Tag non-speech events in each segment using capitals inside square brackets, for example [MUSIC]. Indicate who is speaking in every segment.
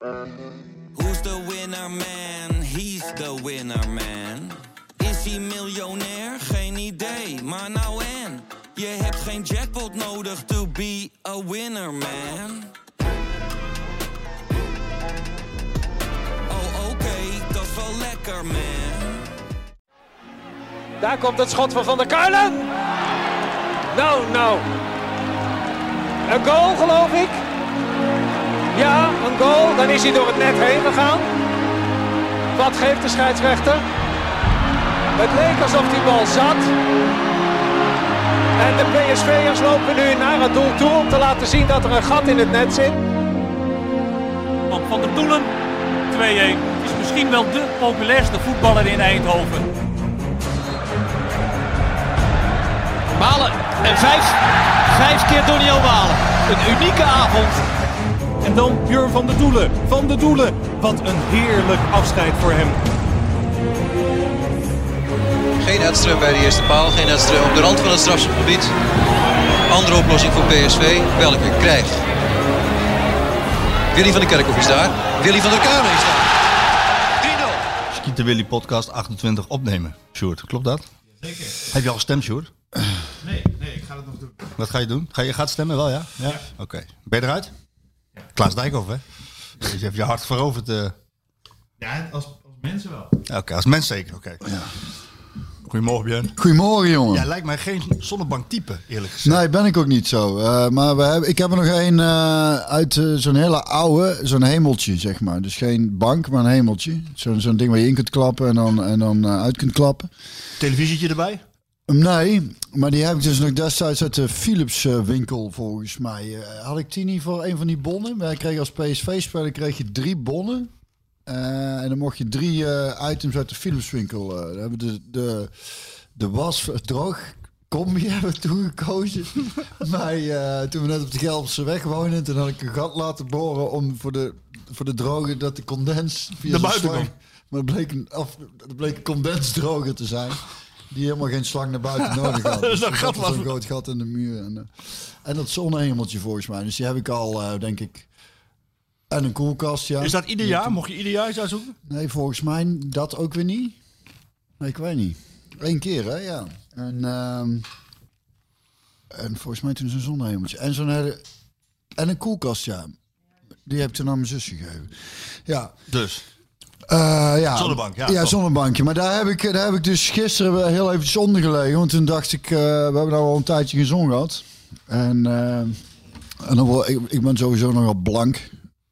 Speaker 1: Who's the winner man? He's the winner man. Is hij miljonair? Geen idee, maar nou en. Je hebt geen jackpot nodig to be a winner man. Oh oké, dat is wel lekker man.
Speaker 2: Daar komt het schot van Van der Kuilen. Nou, nou. Een goal, geloof ik. Ja, een goal. Dan is hij door het net heen gegaan. Wat geeft de scheidsrechter? Het leek alsof die bal zat. En de PSV'ers lopen nu naar het doel toe om te laten zien dat er een gat in het net zit.
Speaker 3: Van Van der Doelen, 2-1. Is misschien wel de populairste voetballer in Eindhoven.
Speaker 4: Malen. En vijf, vijf keer Doniel Malen. Een unieke avond.
Speaker 3: En dan Jur van der Doelen. Van der Doelen. Wat een heerlijk afscheid voor hem.
Speaker 5: Geen Edström bij de eerste paal, geen Edström op de rand van het strafschopgebied. Andere oplossing voor PSV, welke krijgt. Willy van der Kerkhoff is daar, Willy van der Kamer is daar. 3-0.
Speaker 6: Skieten Willy podcast 28 opnemen. Sjoerd, klopt dat? Zeker. Heb je al gestemd, Sjoerd?
Speaker 7: Nee, nee, ik ga het nog doen.
Speaker 6: Wat ga je doen? Ga je gaat stemmen wel, ja? Ja. Oké. Ben je eruit? Klaas Dijkhoff, hè? Dus je hebt je hart veroverd. eh.
Speaker 7: Ja, als, als mensen wel.
Speaker 6: Oké, als mens zeker. Oké. Goedemorgen, Björn.
Speaker 8: Goedemorgen, jongen.
Speaker 6: Jij lijkt mij geen zonnebanktype, eerlijk gezegd.
Speaker 8: Nee, ben ik ook niet zo. Eh, maar we hebben, ik heb er nog een eh, uit zo'n hele oude, zo'n hemeltje, zeg maar. Dus geen bank, maar een hemeltje. Zo'n zo'n ding waar je in kunt klappen en dan, en dan uit kunt klappen.
Speaker 6: Televisietje erbij?
Speaker 8: Nee, maar die heb ik dus nog destijds uit de Philips eh, winkel volgens mij. Eh, had ik die niet voor een van die bonnen? Wij kregen als PSV-speler kreeg je drie bonnen. Eh, en dan mocht je drie items uit de Philips winkel. dan hebben de, de, de was droog combi [LAUGHS] hebben we toen gekozen. [LAUGHS] maar toen we net op de Gelderse weg woonden, toen had ik een gat laten boren om voor de, voor de droge dat de condens via
Speaker 6: Naar
Speaker 8: zo'n
Speaker 6: buiten
Speaker 8: slang-
Speaker 6: kwam.
Speaker 8: Maar het bleek, een, af, het bleek een condensdroger te zijn. Die helemaal geen slang naar buiten nodig had. [LAUGHS] Dus
Speaker 6: Dat gat was-
Speaker 8: zo'n groot gat in de muur. En, eh, en dat zonnehemeltje volgens mij. Dus die heb ik al, eh, denk ik. En een koelkast, ja.
Speaker 6: Is dat ieder jaar? Mocht je ieder jaar eens uitzoeken?
Speaker 8: Nee, volgens mij dat ook weer niet. Nee, ik weet niet. Eén keer, hè, ja. En, ehm, en volgens mij toen zo'n zonnehemeltje. En zo'n hele... En een koelkast, ja. Die heb ik toen aan mijn zus gegeven. Ja.
Speaker 6: Dus.
Speaker 8: Eh, ja.
Speaker 6: Zonnebank, ja,
Speaker 8: Ja, zonnebankje. Maar daar heb, ik, daar heb ik dus gisteren heel even onder gelegen. Want toen dacht ik, eh, we hebben nou al een tijdje geen zon gehad. En, eh, en dan ik, ik ben sowieso nogal blank.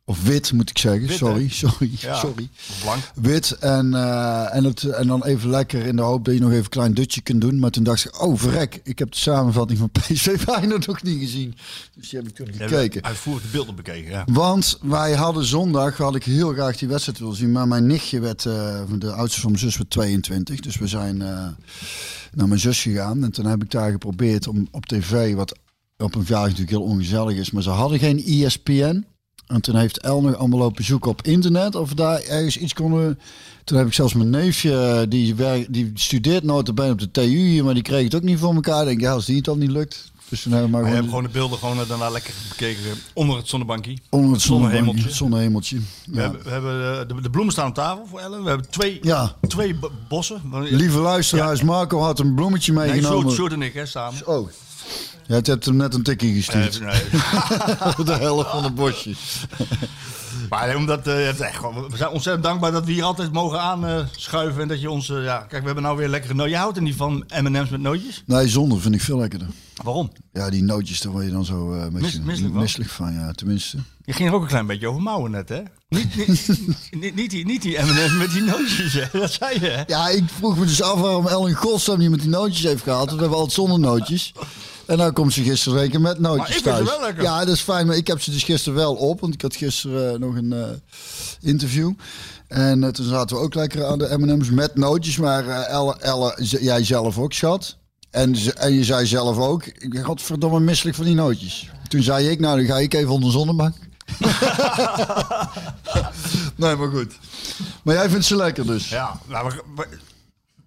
Speaker 8: Of wit, moet ik zeggen.
Speaker 6: Wit,
Speaker 8: sorry,
Speaker 6: hè? [LAUGHS]
Speaker 8: sorry,
Speaker 6: Ja.
Speaker 8: sorry.
Speaker 6: Blank.
Speaker 8: Wit en, eh, en, het, en dan even lekker in de hoop dat je nog even een klein dutje kunt doen. Maar toen dacht ik, oh verrek, ik heb de samenvatting van [LAUGHS] PSV bijna nog niet gezien. Dus die heb ik toen gekeken.
Speaker 6: Uitvoerig de beelden bekeken, ja.
Speaker 8: Want wij hadden zondag, had ik heel graag die wedstrijd willen zien. Maar mijn nichtje werd, eh, de oudste van mijn zus werd 22. Dus we zijn eh, naar mijn zus gegaan. En toen heb ik daar geprobeerd om op tv, wat op een verjaardag natuurlijk heel ongezellig is. Maar ze hadden geen ESPN. En toen heeft El nog allemaal lopen zoeken op internet of we daar ergens iets konden. Toen heb ik zelfs mijn neefje, eh, die, werkt, die studeert notabene op de TU hier, maar die kreeg het ook niet voor elkaar. Ik denk, ja, als die het al niet lukt. Dus toen hebben we maar gewoon,
Speaker 6: hebben gewoon de beelden gewoon eh, daarna lekker bekeken onder het zonnebankje.
Speaker 8: onder het zonnehemeltje.
Speaker 6: zonnehemeltje. We
Speaker 8: Ja.
Speaker 6: hebben, we hebben eh, de, de bloemen staan op tafel voor Ellen. We hebben twee,
Speaker 8: Ja.
Speaker 6: twee bossen.
Speaker 8: Lieve luisteraars, Marco had een bloemetje
Speaker 6: Nee,
Speaker 8: meegenomen.
Speaker 6: Sjoerd, Sjoerd en ik, hè, samen.
Speaker 8: Oh. Ja, het hebt hem net een tikkie gestuurd.
Speaker 6: Nee, nee. [LAUGHS]
Speaker 8: de helft van het bosje. [LAUGHS]
Speaker 6: Maar omdat, eh, het is echt we zijn ontzettend dankbaar dat we hier altijd mogen aanschuiven. en dat je ons, eh, ja, kijk, we hebben nou weer lekkere nootjes. Je houdt er niet van M&M's met nootjes?
Speaker 8: Nee, zonder vind ik veel lekkerder.
Speaker 6: Waarom?
Speaker 8: Ja, die nootjes, daar word je dan zo
Speaker 6: Mis-
Speaker 8: beetje
Speaker 6: misselijk van?
Speaker 8: misselijk van. Ja, tenminste.
Speaker 6: Je ging er ook een klein beetje over mouwen net, hè? Niet, niet, [LAUGHS] niet, niet die, niet die M&M's met die nootjes, hè? Dat zei je, hè?
Speaker 8: Ja, ik vroeg me dus af waarom Ellen Godsam niet met die nootjes heeft gehaald. Want we hebben altijd zonder nootjes. En nou komt ze gisteren zeker met
Speaker 6: Maar
Speaker 8: nootjes
Speaker 6: ik vind ze
Speaker 8: thuis.
Speaker 6: wel lekker.
Speaker 8: Ja, dat is fijn. Maar ik heb ze dus gisteren wel op. Want ik had gisteren eh, nog een eh, interview. En eh, toen zaten we ook lekker aan de M&M's met nootjes. Maar Elle, Elle, jij zelf ook, schat. En, ze- en je zei zelf ook, ik ben godverdomme misselijk van die nootjes. Toen zei ik, nou dan ga ik even onder de zonnebank. [LAUGHS] nee, maar goed. Maar jij vindt ze lekker dus.
Speaker 6: Ja, nou, we-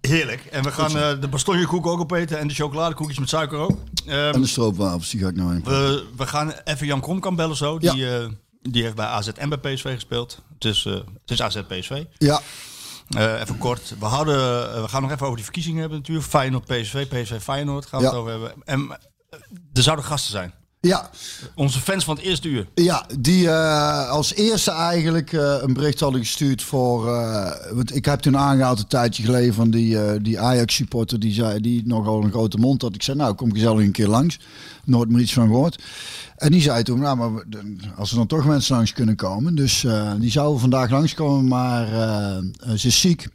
Speaker 6: heerlijk. En we gaan eh, de bastonjekoek ook opeten en de chocoladekoekjes met suiker ook. Ehm,
Speaker 8: En de stroopwafels, die ga ik nou in.
Speaker 6: we, we gaan even Jan Kromkamp bellen zo. Die, eh, Die heeft bij AZ en bij PSV gespeeld. Het is, eh, het is AZ PSV.
Speaker 8: Ja,
Speaker 6: even kort. We, hadden, we gaan nog even over die verkiezingen hebben natuurlijk. Feyenoord, PSV, PSV, Feyenoord gaan we
Speaker 8: Ja.
Speaker 6: het over hebben. En er zouden gasten zijn.
Speaker 8: Ja,
Speaker 6: Onze fans van het eerste uur.
Speaker 8: Ja, die eh, als eerste eigenlijk eh, een bericht hadden gestuurd voor. eh, want ik heb toen aangehaald een tijdje geleden van die, die Ajax-supporter die zei die nogal een grote mond had. Ik zei, nou kom gezellig een keer langs. Nooit meer iets van gehoord. En die zei toen, nou, maar als er dan toch mensen langs kunnen komen. Dus die zou vandaag langskomen, maar ze is ziek.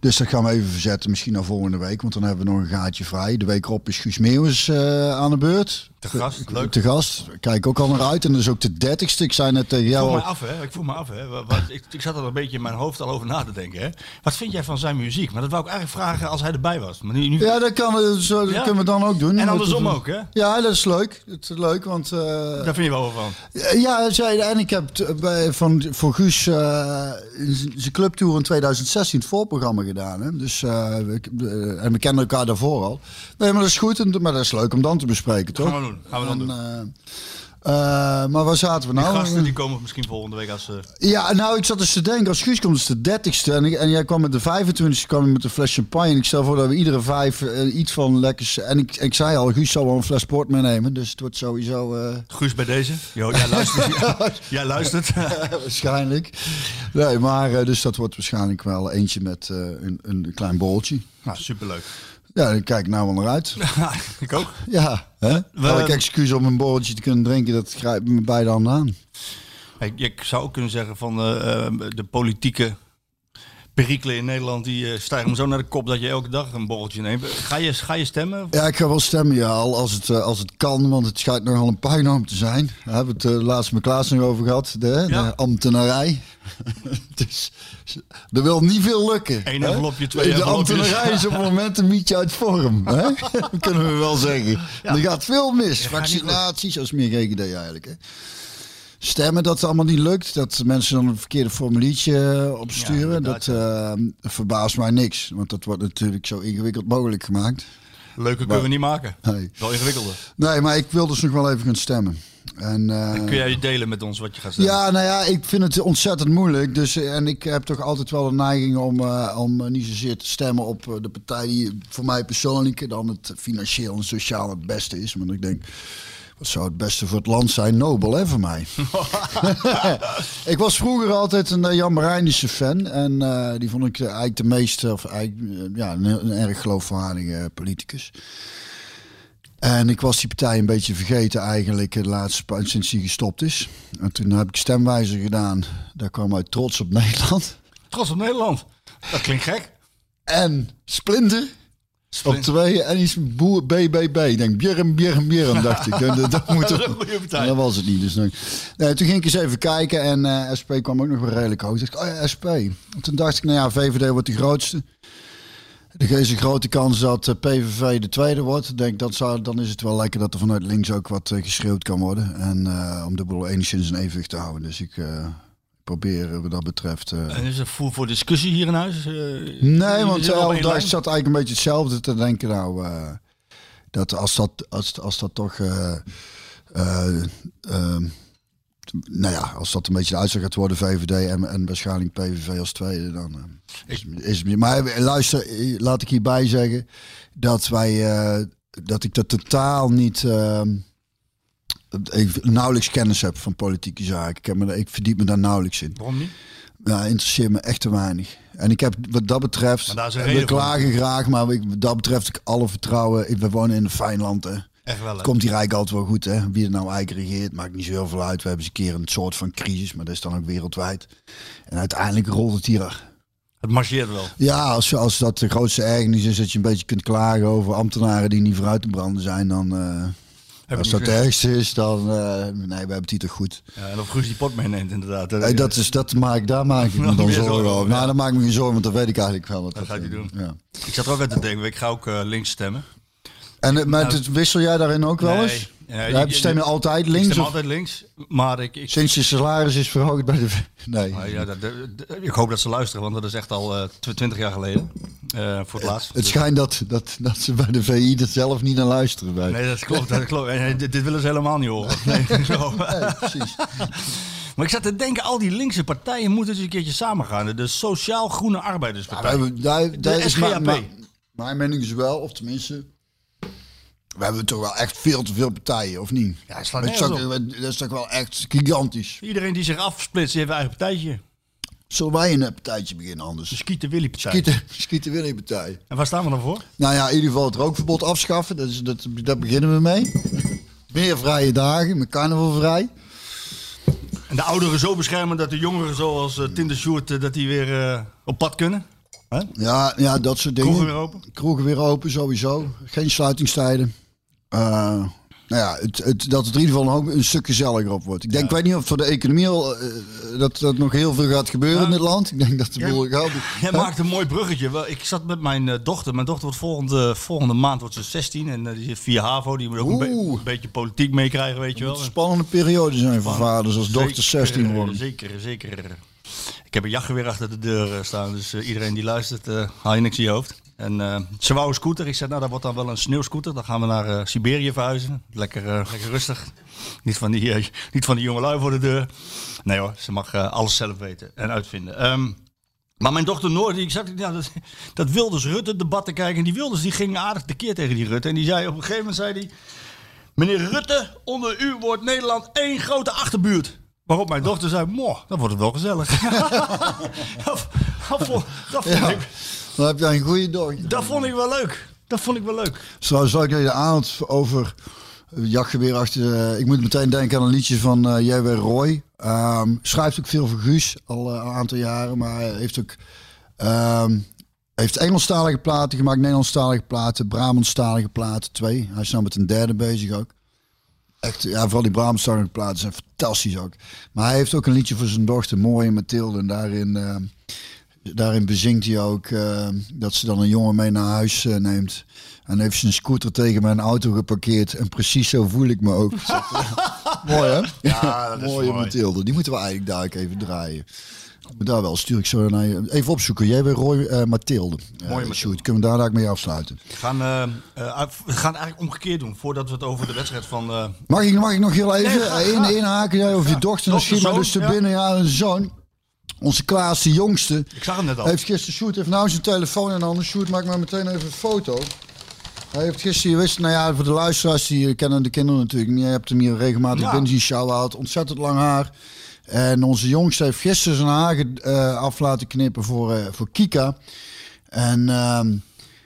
Speaker 8: Dus dat gaan we even verzetten, misschien naar volgende week. Want dan hebben we nog een gaatje vrij. De week erop is Guus Meeuwis aan de beurt.
Speaker 6: Te gast, leuk.
Speaker 8: Te gast. Kijk ook al naar uit. En dat is ook de dertigste. Ik zei net tegen
Speaker 6: Ik vroeg
Speaker 8: jou.
Speaker 6: me af, hè? Ik vroeg me af, hè? Wat, ik, ik zat er een beetje in mijn hoofd al over na te denken, hè? Wat vind jij van zijn muziek? Maar dat wou ik eigenlijk vragen als hij erbij was. Maar nu, nu...
Speaker 8: Ja, dat, kan, we- zo, dat
Speaker 6: Ja?
Speaker 8: kunnen we dan ook doen.
Speaker 6: En andersom ook, hè?
Speaker 8: Ja, dat is leuk. Dat is leuk, want... eh,
Speaker 6: Daar vind je wel van.
Speaker 8: Ja, zei, en ik heb bij, van, voor Guus eh, zijn clubtour in 2016 het voorprogramma gedaan. Hè? Dus, eh, ik- eh, en we kennen elkaar daarvoor al. Nee, maar dat is goed, en, maar dat is leuk om dan te bespreken, toch?
Speaker 6: Gaan we doen. Gaan we dan
Speaker 8: En,
Speaker 6: doen.
Speaker 8: eh, eh, maar waar zaten we
Speaker 6: Die
Speaker 8: nou?
Speaker 6: gasten die komen misschien volgende week als... eh,
Speaker 8: Ja, nou, ik zat dus te denken, als Guus komt, is het de 30ste. En, ik- en jij kwam met de 25ste, kwam je met een fles champagne. En ik stel voor dat we iedere vijf iets van lekkers... En ik, ik zei al, Guus zal wel een fles sport meenemen. Dus het wordt sowieso...
Speaker 6: Guus bij deze. Jo, jij luistert. [LAUGHS] jij luistert.
Speaker 8: waarschijnlijk. Nee, maar dus dat wordt waarschijnlijk wel eentje met een, een klein bolletje.
Speaker 6: nou, superleuk.
Speaker 8: Ja, daar kijk ik nou wel naar uit. [LAUGHS]
Speaker 6: ik ook.
Speaker 8: Ja, hè?
Speaker 6: We-
Speaker 8: Elk excuus om een borreltje te kunnen drinken, dat grijpt me beide handen aan.
Speaker 6: Ik, ik zou ook kunnen zeggen van eh, eh, de politieke perikelen in Nederland... die eh, stijgen zo naar de kop dat je elke dag een borreltje neemt. Ga je, ga je stemmen?
Speaker 8: Ja, ik ga wel stemmen, ja, al als het, eh, als het kan, want het schijnt nogal een puinhoop te zijn. Daar hebben we het uh, laatst met Klaas nog over gehad, de,
Speaker 6: Ja.
Speaker 8: de ambtenarij. [LAUGHS] dus er wil niet veel lukken.
Speaker 6: Eén envelopje, twee
Speaker 8: De ambtenarij is op het moment een mietje uit vorm, hè? dat [LAUGHS] [LAUGHS] kunnen we wel zeggen. Er gaat veel mis. Vaccinaties, dat is meer GGD eigenlijk. Hè? Stemmen dat het allemaal niet lukt, dat mensen dan een verkeerde formuliertje opsturen,
Speaker 6: inderdaad,
Speaker 8: dat verbaast mij niks. Want dat wordt natuurlijk zo ingewikkeld mogelijk gemaakt.
Speaker 6: Leuke kunnen we niet maken.
Speaker 8: Nee.
Speaker 6: Wel ingewikkelder.
Speaker 8: Nee, maar ik wil dus nog wel even gaan stemmen. En, eh,
Speaker 6: Kun jij delen met ons wat je gaat stemmen?
Speaker 8: ja, nou ja, ik vind het ontzettend moeilijk. Dus, eh, en ik heb toch altijd wel de neiging om, eh, om niet zozeer te stemmen op de partij die voor mij persoonlijk dan het financieel en sociaal het beste is. Maar ik denk, wat zou het beste voor het land zijn? Nobel, hè, voor mij. [LAUGHS] ik was vroeger altijd een eh, Jan Marijnissen fan. En eh, die vond ik eh, eigenlijk de meeste, of eigenlijk, ja, een, een erg geloofwaardige politicus. En ik was die partij een beetje vergeten eigenlijk de laatste sinds hij gestopt is. En toen heb ik stemwijzer gedaan. Daar kwam uit trots op [LAUGHS] Nederland.
Speaker 6: Trots op Nederland. Dat klinkt gek.
Speaker 8: En Splinter. Op twee. En iets boer BBB. Ik denk Björn, Björn, Björn, dacht ik. En dat, dat [LAUGHS] moet
Speaker 6: Dat
Speaker 8: was het niet. Dus dan, nee, toen ging ik eens even kijken. En eh, SP kwam ook nog wel redelijk hoog. Dacht ik, oh ja, SP. En toen dacht ik, nou ja, VVD wordt de grootste. Er is een grote kans dat eh, PVV de tweede wordt. Denk, dat zou, dan is het wel lekker dat er vanuit links ook wat eh, geschreeuwd kan worden. En om de boel enigszins in evenwicht te houden. Dus ik probeer eh, wat dat betreft... eh,
Speaker 6: En is er voer voor discussie hier in huis? Eh,
Speaker 8: Nee, want dag
Speaker 6: lijn?
Speaker 8: zat eigenlijk een beetje hetzelfde te denken. Nou, dat als dat, als, als dat toch. eh, eh, ehm, nou ja, als dat een beetje de uitslag gaat worden, VVD en, en waarschijnlijk PVV als tweede, dan is, is Maar luister, laat ik hierbij zeggen dat wij, dat ik dat totaal niet, ehm, ik nauwelijks kennis heb van politieke zaken. Ik, heb me, ik verdiep me daar nauwelijks in.
Speaker 6: Waarom niet?
Speaker 8: Ja, interesseert me echt te weinig. En ik heb wat dat betreft, we klagen graag, maar ik- wat dat betreft ik alle vertrouwen. Ik, we wonen in een fijn land. Hè.
Speaker 6: Echt wel. hè?
Speaker 8: Komt hier eigenlijk altijd wel goed. Hè. Wie er nou eigenlijk regeert, maakt niet zo heel veel uit. We hebben eens een keer een soort van crisis, maar dat is dan ook wereldwijd. En uiteindelijk rolt het hier.
Speaker 6: Het marcheert wel.
Speaker 8: Ja, als, als dat de grootste ergernis is dat je een beetje kunt klagen over ambtenaren die niet vooruit te branden zijn, dan. eh, als dat het ergste is, dan. eh, nee, we hebben het hier toch goed.
Speaker 6: Ja, en of Guus die pot meeneemt inderdaad.
Speaker 8: Hey, dat is, dat maak, ik- daar maak ik [LAUGHS] me dan zorgen over. Nou, daar maak ik me geen zorgen, want dat weet ik eigenlijk wel. Wat
Speaker 6: Dat gaat hij doen.
Speaker 8: Ja.
Speaker 6: Ik zat er ook aan te denken, ik ga ook eh, links stemmen.
Speaker 8: En eh, maar het- wissel jij daarin ook wel eens?
Speaker 6: Nee. Ja,
Speaker 8: stem altijd
Speaker 6: Ik
Speaker 8: links?
Speaker 6: stem
Speaker 8: Of
Speaker 6: altijd links. Maar ik, ik,
Speaker 8: sinds je salaris is verhoogd bij de... Nee.
Speaker 6: Ja, dat- ik hoop dat ze luisteren, want dat is echt al eh, tw- 20 jaar geleden. eh, voor het laatst.
Speaker 8: Het
Speaker 6: Dus-
Speaker 8: schijnt dat, dat, dat ze bij de VI er zelf niet naar luisteren. Bij.
Speaker 6: Nee, dat klopt. Dat klopt. En, dit, dit willen ze helemaal niet horen. [LAUGHS] Nee,
Speaker 8: precies.
Speaker 6: Maar ik zat te denken, al die linkse partijen moeten eens een keertje samengaan. De Sociaal-Groene
Speaker 8: Ja,
Speaker 6: Arbeiderspartij.
Speaker 8: daar, daar is
Speaker 6: SGAP.
Speaker 8: maar, maar- mijn mening is wel, of tenminste... We hebben toch wel echt veel te veel partijen, of niet?
Speaker 6: Ja, het slaat
Speaker 8: dat, is toch, dat is toch wel echt gigantisch.
Speaker 6: Iedereen die zich afsplitst, heeft een eigen partijtje.
Speaker 8: Zullen wij een partijtje beginnen
Speaker 6: De
Speaker 8: anders?
Speaker 6: Skieten Willy partij.
Speaker 8: Skieten, Skieten [LAUGHS] Willy partij.
Speaker 6: En waar staan we dan voor?
Speaker 8: Nou ja, in ieder geval het rookverbod afschaffen. Dat is, dat, daar beginnen we mee. Meer vrije dagen, met carnaval vrij.
Speaker 6: En de ouderen zo beschermen dat de jongeren zoals uh, Tinder Sjoerd, eh, dat die weer eh, op pad kunnen.
Speaker 8: Ja, ja, dat soort dingen.
Speaker 6: Kroegen weer open.
Speaker 8: Kroegen weer open, sowieso. Geen sluitingstijden. Eh, nou ja, het, het, dat het in ieder geval ook een stuk gezelliger op wordt. Ik denk, ik weet niet of voor de economie al, eh, dat, dat nog heel veel gaat gebeuren in dit land. Ik denk dat de
Speaker 6: Ja.
Speaker 8: boel geld...
Speaker 6: Jij maakt een mooi bruggetje. Ik zat met mijn eh, dochter. Mijn dochter wordt volgende, volgende maand wordt ze 16 en die zit via HAVO. Die moet ook een, be-
Speaker 8: Oeh.
Speaker 6: een beetje politiek meekrijgen, weet je wel.
Speaker 8: een spannende periode zijn voor vaders als dochters
Speaker 6: Zeker,
Speaker 8: 16 worden.
Speaker 6: Zeker, zeker. Ik heb een jachtgeweer achter de deur staan, dus iedereen die luistert, haal je niks in je hoofd. En eh, ze wou een scooter. Ik zei, nou, dat wordt dan wel een sneeuwscooter. Dan gaan we naar eh, Siberië verhuizen. Lekker, eh, lekker rustig. Niet van, die, niet van die jonge lui voor de deur. Nee hoor, ze mag alles zelf weten en uitvinden. Ehm, maar mijn dochter Noor, die ik zat ja, dat, dat Wilders Rutte debat te kijken. En die Wilders die ging aardig tekeer tegen die Rutte. En die zei op een gegeven moment, zei die, meneer Rutte, onder u wordt Nederland één grote achterbuurt. Waarop mijn dochter zei, moh, dan wordt het wel gezellig. dat, [LAUGHS] dat vond, dat, vond ik,
Speaker 8: Dan heb jij een goede dochter.
Speaker 6: dat vond ik wel leuk. Dat vond ik wel leuk.
Speaker 8: Zo zou ik je aanhad over jachtgeweer achter. eh, ik moet meteen denken aan een liedje van eh J.W. Roy. Ehm, schrijft ook veel voor Guus, al eh, een aantal jaren. Maar hij heeft ook ehm, heeft Engelstalige platen gemaakt, Nederlandstalige platen, Brabantstalige platen, twee. Hij is nou met een derde bezig ook. Echt, ja, vooral die Brabantstalige platen zijn fantastisch ook. Maar hij heeft ook een liedje voor zijn dochter, Mooie Mathilde. En daarin, ehm, daarin bezingt hij ook eh, dat ze dan een jongen mee naar huis eh, neemt. En heeft zijn scooter tegen mijn auto geparkeerd. En precies zo voel ik me ook. [LAUGHS] mooi hè?
Speaker 6: Ja, dat is
Speaker 8: Mooie
Speaker 6: mooi.
Speaker 8: Mathilde. Die moeten we eigenlijk daar ook even draaien. Maar daar wel, stuur ik zo naar je. Even opzoeken. Jij bent Roy eh, Mathilde.
Speaker 6: Mooie
Speaker 8: Mooi
Speaker 6: Mathilde.
Speaker 8: Shoot. Kunnen we daar eigenlijk mee afsluiten?
Speaker 6: We gaan, eh, eh, we gaan het eigenlijk omgekeerd doen. Voordat we het over de wedstrijd van... eh,
Speaker 8: Mag ik, mag ik nog heel even
Speaker 6: Nee,
Speaker 8: inhaken? Jij of je dochter. Dan schiet maar
Speaker 6: zoon,
Speaker 8: dus te
Speaker 6: ja.
Speaker 8: binnen. Ja, een zoon. Onze Klaas, de jongste.
Speaker 6: ik zag hem net al.
Speaker 8: Heeft gisteren Shoot heeft nou zijn telefoon en anders Shoot maakt maar meteen even een foto. Hij heeft gisteren, je wist, nou ja, voor de luisteraars die kennen de kinderen natuurlijk niet. Je hebt hem hier regelmatig
Speaker 6: Ja.
Speaker 8: binnen zien shout-out. Ontzettend lang haar. En onze jongste heeft gisteren zijn haar eh, af laten knippen voor, eh, voor Kika. En ehm,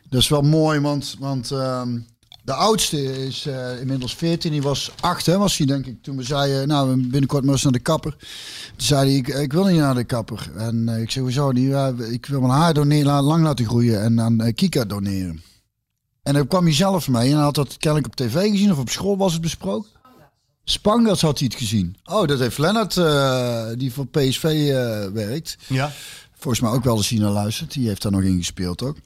Speaker 8: dat is wel mooi, want, want ehm, de oudste is eh, inmiddels 14. Die was 8, hè, was hij denk ik. Toen we zeiden, nou, binnenkort maar eens naar de kapper. Toen zei hij, ik, ik wil niet naar de kapper. En eh, ik zei, hoezo niet? Ja, ik wil mijn haar doneren, la- lang laten groeien en aan eh, Kika doneren. En dan kwam hij zelf mee en had dat kennelijk op tv gezien of op school was het besproken. Spangas had hij het gezien. Oh, dat heeft Lennart, eh, die voor PSV eh, werkt.
Speaker 6: Ja.
Speaker 8: Volgens mij ook wel eens zien naar luistert. Die heeft daar nog in gespeeld ook.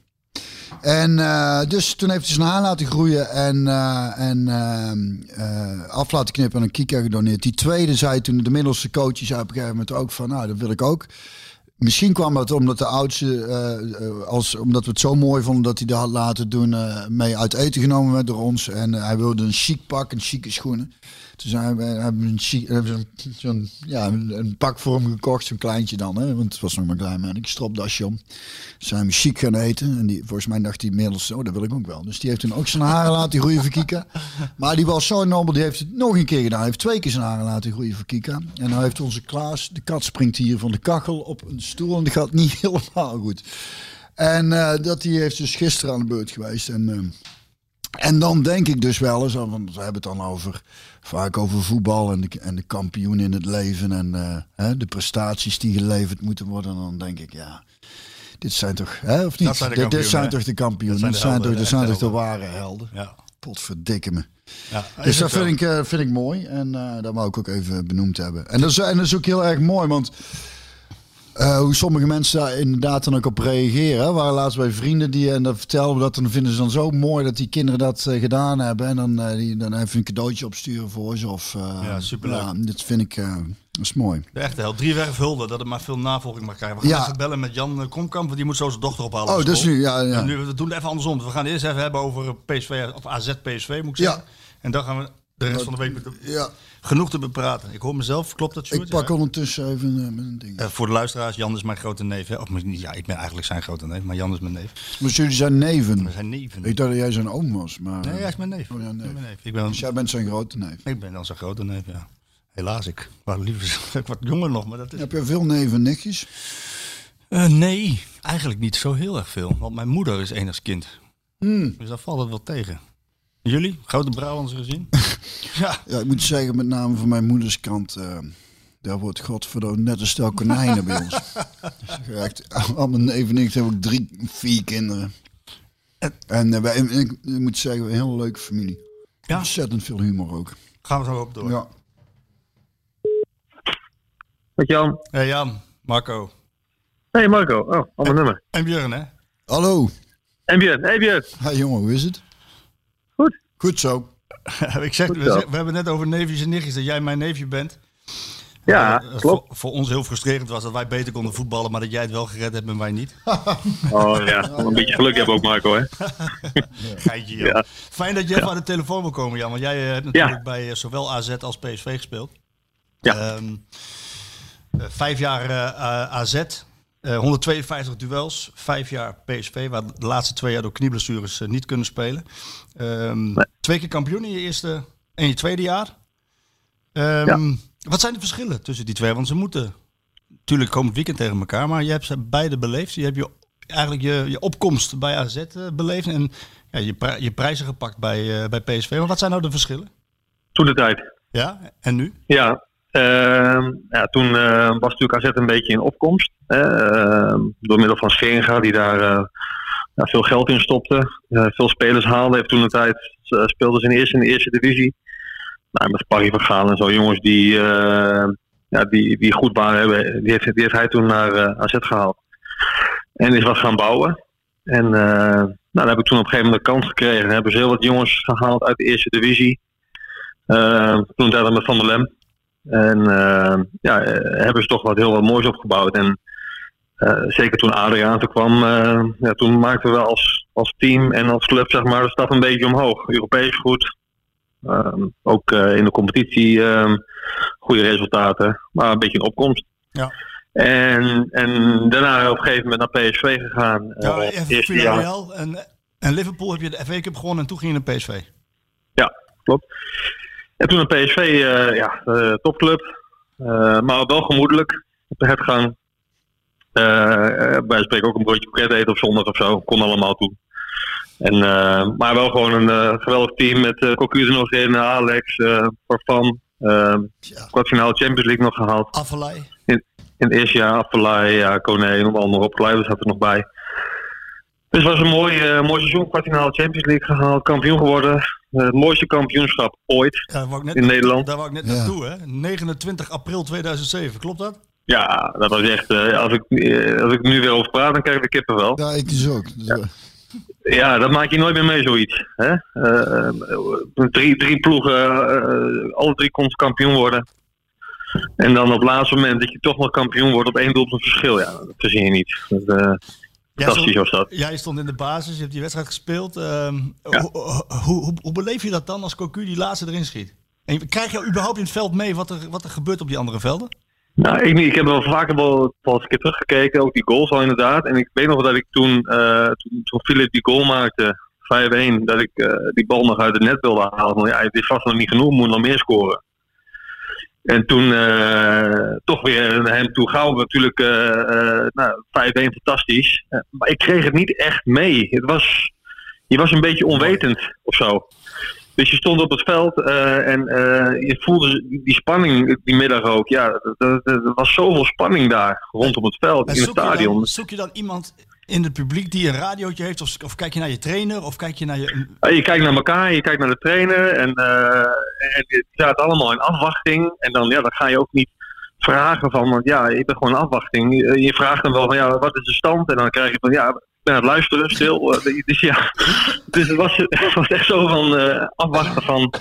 Speaker 8: En eh, dus toen heeft hij zijn haar laten groeien en, eh, en eh, af laten knippen en een Kika gedoneerd. Die tweede zei toen, de middelste coach, zei op een gegeven moment ook van, nou, dat wil ik ook. Misschien kwam dat omdat de oudste, als, omdat we het zo mooi vonden dat hij dat had laten doen, mee uit eten genomen werd door ons. En hij wilde een chic pak en chique schoenen. Toen zijn we, hebben we een, ja, een, een pak voor hem gekocht, zo'n kleintje dan, hè, want het was nog maar klein, maar ik stropdasje om. Zijn we chic gaan eten en die, volgens mij dacht hij inmiddels, oh dat wil ik ook wel. Dus die heeft toen ook zijn haren laten groeien voor Kika. [LAUGHS] Maar die was zo nobel, die heeft het nog een keer gedaan. Hij heeft twee keer zijn haren laten groeien voor Kika. En nou heeft onze Klaas, de kat springt hier van de kachel op een stoel en dat gaat niet [LAUGHS] helemaal goed. En eh, dat die heeft dus gisteren aan de beurt geweest. En, eh, en dan denk ik dus wel eens, want we hebben het dan over, vaak over voetbal en de, en de kampioen in het leven en eh, hè, de prestaties die geleverd moeten worden. En dan denk ik, ja, dit zijn toch, hè, of niet?
Speaker 6: Zijn
Speaker 8: dit, zijn
Speaker 6: hè?
Speaker 8: toch de kampioenen? Dit
Speaker 6: zijn de
Speaker 8: toch,
Speaker 6: helden,
Speaker 8: dit
Speaker 6: de
Speaker 8: zijn toch de
Speaker 6: echte
Speaker 8: ware helden?
Speaker 6: ja.
Speaker 8: Potverdikke me.
Speaker 6: ja.
Speaker 8: Dus dat vind ik, eh, vind ik mooi en eh dat wou ik ook even benoemd hebben. En dat, is, en dat is ook heel erg mooi, want Eh, hoe sommige mensen daar inderdaad dan ook op reageren. We waren laatst bij vrienden die en dan vertelden we dat en dan vinden ze dan zo mooi dat die kinderen dat eh, gedaan hebben en dan, eh, die, dan even een cadeautje opsturen voor ze of eh,
Speaker 6: Ja, superleuk.
Speaker 8: Ja, dit vind ik eh, dat is mooi.
Speaker 6: De echte held. Driewerf hulde, dat het maar veel navolging mag krijgen. We gaan
Speaker 8: Ja.
Speaker 6: even bellen met Jan eh, Komkamp, want die moet zo zijn dochter ophalen.
Speaker 8: Oh,
Speaker 6: school.
Speaker 8: nu ja, ja.
Speaker 6: En nu, we doen het even andersom. We gaan het eerst even hebben over PSV, of AZ PSV moet ik
Speaker 8: Ja.
Speaker 6: zeggen. En dan gaan we de rest van de week
Speaker 8: ja.
Speaker 6: genoeg te bepraten. Ik hoor mezelf, klopt dat, Sjoerd?
Speaker 8: Ik pak
Speaker 6: Ja.
Speaker 8: ondertussen even eh, met een ding.
Speaker 6: Eh, voor de luisteraars, Jan is mijn grote neef. Hè? Of ja, ik ben eigenlijk zijn grote neef, maar Jan is mijn neef.
Speaker 8: Maar jullie zijn neven.
Speaker 6: We zijn neven.
Speaker 8: Ik dacht dat jij zijn oom was, maar
Speaker 6: Nee, hij is mijn neef.
Speaker 8: Oh, ja,
Speaker 6: Ik
Speaker 8: neef.
Speaker 6: ben mijn neef. Ik ben,
Speaker 8: dus jij bent zijn grote neef.
Speaker 6: ik ben dan zijn grote neef, ja. Helaas, ik was liever [LAUGHS] ik wat jonger nog, maar dat is...
Speaker 8: Heb je veel neven en nichtjes?
Speaker 6: Eh, nee, eigenlijk niet zo heel erg veel. Want mijn moeder is enigskind.
Speaker 8: Hmm.
Speaker 6: Dus daar valt het wel tegen. Jullie? Grote Brabants gezien? [LAUGHS] ja.
Speaker 8: Ja, ik moet zeggen, met name van mijn moeders kant, eh, daar wordt godverdomme net een stel konijnen bij ons. [LAUGHS] Dus echt, al mijn neven en nichten heb ik drie, vier kinderen. En eh, wij, ik, ik moet zeggen, een hele leuke familie.
Speaker 6: Ja.
Speaker 8: Ontzettend veel humor ook.
Speaker 6: Gaan we zo op door.
Speaker 8: Ja.
Speaker 9: Met Jan.
Speaker 6: Hey Jan, Marco.
Speaker 9: Hey Marco. Oh, ander nummer.
Speaker 6: En Björn, hè?
Speaker 8: Hallo.
Speaker 9: En Björn. Hey Björn.
Speaker 8: Hey jongen, hoe is het?
Speaker 9: Goed.
Speaker 8: Zo. [LAUGHS]
Speaker 6: ik zeg,
Speaker 9: Goed
Speaker 6: we,
Speaker 9: zo.
Speaker 6: zeg- we hebben net over neefjes en nichtjes, dat jij mijn neefje bent.
Speaker 9: Ja,
Speaker 6: Eh,
Speaker 9: klopt.
Speaker 6: Voor, voor ons heel frustrerend was dat wij beter konden voetballen, maar dat jij het wel gered hebt en wij niet. [LAUGHS]
Speaker 9: Oh ja, een beetje geluk hebben ook Marco hè. [LAUGHS]
Speaker 6: Geitje, joh.
Speaker 9: Ja.
Speaker 6: Fijn dat je even aan de telefoon wil komen, Jan. Want jij eh, hebt natuurlijk bij eh, zowel AZ als PSV gespeeld.
Speaker 9: Ja.
Speaker 6: Ehm, eh, vijf jaar AZ, eh, 152 duels. Vijf jaar PSV, waar de laatste twee jaar door knieblessures eh, niet kunnen spelen. Ehm, Twee keer kampioen in je eerste en je tweede jaar. Ehm, Wat zijn de verschillen tussen die twee? Want ze moeten natuurlijk komend weekend tegen elkaar, maar je hebt ze beide beleefd. Je hebt je, eigenlijk je, je opkomst bij AZ eh, beleefd en ja, je, pri- je prijzen gepakt bij, eh, bij PSV. Maar wat zijn nou de verschillen?
Speaker 9: Toen de tijd.
Speaker 6: Ja, en nu?
Speaker 9: Ja, ehm, ja toen eh, was natuurlijk AZ een beetje in opkomst. Ehm, door middel van Scheringa, die daar eh, ja, veel geld in stopte. eh, veel spelers haalde. Heeft toen de tijd eh, speelden ze in de eerste, in de eerste divisie. Nou, met Parry van en zo. Jongens die, ja, die, die goed waren, hebben, die, heeft, hij toen naar AZ gehaald. En is wat gaan bouwen. En nou, dan heb ik toen op een gegeven moment de kans gekregen. Hebben ze heel wat jongens gehaald uit de eerste divisie. Eh, toen tijd met Van der Lem. En ja, hebben ze toch wat heel wat moois opgebouwd. En eh, zeker toen Adriaan toen kwam, eh, ja, toen maakten we als, als team en als club zeg maar, de stap een beetje omhoog. Europees goed. Ehm, ook eh, in de competitie ehm, goede resultaten, maar een beetje een opkomst.
Speaker 6: Ja.
Speaker 9: En, en daarna op een gegeven moment naar PSV gegaan.
Speaker 6: Ja. Villarreal en, en Liverpool heb je de FA Cup gewonnen en toen ging je naar PSV.
Speaker 9: Ja, klopt. En toen een PSV, ja, topclub. Maar wel gemoedelijk op de hertgang. Eh, eh, wij spreken ook een broodje pret eten op zondag of zo. Kon allemaal toe. En, eh, maar wel gewoon een eh, geweldig team met uh, Cocu nog in, Alex, Farfan. eh kwartfinale Champions League nog gehaald.
Speaker 6: Affelay.
Speaker 9: In, in het eerste jaar Affelay, ja, Kone, noem allemaal op. Kluivers zat er nog bij. Dus het was een mooi, mooi seizoen. Kwartfinale Champions League gehaald. Kampioen geworden. Eh, het mooiste kampioenschap ooit
Speaker 6: Ja, daar wou ik net,
Speaker 9: in Nederland.
Speaker 6: Daar wou ik net
Speaker 8: Ja.
Speaker 6: naartoe, hè? 29 april 2007, klopt dat?
Speaker 9: Ja, dat was echt. eh, als, ik, eh, als ik er nu weer over praat, dan krijg ik de kippen wel.
Speaker 8: Ja, ik dus ook. Dus, eh,
Speaker 9: Ja, dat maak je nooit meer mee, zoiets. Hè? Drie, drie ploegen, eh, alle drie kon kampioen worden. En dan op het laatste moment dat je toch nog kampioen wordt op één doelpunt verschil. Ja, dat verzin je niet. Dat, eh,
Speaker 6: Jij
Speaker 9: fantastisch
Speaker 6: stond,
Speaker 9: was dat.
Speaker 6: jij stond in de basis, je hebt die wedstrijd gespeeld. Ehm,
Speaker 9: Ja.
Speaker 6: hoe, hoe, hoe, hoe beleef je dat dan als Cocu die laatste erin schiet? En krijg je überhaupt in het veld mee wat er, wat er gebeurt op die andere velden?
Speaker 9: Nou, ik, ik heb wel vaker wel, eens een keer teruggekeken, ook die goals al inderdaad. En ik weet nog dat ik toen, eh toen, Philip die goal maakte, 5-1, dat ik eh, die bal nog uit het net wilde halen. Want ja, het is vast nog niet genoeg, moet nog meer scoren. En toen eh, toch weer naar hem toe gauw natuurlijk nou, 5-1 fantastisch. Maar ik kreeg het niet echt mee. Het was, je was een beetje onwetend of zo. Dus je stond op het veld eh, en eh, je voelde die spanning die middag ook. Ja, er, was zoveel spanning daar rondom het veld,
Speaker 6: En
Speaker 9: in het
Speaker 6: je
Speaker 9: stadion.
Speaker 6: dan, zoek je dan iemand in het publiek die een radiootje heeft? Of, of kijk je naar je trainer? Of kijk je naar je...
Speaker 9: Ja, Je kijkt naar elkaar, je kijkt naar de trainer en, eh en zaten allemaal in afwachting. En dan, ja, dan ga je ook niet vragen van, want ja, ik ben gewoon in afwachting. Je, vraagt dan wel van, ja, wat is de stand? En dan krijg je van, ja, ben aan het luisteren, stil. Eh, Dus ja, [LAUGHS] dus het was, het was echt zo van eh, afwachten van,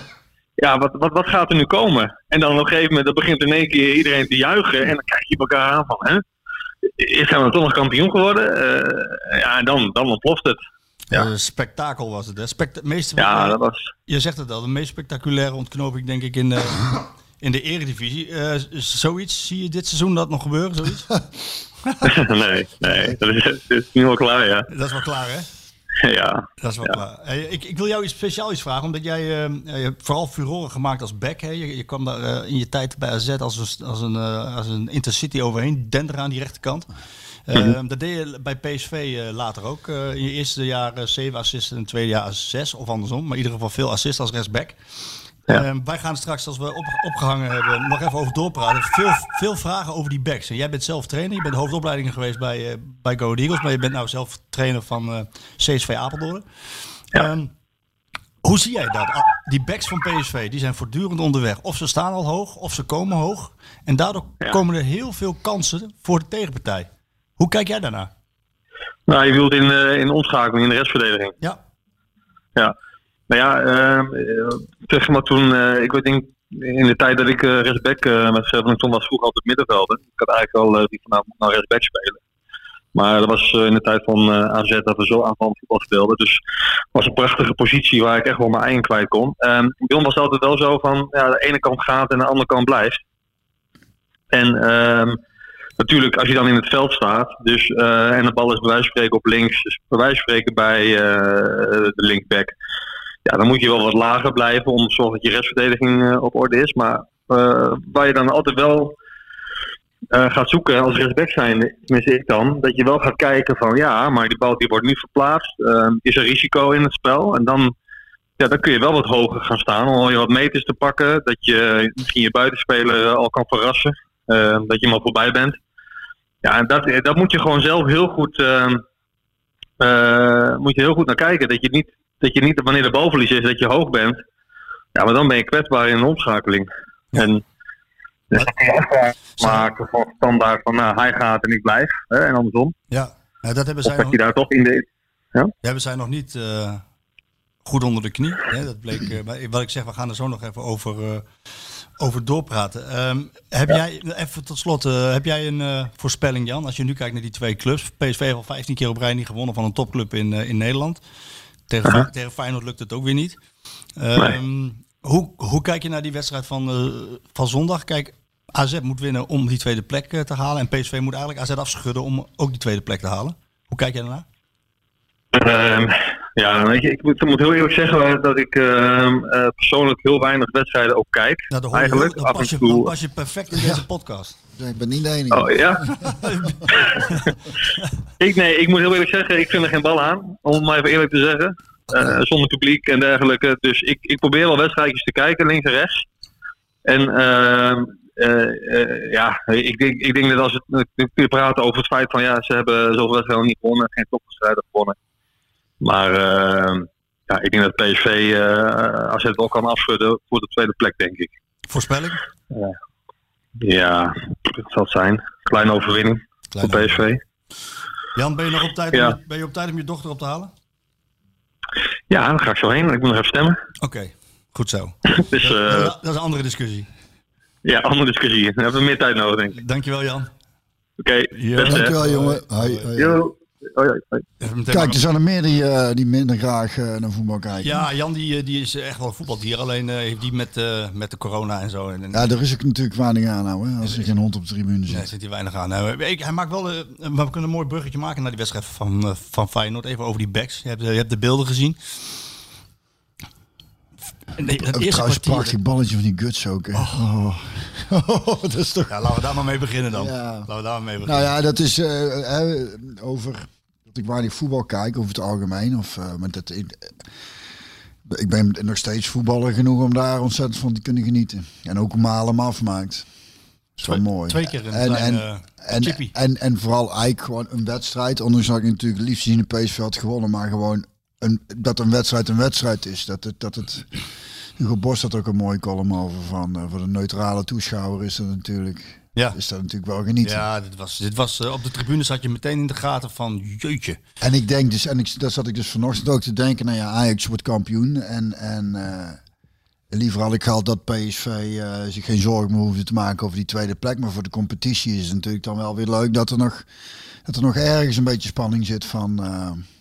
Speaker 9: ja, wat, wat, wat gaat er nu komen? En dan op een gegeven moment dan begint in één keer iedereen te juichen. En dan kijk je elkaar aan van, hè? Is hij dan toch nog kampioen geworden? Eh, ja, en dan, dan ontploft het.
Speaker 6: Ja. Spektakel was het. Hè? Spect meeste,
Speaker 9: Ja, dat was...
Speaker 6: Je zegt het al, de meest spectaculaire ontknoping denk ik in de, [LAUGHS] in de eredivisie. Eh, zoiets, zie je dit seizoen dat nog gebeuren? Zoiets? [LAUGHS] [LAUGHS]
Speaker 9: nee, nee, dat is, dat is nu al klaar, ja.
Speaker 6: Dat is wel klaar, hè?
Speaker 9: Ja.
Speaker 6: Dat is wel
Speaker 9: Ja.
Speaker 6: klaar. Eh, ik, ik wil jou iets speciaal iets vragen, omdat jij eh, je hebt vooral furoren gemaakt als back. Hè? Je, je kwam daar eh, in je tijd bij AZ als een, als een, eh, als een intercity overheen, dender aan die rechterkant.
Speaker 9: Mhm.
Speaker 6: Dat deed je bij PSV later ook. In je eerste jaar 7 assists en in het tweede jaar 6 of andersom. Maar in ieder geval veel assists als rechtsback.
Speaker 9: Ja.
Speaker 6: Eh, wij gaan straks, als we op, opgehangen hebben, nog even over doorpraten. Veel, veel vragen over die backs. En jij bent zelf trainer. Je bent hoofdopleidingen geweest bij, eh bij Go Eagles. Maar je bent nou zelf trainer van eh, CSV Apeldoorn. Ehm, hoe zie jij dat? Ah, Die backs van PSV die zijn voortdurend onderweg. Of ze staan al hoog, of ze komen hoog. En daardoor komen er heel veel kansen voor de tegenpartij. Hoe kijk jij daarnaar?
Speaker 9: Nou, je wilt in, eh, in omschakeling, in de restverdediging.
Speaker 6: Ja.
Speaker 9: Ja. Nou ja, ehm, eh, zeg maar toen, eh, ik weet denk in de tijd dat ik eh rechtsback met toen was vroeger altijd middenvelder. Ik had eigenlijk al uh, die van nou, moet nou rechtsback spelen. Maar dat was in de tijd van AZ dat we zo aanvallend voetbal speelden. Dus het was een prachtige positie waar ik echt wel mijn eigen kwijt kon. Ehm bij ons was altijd wel zo van, ja, de ene kant gaat en de andere kant blijft. En ehm, natuurlijk, als je dan in het veld staat, dus, en de bal is bij wijze van spreken op links, dus bij wijze van spreken bij de linkback, ja, dan moet je wel wat lager blijven om zorgen dat je restverdediging eh, op orde is. Maar eh, waar je dan altijd wel eh, gaat zoeken als rechtsback zijn, tenminste ik dan, dat je wel gaat kijken van ja, maar die bal die wordt nu verplaatst, is er risico in het spel? En dan, ja, dan kun je wel wat hoger gaan staan om je wat meters te pakken, dat je misschien je buitenspeler al kan verrassen, dat je hem voorbij bent. Ja, en dat, dat moet je gewoon zelf heel goed, moet je heel goed naar kijken. Dat je niet, dat je niet wanneer de balverlies is, dat je hoog bent. Ja, maar dan ben je kwetsbaar in een omschakeling. En dus dan kun je afspraken maken van standaard van nou, hij gaat en ik blijf. Hè, en andersom.
Speaker 6: Ja, nou, dat hebben
Speaker 9: Of
Speaker 6: zij
Speaker 9: dat
Speaker 6: nog,
Speaker 9: je daar toch in de... Ja?
Speaker 6: hebben zij nog niet eh, goed onder de knie. Hè? Dat bleek, eh, bij- wat ik zeg, we gaan er zo nog even over, eh, over doorpraten. Ehm, heb jij, even tot slot, eh, heb jij een eh, voorspelling Jan? Als je nu kijkt naar die twee clubs. PSV heeft al 15 keer op rij niet gewonnen van een topclub in, eh, in Nederland. Tegen, tegen Feyenoord lukt het ook weer niet. Ehm, hoe, hoe kijk je naar die wedstrijd van, eh, van zondag? Kijk, AZ moet winnen om die tweede plek eh, te halen. En PSV moet eigenlijk AZ afschudden om ook die tweede plek te halen. Hoe kijk jij daarnaar?
Speaker 9: Ehm, ja, weet je, ik moet, ik moet heel eerlijk zeggen dat ik ehm, eh, persoonlijk heel weinig wedstrijden ook kijk.
Speaker 6: Nou, dan, hoor je,
Speaker 9: eigenlijk. Af
Speaker 6: pas
Speaker 9: en
Speaker 6: je, pas je perfect in deze podcast.
Speaker 8: Ik ben niet de enige.
Speaker 9: Oh ja? [LAUGHS] ik, nee, ik moet heel eerlijk zeggen, ik vind er geen bal aan. Om het maar even eerlijk te zeggen. Eh, zonder publiek en dergelijke. Dus ik, ik probeer wel wedstrijdjes te kijken, links en rechts. En ehm, eh, eh, ja, ik denk, ik denk dat als het, praten over het feit van ja, ze hebben zoveel wedstrijden niet gewonnen, geen topwedstrijden gewonnen. Maar ehm, ja, ik denk dat PSV, eh als het wel kan afschudden, voor de tweede plek, denk ik.
Speaker 6: Voorspelling?
Speaker 9: Ja, dat zal het zijn. Kleine overwinning voor PSV.
Speaker 6: Jan, ben je nog op tijd,
Speaker 9: Ja.
Speaker 6: om, je- ben je op tijd om je dochter op te halen?
Speaker 9: Ja, daar ga ik zo heen. Ik moet nog even stemmen.
Speaker 6: Oké, goed zo. [LAUGHS]
Speaker 9: Dus
Speaker 6: dat,
Speaker 9: eh,
Speaker 6: dat is een andere discussie.
Speaker 9: ja, andere discussie. Dan hebben we meer tijd nodig, denk ik.
Speaker 6: Dankjewel Jan.
Speaker 9: Oké,
Speaker 6: Ja.
Speaker 9: hè.
Speaker 8: Dankjewel, jongen. Hoi, hoi.
Speaker 9: Hoi, hoi.
Speaker 6: Even meteen
Speaker 8: Kijk, er zijn er meer die, eh, die minder graag eh, naar voetbal kijken.
Speaker 6: Ja, Jan die, eh, die is echt wel een voetbaldier. Alleen eh, heeft die met, eh, met de corona en zo. En, en,
Speaker 8: Ja, daar is ik natuurlijk weinig aan nou, hè, als er geen hond op de tribune zit.
Speaker 6: Nee, zit hij weinig aan. Nou, ik, hij maakt wel, eh, we kunnen een mooi bruggetje maken naar die wedstrijd van, van Feyenoord. Even over die backs. Je hebt, je hebt de beelden gezien. Nee, het
Speaker 8: Ook
Speaker 6: eerste
Speaker 8: trouwens een
Speaker 6: kwartier-
Speaker 8: prachtig balletje van die guts ook. hè. [LAUGHS] Oh. dat is toch...
Speaker 6: Ja, laten we daar maar mee beginnen dan.
Speaker 8: Ja.
Speaker 6: Laten we daar maar mee beginnen.
Speaker 8: Nou ja, dat is eh, hè, over dat ik weinig voetbal kijk over het algemeen. Of, eh, maar dat, ik, ik ben nog steeds voetballer genoeg om daar ontzettend van te kunnen genieten. En ook om halen afmaakt. Dat is wel mooi.
Speaker 6: twee keer een
Speaker 8: en,
Speaker 6: klein,
Speaker 8: en,
Speaker 6: eh,
Speaker 8: en, en, en vooral eigenlijk gewoon een wedstrijd. Ondanks dat ik natuurlijk het liefst zien de PSV had gewonnen. Maar gewoon een, dat een wedstrijd een wedstrijd is. Dat het... Dat het Hugo Bos had ook een mooie column over van. eh, voor de neutrale toeschouwer is dat natuurlijk
Speaker 6: Ja.
Speaker 8: is dat natuurlijk wel genieten.
Speaker 6: Ja, dit was, dit was, eh, op de tribune zat je meteen in de gaten van jeetje.
Speaker 8: En ik denk dus, en ik, daar zat ik dus vanochtend ook te denken, nou ja, Ajax wordt kampioen. En, en eh, liever had ik gehad dat PSV zich geen zorgen meer hoefde te maken over die tweede plek. Maar voor de competitie is het natuurlijk dan wel weer leuk dat er nog, dat er nog ergens een beetje spanning zit van,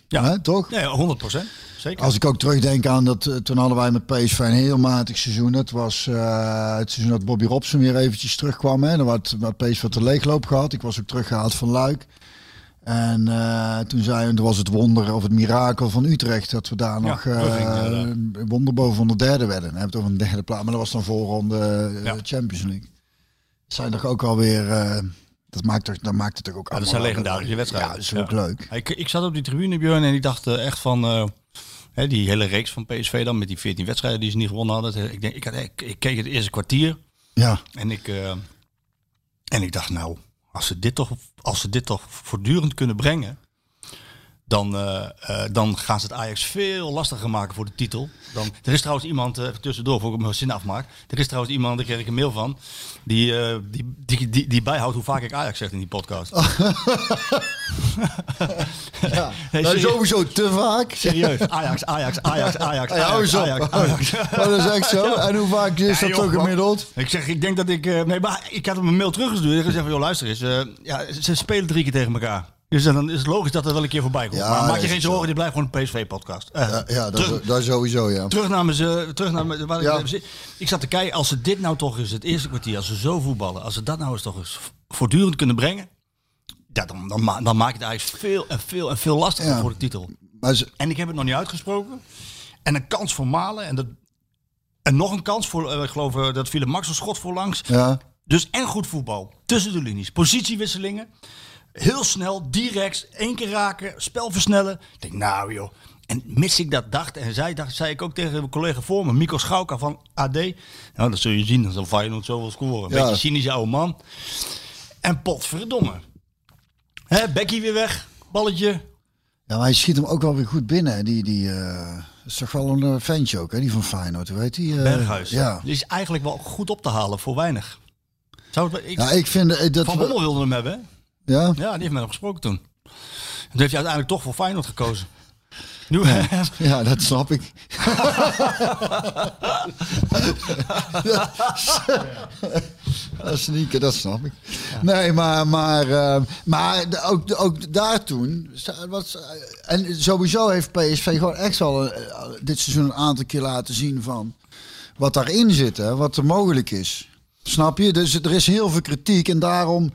Speaker 6: Ja.
Speaker 8: hè, toch?
Speaker 6: Nee, 100 procent. Zeker.
Speaker 8: Als ik ook terugdenk aan dat, eh, toen hadden wij met PSV een heel matig seizoen. Dat was eh, het seizoen dat Bobby Robson weer eventjes terugkwam. Hè. Dan had, had PSV wat de leegloop gehad. Ik was ook teruggehaald van Luik. En eh, toen zei toen was het wonder of het mirakel van Utrecht dat we daar
Speaker 6: Ja,
Speaker 8: nog een wonder boven van de derde werden. Dan hebben we het over een derde plaats, maar dat was dan voorronde
Speaker 6: Ja.
Speaker 8: Champions League. Dat zijn toch ook alweer, dat maakt toch, dat maakt het toch ook
Speaker 6: Ja, dat
Speaker 8: allemaal
Speaker 6: zijn
Speaker 8: wel-
Speaker 6: legendarische wedstrijden.
Speaker 8: Ja, dat is ook leuk.
Speaker 6: Ik, ik zat op die tribune, Björn, en ik dacht eh, echt van... eh, hè, die hele reeks van PSV dan, met die 14 wedstrijden die ze niet gewonnen hadden. Ik, denk, ik, had, ik, ik keek het eerste kwartier
Speaker 8: Ja,
Speaker 6: en ik, eh, en ik dacht, nou, als ze, dit toch, als ze dit toch voortdurend kunnen brengen... Dan, eh, dan gaan ze het Ajax veel lastiger maken voor de titel. Dan, er is trouwens iemand, even tussendoor, voor ik mijn zin afmaak. Er is trouwens iemand, daar kreeg ik een mail van, die, die, die, die, die bijhoudt hoe vaak ik Ajax zeg in die podcast. [LAUGHS]
Speaker 8: ja.
Speaker 6: Nee,
Speaker 8: Nou, sowieso te vaak.
Speaker 6: Serieus. [LAUGHS] Ajax, Ajax, Ajax, Ajax,
Speaker 8: Ja. [LAUGHS] Oh, dat is echt zo. En hoe vaak is
Speaker 6: Ja,
Speaker 8: dat
Speaker 6: joh, man.
Speaker 8: gemiddeld?
Speaker 6: Ik zeg, ik denk dat ik... nee, maar ik had hem een mail teruggestuurd. Ik gezegd van, joh, luister eens. ja, ze spelen drie keer tegen elkaar. Dus dan is het logisch dat er wel een keer voorbij komt.
Speaker 8: Ja,
Speaker 6: maar maak
Speaker 8: dat
Speaker 6: je geen
Speaker 8: zo.
Speaker 6: zorgen, die blijft gewoon een PSV-podcast. Eh,
Speaker 8: Ja, ja dat,
Speaker 6: terug,
Speaker 8: dat sowieso, ja.
Speaker 6: terug naar mijn... ze- Terug naar waar ik,
Speaker 8: Ja.
Speaker 6: even zit. ik zat te kijken, als ze dit nou toch eens het eerste kwartier, als ze zo voetballen, als ze dat nou eens toch eens voortdurend kunnen brengen, ja, dan, dan, ma- dan maak je het eigenlijk veel en veel en veel lastiger
Speaker 8: Ja.
Speaker 6: voor de titel.
Speaker 8: Maar ze,
Speaker 6: En ik heb het nog niet uitgesproken. En een kans voor Malen. En, dat, en nog een kans voor, eh, ik geloof eh, dat viel een Max een schot voorlangs.
Speaker 8: ja,
Speaker 6: Dus en goed voetbal. Tussen de linies. Positiewisselingen. Heel snel, direct, één keer raken, spel versnellen. Ik denk, nou joh. En mis ik dat dacht, en zei, dacht, zei ik ook tegen mijn collega voor me, Mico Schauka van AD. Nou, dat zul je zien, dan zal Feyenoord zo wel scoren. Een
Speaker 8: Ja.
Speaker 6: beetje cynische oude man. En potverdomme. Hè, Becky weer weg, balletje.
Speaker 8: ja, maar hij schiet hem ook wel weer goed binnen. Die, die eh, is toch wel een eh, ventje ook, hè? Die van Feyenoord, hoe heet die? eh,
Speaker 6: Berghuis.
Speaker 8: Ja.
Speaker 6: Die is eigenlijk wel goed op te halen voor weinig. Zou het, ik,
Speaker 8: ja, ik vind dat...
Speaker 6: Van Bommel wilde hem hebben, hè?
Speaker 8: Ja?
Speaker 6: Ja, die heeft met hem gesproken toen. En toen heeft hij uiteindelijk toch voor Feyenoord gekozen. [LAUGHS] Nu,
Speaker 8: ja, dat snap ik. [LAUGHS] Dat niet, dat snap ik. Nee, maar, maar, eh, maar ook, ook daar toen. Was, eh, en sowieso heeft PSV gewoon echt wel eh, dit seizoen een aantal keer laten zien van wat daarin zit, hè, wat er mogelijk is. Snap je? Dus er is heel veel kritiek en daarom.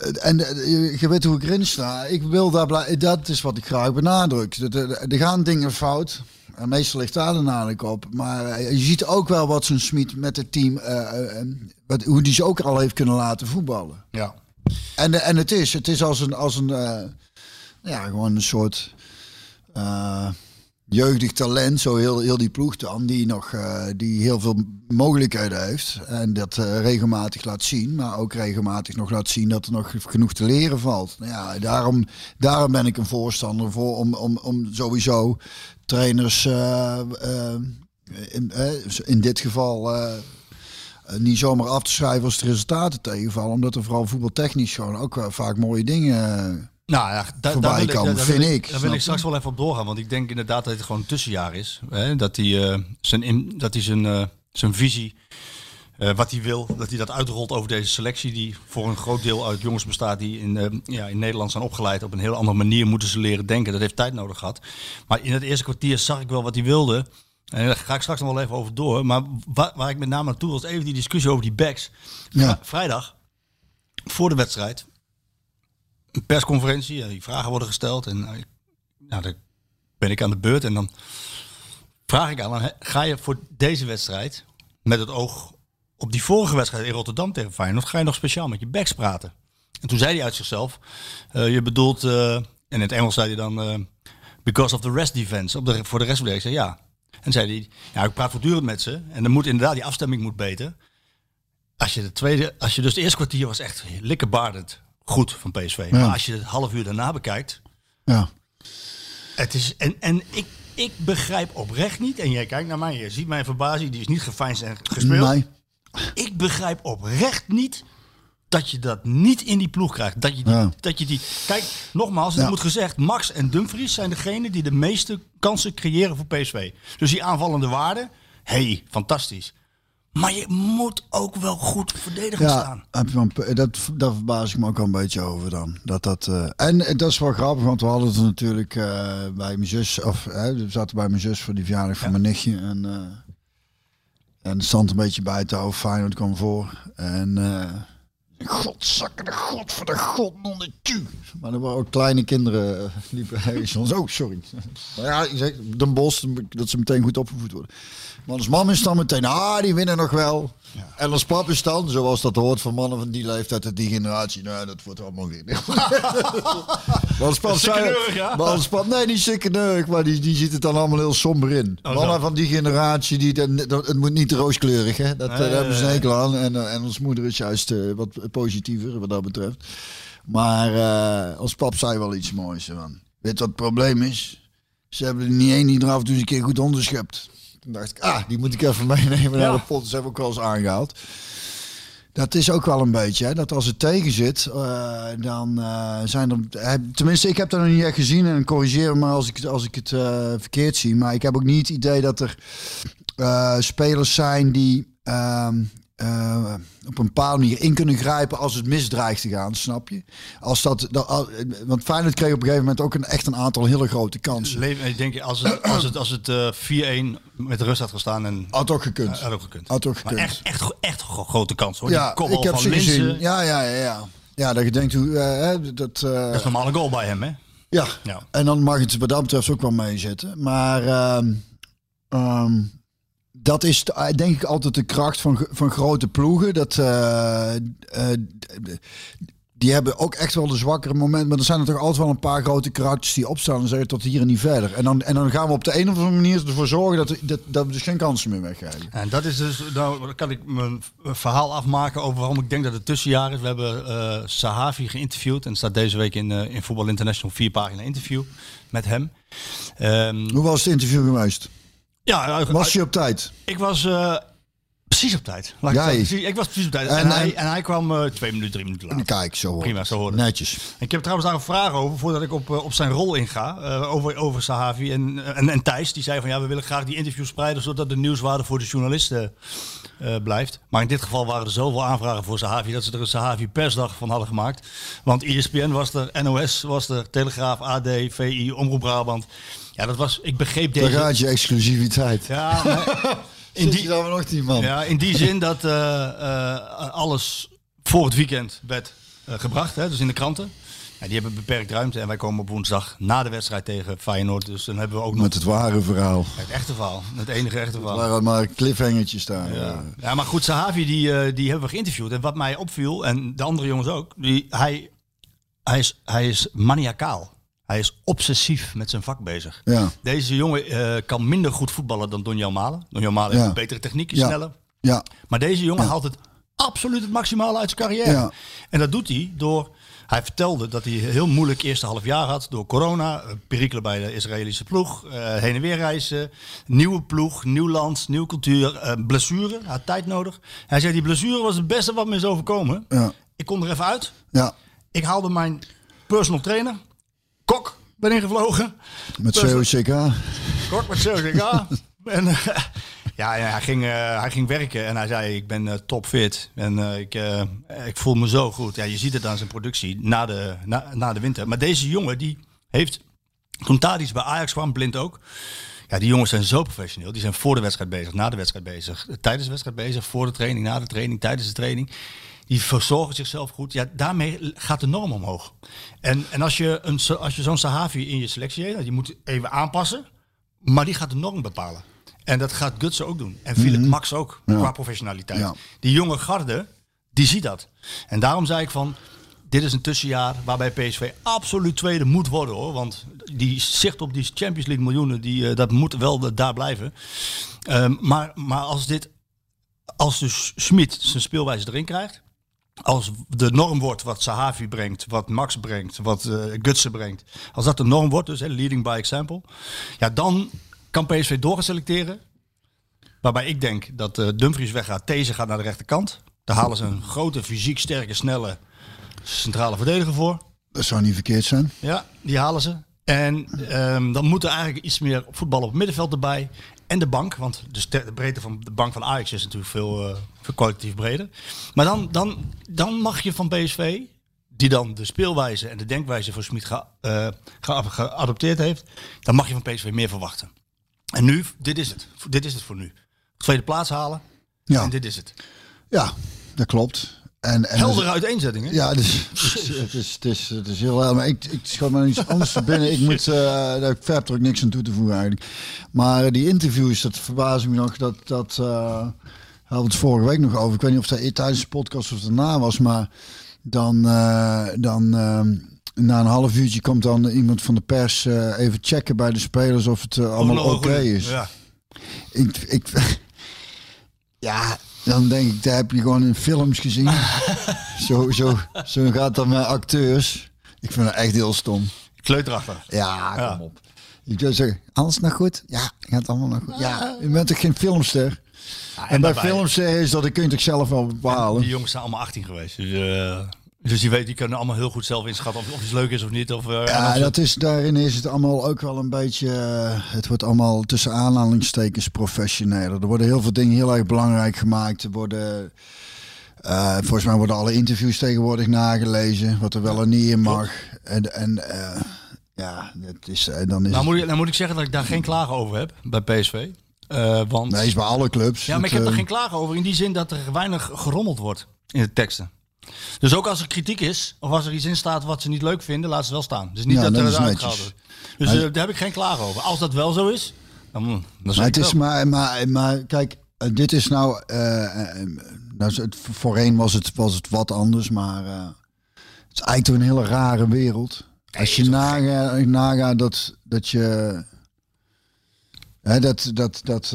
Speaker 8: En eh, je weet hoe ik erin sta. Ik wil daar dat is wat ik graag benadruk. Er- gaan dingen fout. En meestal ligt daar de nadruk op. Maar eh, je ziet ook wel wat zo'n Smit met het team. eh, eh, wat, hoe die ze ook al heeft kunnen laten voetballen.
Speaker 6: ja.
Speaker 8: En, eh, en het is, het is als een, als een eh, ja, gewoon een soort eh, jeugdig talent, zo heel, heel die ploeg dan, die nog eh, die heel veel mogelijkheden heeft. En dat eh, regelmatig laat zien, maar ook regelmatig nog laat zien dat er nog genoeg te leren valt. Nou ja, daarom, daarom ben ik een voorstander voor om, om, om sowieso trainers eh, in, in dit geval. niet zomaar af te schrijven als de resultaten tegenvallen. Omdat er vooral voetbaltechnisch gewoon ook vaak mooie dingen...
Speaker 6: Nou ja, da-
Speaker 8: Voorbij
Speaker 6: daar wil ik, daar
Speaker 8: vind ik,
Speaker 6: Daar wil
Speaker 8: snap
Speaker 6: ik straks wel even op doorgaan. Want ik denk inderdaad dat het gewoon een tussenjaar is. Hè? Dat hij eh, zijn, in, dat hij zijn, eh, zijn visie, eh, wat hij wil, dat hij dat uitrolt over deze selectie. Die voor een groot deel uit jongens bestaat die in, ja, in Nederland zijn opgeleid. Op een heel andere manier moeten ze leren denken. Dat heeft tijd nodig gehad. Maar in het eerste kwartier zag ik wel wat hij wilde. En daar ga ik straks nog wel even over door. Maar waar, waar ik met name naartoe was even die discussie over die backs.
Speaker 8: Ja.
Speaker 6: Vrijdag, voor de wedstrijd, een persconferentie. en die vragen worden gesteld. En ik- nou, dan ben ik aan de beurt. En dan vraag ik aan ga je voor deze wedstrijd, met het oog op die vorige wedstrijd in Rotterdam tegen Feyenoord, ga je nog speciaal met je backs praten? En toen zei hij uit zichzelf, eh, je bedoelt, eh, en in het Engels zei hij dan, eh, because of the rest defense, op de, voor de rest van de Ik zei ja. En zei hij, ja, ik praat voortdurend met ze. En dan moet inderdaad, die afstemming moet beter. Als je de tweede, als je dus het eerste kwartier was echt likkebaardend goed van PSV. Maar als je het half uur daarna bekijkt,
Speaker 8: ja.
Speaker 6: het is, en, en ik, ik begrijp oprecht niet, en jij kijkt naar mij, je ziet mijn verbazing, die is niet gefijnst en gespeeld.
Speaker 8: Nee,
Speaker 6: Ik begrijp oprecht niet dat je dat niet in die ploeg krijgt. Dat je die,
Speaker 8: Ja.
Speaker 6: dat je die kijk, nogmaals, het
Speaker 8: Ja.
Speaker 6: moet gezegd, Max en Dumfries zijn degenen die de meeste kansen creëren voor PSV. Dus die aanvallende waarde, hey, fantastisch. Maar je moet ook wel goed verdedigend
Speaker 8: Ja,
Speaker 6: staan.
Speaker 8: heb je een dat, daar verbaas ik me ook wel een beetje over dan. Dat dat, eh, en dat is wel grappig, want we hadden het natuurlijk eh, bij mijn zus, of we zaten bij mijn zus voor die verjaardag van mijn nichtje. En, eh, en stond een beetje bij het hoofd, Feyenoord kwam voor. En eh godzakken, de god voor de god, non. Maar er waren ook kleine kinderen, eh, liepen [LAUGHS] ergens ons. Oh, sorry. Maar ja, ik zeg, Den Bos, dat ze meteen goed opgevoed worden. Maar als mam is dan meteen, ah, die winnen nog wel. En als pap is dan, zoals dat hoort van mannen van die leeftijd en die generatie, nou, dat wordt allemaal weer. [LAUGHS] maar als pap zei,
Speaker 6: Sikkeneurig, ja?
Speaker 8: maar als pap, nee, niet sikkeneurig, maar die, die ziet het dan allemaal heel somber in.
Speaker 6: Oh,
Speaker 8: mannen
Speaker 6: zo.
Speaker 8: van die generatie, die, dan- dat, het moet niet rooskleurig, hè. Dat, eh,
Speaker 6: Nee,
Speaker 8: daar hebben ze een hekel aan. En, eh, en ons moeder is juist eh, wat positiever wat dat betreft. Maar als pap zei wel iets moois. Man. Weet wat het probleem is? Ze hebben er niet één die er af en toe eens een keer goed onderschept. Toen dacht ik, ah, die moet ik even [LAUGHS] meenemen naar de pot. Dat hebben we ook wel eens aangehaald. Dat is ook wel een beetje, hè, dat als het tegen zit, eh, dan eh, zijn er... Tenminste, ik heb dat nog niet echt gezien en corrigeer me als ik, als ik het eh, verkeerd zie. Maar ik heb ook niet het idee dat er spelers zijn die eh, op een bepaalde manier in kunnen grijpen als het misdreigt te gaan, snap je? Als dat, dat, want Feyenoord kreeg op een gegeven moment ook een, echt een aantal hele grote kansen.
Speaker 6: Le- ik denk, als het, als het, als het eh, 4-1 met rust had gestaan en
Speaker 8: Had ook gekund.
Speaker 6: had ook gekund.
Speaker 8: Had ook
Speaker 6: Maar
Speaker 8: gekund.
Speaker 6: echt, echt, echt gro- grote kans hoor.
Speaker 8: ja, ik heb
Speaker 6: van
Speaker 8: ze gezien. Ja, ja, ja, ja. Ja, dat je denkt, hoe, hè, dat...
Speaker 6: Dat is normaal een goal bij hem hè.
Speaker 8: Ja.
Speaker 6: Ja.
Speaker 8: en dan mag het wat dat betreft ook wel meezitten. Maar ehm, ehm, dat is eh, denk ik altijd de kracht van, van grote ploegen. Dat, eh, eh, die hebben ook echt wel de zwakkere momenten. Maar er zijn er toch altijd wel een paar grote karakters die opstaan en zeggen tot hier en niet verder. En dan, en dan gaan we op de een of andere manier ervoor zorgen dat, we- dat, dat we dus geen kansen meer weggeven.
Speaker 6: En dat is dus, nou dan kan ik mijn verhaal afmaken over waarom ik denk dat het tussenjaar is. We hebben Sahavi geïnterviewd en staat deze week in, in Voetbal International vier pagina interview met hem. Ehm,
Speaker 8: Hoe was het interview geweest?
Speaker 6: Ja,
Speaker 8: Was je op tijd?
Speaker 6: ik was eh, precies op tijd. Laat ik, precies, was precies op tijd. En,
Speaker 8: En-
Speaker 6: hij,
Speaker 8: en-
Speaker 6: hij kwam eh, twee minuten, drie minuten later.
Speaker 8: Kijk, zo hoor.
Speaker 6: Prima, zo.
Speaker 8: Netjes.
Speaker 6: Ik heb trouwens daar een vraag over, voordat ik op, eh, op zijn rol inga, over, over Sahavi. En, en, en Thijs, die zei van ja, we willen graag die interviews spreiden, zodat de nieuwswaarde voor de journalisten blijft. Maar in dit geval waren er zoveel aanvragen voor Sahavi, dat ze er een Sahavi persdag van hadden gemaakt. Want ESPN was er, NOS was er, Telegraaf, AD, VI, Omroep Brabant. Ja, dat was, ik begreep
Speaker 8: Daar
Speaker 6: deze...
Speaker 8: gaat je exclusiviteit.
Speaker 6: Ja, [LAUGHS] maar- in die,
Speaker 8: dan nog die man?
Speaker 6: ja, in die zin dat eh, eh, alles voor het weekend werd eh, gebracht, hè, dus in de kranten. Ja, die hebben beperkt ruimte en wij komen op woensdag na de wedstrijd tegen Feyenoord. Dus dan hebben we ook nog
Speaker 8: Met het ware verhaal.
Speaker 6: het echte verhaal, het enige echte
Speaker 8: Er
Speaker 6: verhaal.
Speaker 8: waren maar cliffhangertjes daar.
Speaker 6: Ja. ja, maar goed, Sahavi die, die hebben we geïnterviewd. En wat mij opviel, en de andere jongens ook, die, hij, hij, is, hij is maniakaal. Hij is obsessief met zijn vak bezig.
Speaker 8: Ja.
Speaker 6: Deze jongen eh, kan minder goed voetballen dan Donjan Malen. Donjan Malen heeft een betere techniek, is sneller.
Speaker 8: Ja.
Speaker 6: Maar deze jongen haalt het absoluut het maximale uit zijn carrière. En dat doet hij door... Hij vertelde dat hij heel moeilijk eerste half jaar had door corona. eh, Perikelen bij de Israëlische ploeg. eh, heen en weer reizen. Nieuwe ploeg, nieuw land, nieuwe cultuur. eh, blessure, had tijd nodig. Hij zei die blessure was het beste wat me is overkomen.
Speaker 8: Ja.
Speaker 6: Ik kon er even uit.
Speaker 8: Ja.
Speaker 6: Ik haalde mijn personal trainer. Kok ben ingevlogen.
Speaker 8: Met COCK.
Speaker 6: Kort met COCK. [LAUGHS] en eh, ja, ja, hij, ging, eh, hij ging werken en hij zei: Ik ben eh, topfit en ik, ik voel me zo goed. Ja, je ziet het aan zijn productie na de, na, na de winter. Maar deze jongen die heeft, toen Tadic bij Ajax kwam, blind ook. Ja, die jongens zijn zo professioneel. Die zijn voor de wedstrijd bezig, na de wedstrijd bezig, tijdens de wedstrijd bezig, voor de training, na de training, tijdens de training. Die verzorgen zichzelf goed. Ja, daarmee gaat de norm omhoog. En, en als je, een, als je zo'n Sahavi in je selectie hebt, je moet even aanpassen. Maar die gaat de norm bepalen. En dat gaat Gutsen ook doen. En Philip Max ook, qua professionaliteit.
Speaker 8: Ja.
Speaker 6: Die jonge garde, die ziet dat. En daarom zei ik van, dit is een tussenjaar waarbij PSV absoluut tweede moet worden hoor. Want die zicht op die Champions League miljoenen, die, eh, dat moet wel de- daar blijven. Ehm, maar, maar als dit, als dus Schmid zijn speelwijze erin krijgt. Als de norm wordt wat Sahavi brengt, wat Max brengt, wat eh Gutsen brengt. Als dat de norm wordt, dus hè, leading by example. Ja, dan kan PSV doorgeselecteren. Waarbij ik denk dat eh, Dumfries weggaat, These gaat naar de rechterkant. Daar halen ze een grote, fysiek sterke, snelle centrale verdediger voor.
Speaker 8: Dat zou niet verkeerd zijn.
Speaker 6: Ja, die halen ze. En ehm, dan moet er eigenlijk iets meer voetbal op het middenveld erbij. En de bank, want de, ster- de breedte van de bank van Ajax is natuurlijk veel, eh, veel kwalitatief breder. Maar dan, dan, dan mag je van PSV, die dan de speelwijze en de denkwijze voor Smit ge, ge- geadopteerd heeft, dan mag je van PSV meer verwachten. En nu, dit is het. Dit is het voor nu. Tweede plaats halen.
Speaker 8: Ja.
Speaker 6: En dit is het.
Speaker 8: Ja, dat klopt. En, en
Speaker 6: Heldere uiteenzetting, hè?
Speaker 8: Ja, dus, [LAUGHS] het, is, het, is, het is heel helder. Maar ik, ik schoot maar iets anders te binnen. Ik [LAUGHS] moet, eh daar verder ook niks aan toe te voegen eigenlijk. Maar die interviews, dat verbaasde me nog. Dat, dat eh, hadden we het vorige week nog over. Ik weet niet of dat tijdens de podcast of daarna was. Maar dan, eh, dan eh, na een half uurtje komt dan iemand van de pers even checken bij de spelers of het allemaal oké is.
Speaker 6: Ja.
Speaker 8: Ik, ik, [LAUGHS] ja, dan denk ik, daar heb je gewoon in films gezien. [LAUGHS] zo, zo, zo gaat dat met acteurs. Ik vind het echt heel stom.
Speaker 6: Kleuterachtig.
Speaker 8: Ja, kom
Speaker 6: Ja.
Speaker 8: op. Je kunt zeggen, alles nog goed? Ja, gaat allemaal nog goed. Ja, je bent toch geen filmster? en bij
Speaker 6: daarbij-
Speaker 8: filmster is dat, dat kun je toch zelf wel bepalen.
Speaker 6: Die jongens zijn allemaal 18 geweest. Dus, eh, dus die, weet, die kunnen allemaal heel goed zelf inschatten of, of iets leuk is of niet. Of, eh,
Speaker 8: Ja,
Speaker 6: of
Speaker 8: dat is, daarin is het allemaal ook wel een beetje. eh, het wordt allemaal tussen aanhalingstekens professioneler. Er worden heel veel dingen heel erg belangrijk gemaakt. Er worden. eh, volgens mij worden alle interviews tegenwoordig nagelezen. Wat er wel en niet in mag. En, en ja, het is, dan is.
Speaker 6: nou, moet ik, nou moet ik zeggen dat ik daar geen klagen over heb bij PSV. Eh, want,
Speaker 8: nee, is bij alle clubs.
Speaker 6: ja, maar ik heb er geen klagen over in die zin dat er weinig gerommeld wordt in de teksten. Dus ook als er kritiek is, of als er iets in staat wat ze niet leuk vinden, laat ze wel staan. Dus niet
Speaker 8: Ja,
Speaker 6: dat
Speaker 8: dat
Speaker 6: er eruit gehaald wordt. Dus eh, daar heb ik geen klagen over. Als dat wel zo is, dan, dan
Speaker 8: Maar het is maar, maar, maar kijk, eh, dit is nou. eh, nou het, voorheen was het, was het wat anders, maar het is eigenlijk toch een hele rare wereld. Als je nagaat naga dat, dat je. Dat dat, dat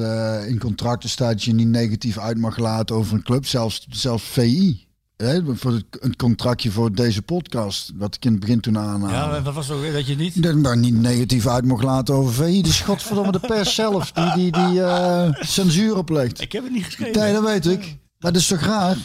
Speaker 8: in contracten staat dat je niet negatief uit mag laten over een club, zelfs, zelfs VI. Hè, voor het, een contractje voor deze podcast, wat ik in het begin toen aanhaalde.
Speaker 6: Ja, wat was ook dat je niet...
Speaker 8: Dat maar niet negatief uit mocht laten over VI. Dus godverdomme de pers [LAUGHS] zelf die, die, die eh, censuur oplegt.
Speaker 6: Ik heb het niet geschreven.
Speaker 8: Nee, dat weet ik. Maar dat is toch raar?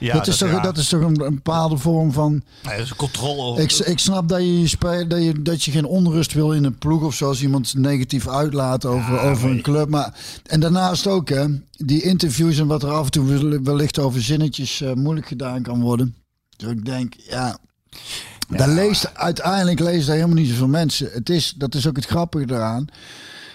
Speaker 6: Ja,
Speaker 8: dat, is toch, dat is toch een, een bepaalde vorm van...
Speaker 6: Nee, dat is een controle.
Speaker 8: Ik, ik snap dat je, speel, dat, je, dat je geen onrust wil in een ploeg of zoals iemand negatief uitlaat over, over een club. Maar, en daarnaast ook, hè, die interviews en wat er af en toe wel- wellicht over zinnetjes eh, moeilijk gedaan kan worden. Dus ik denk, ja, daar leest, uiteindelijk lezen daar helemaal niet zoveel mensen. Het is, dat is ook het grappige eraan.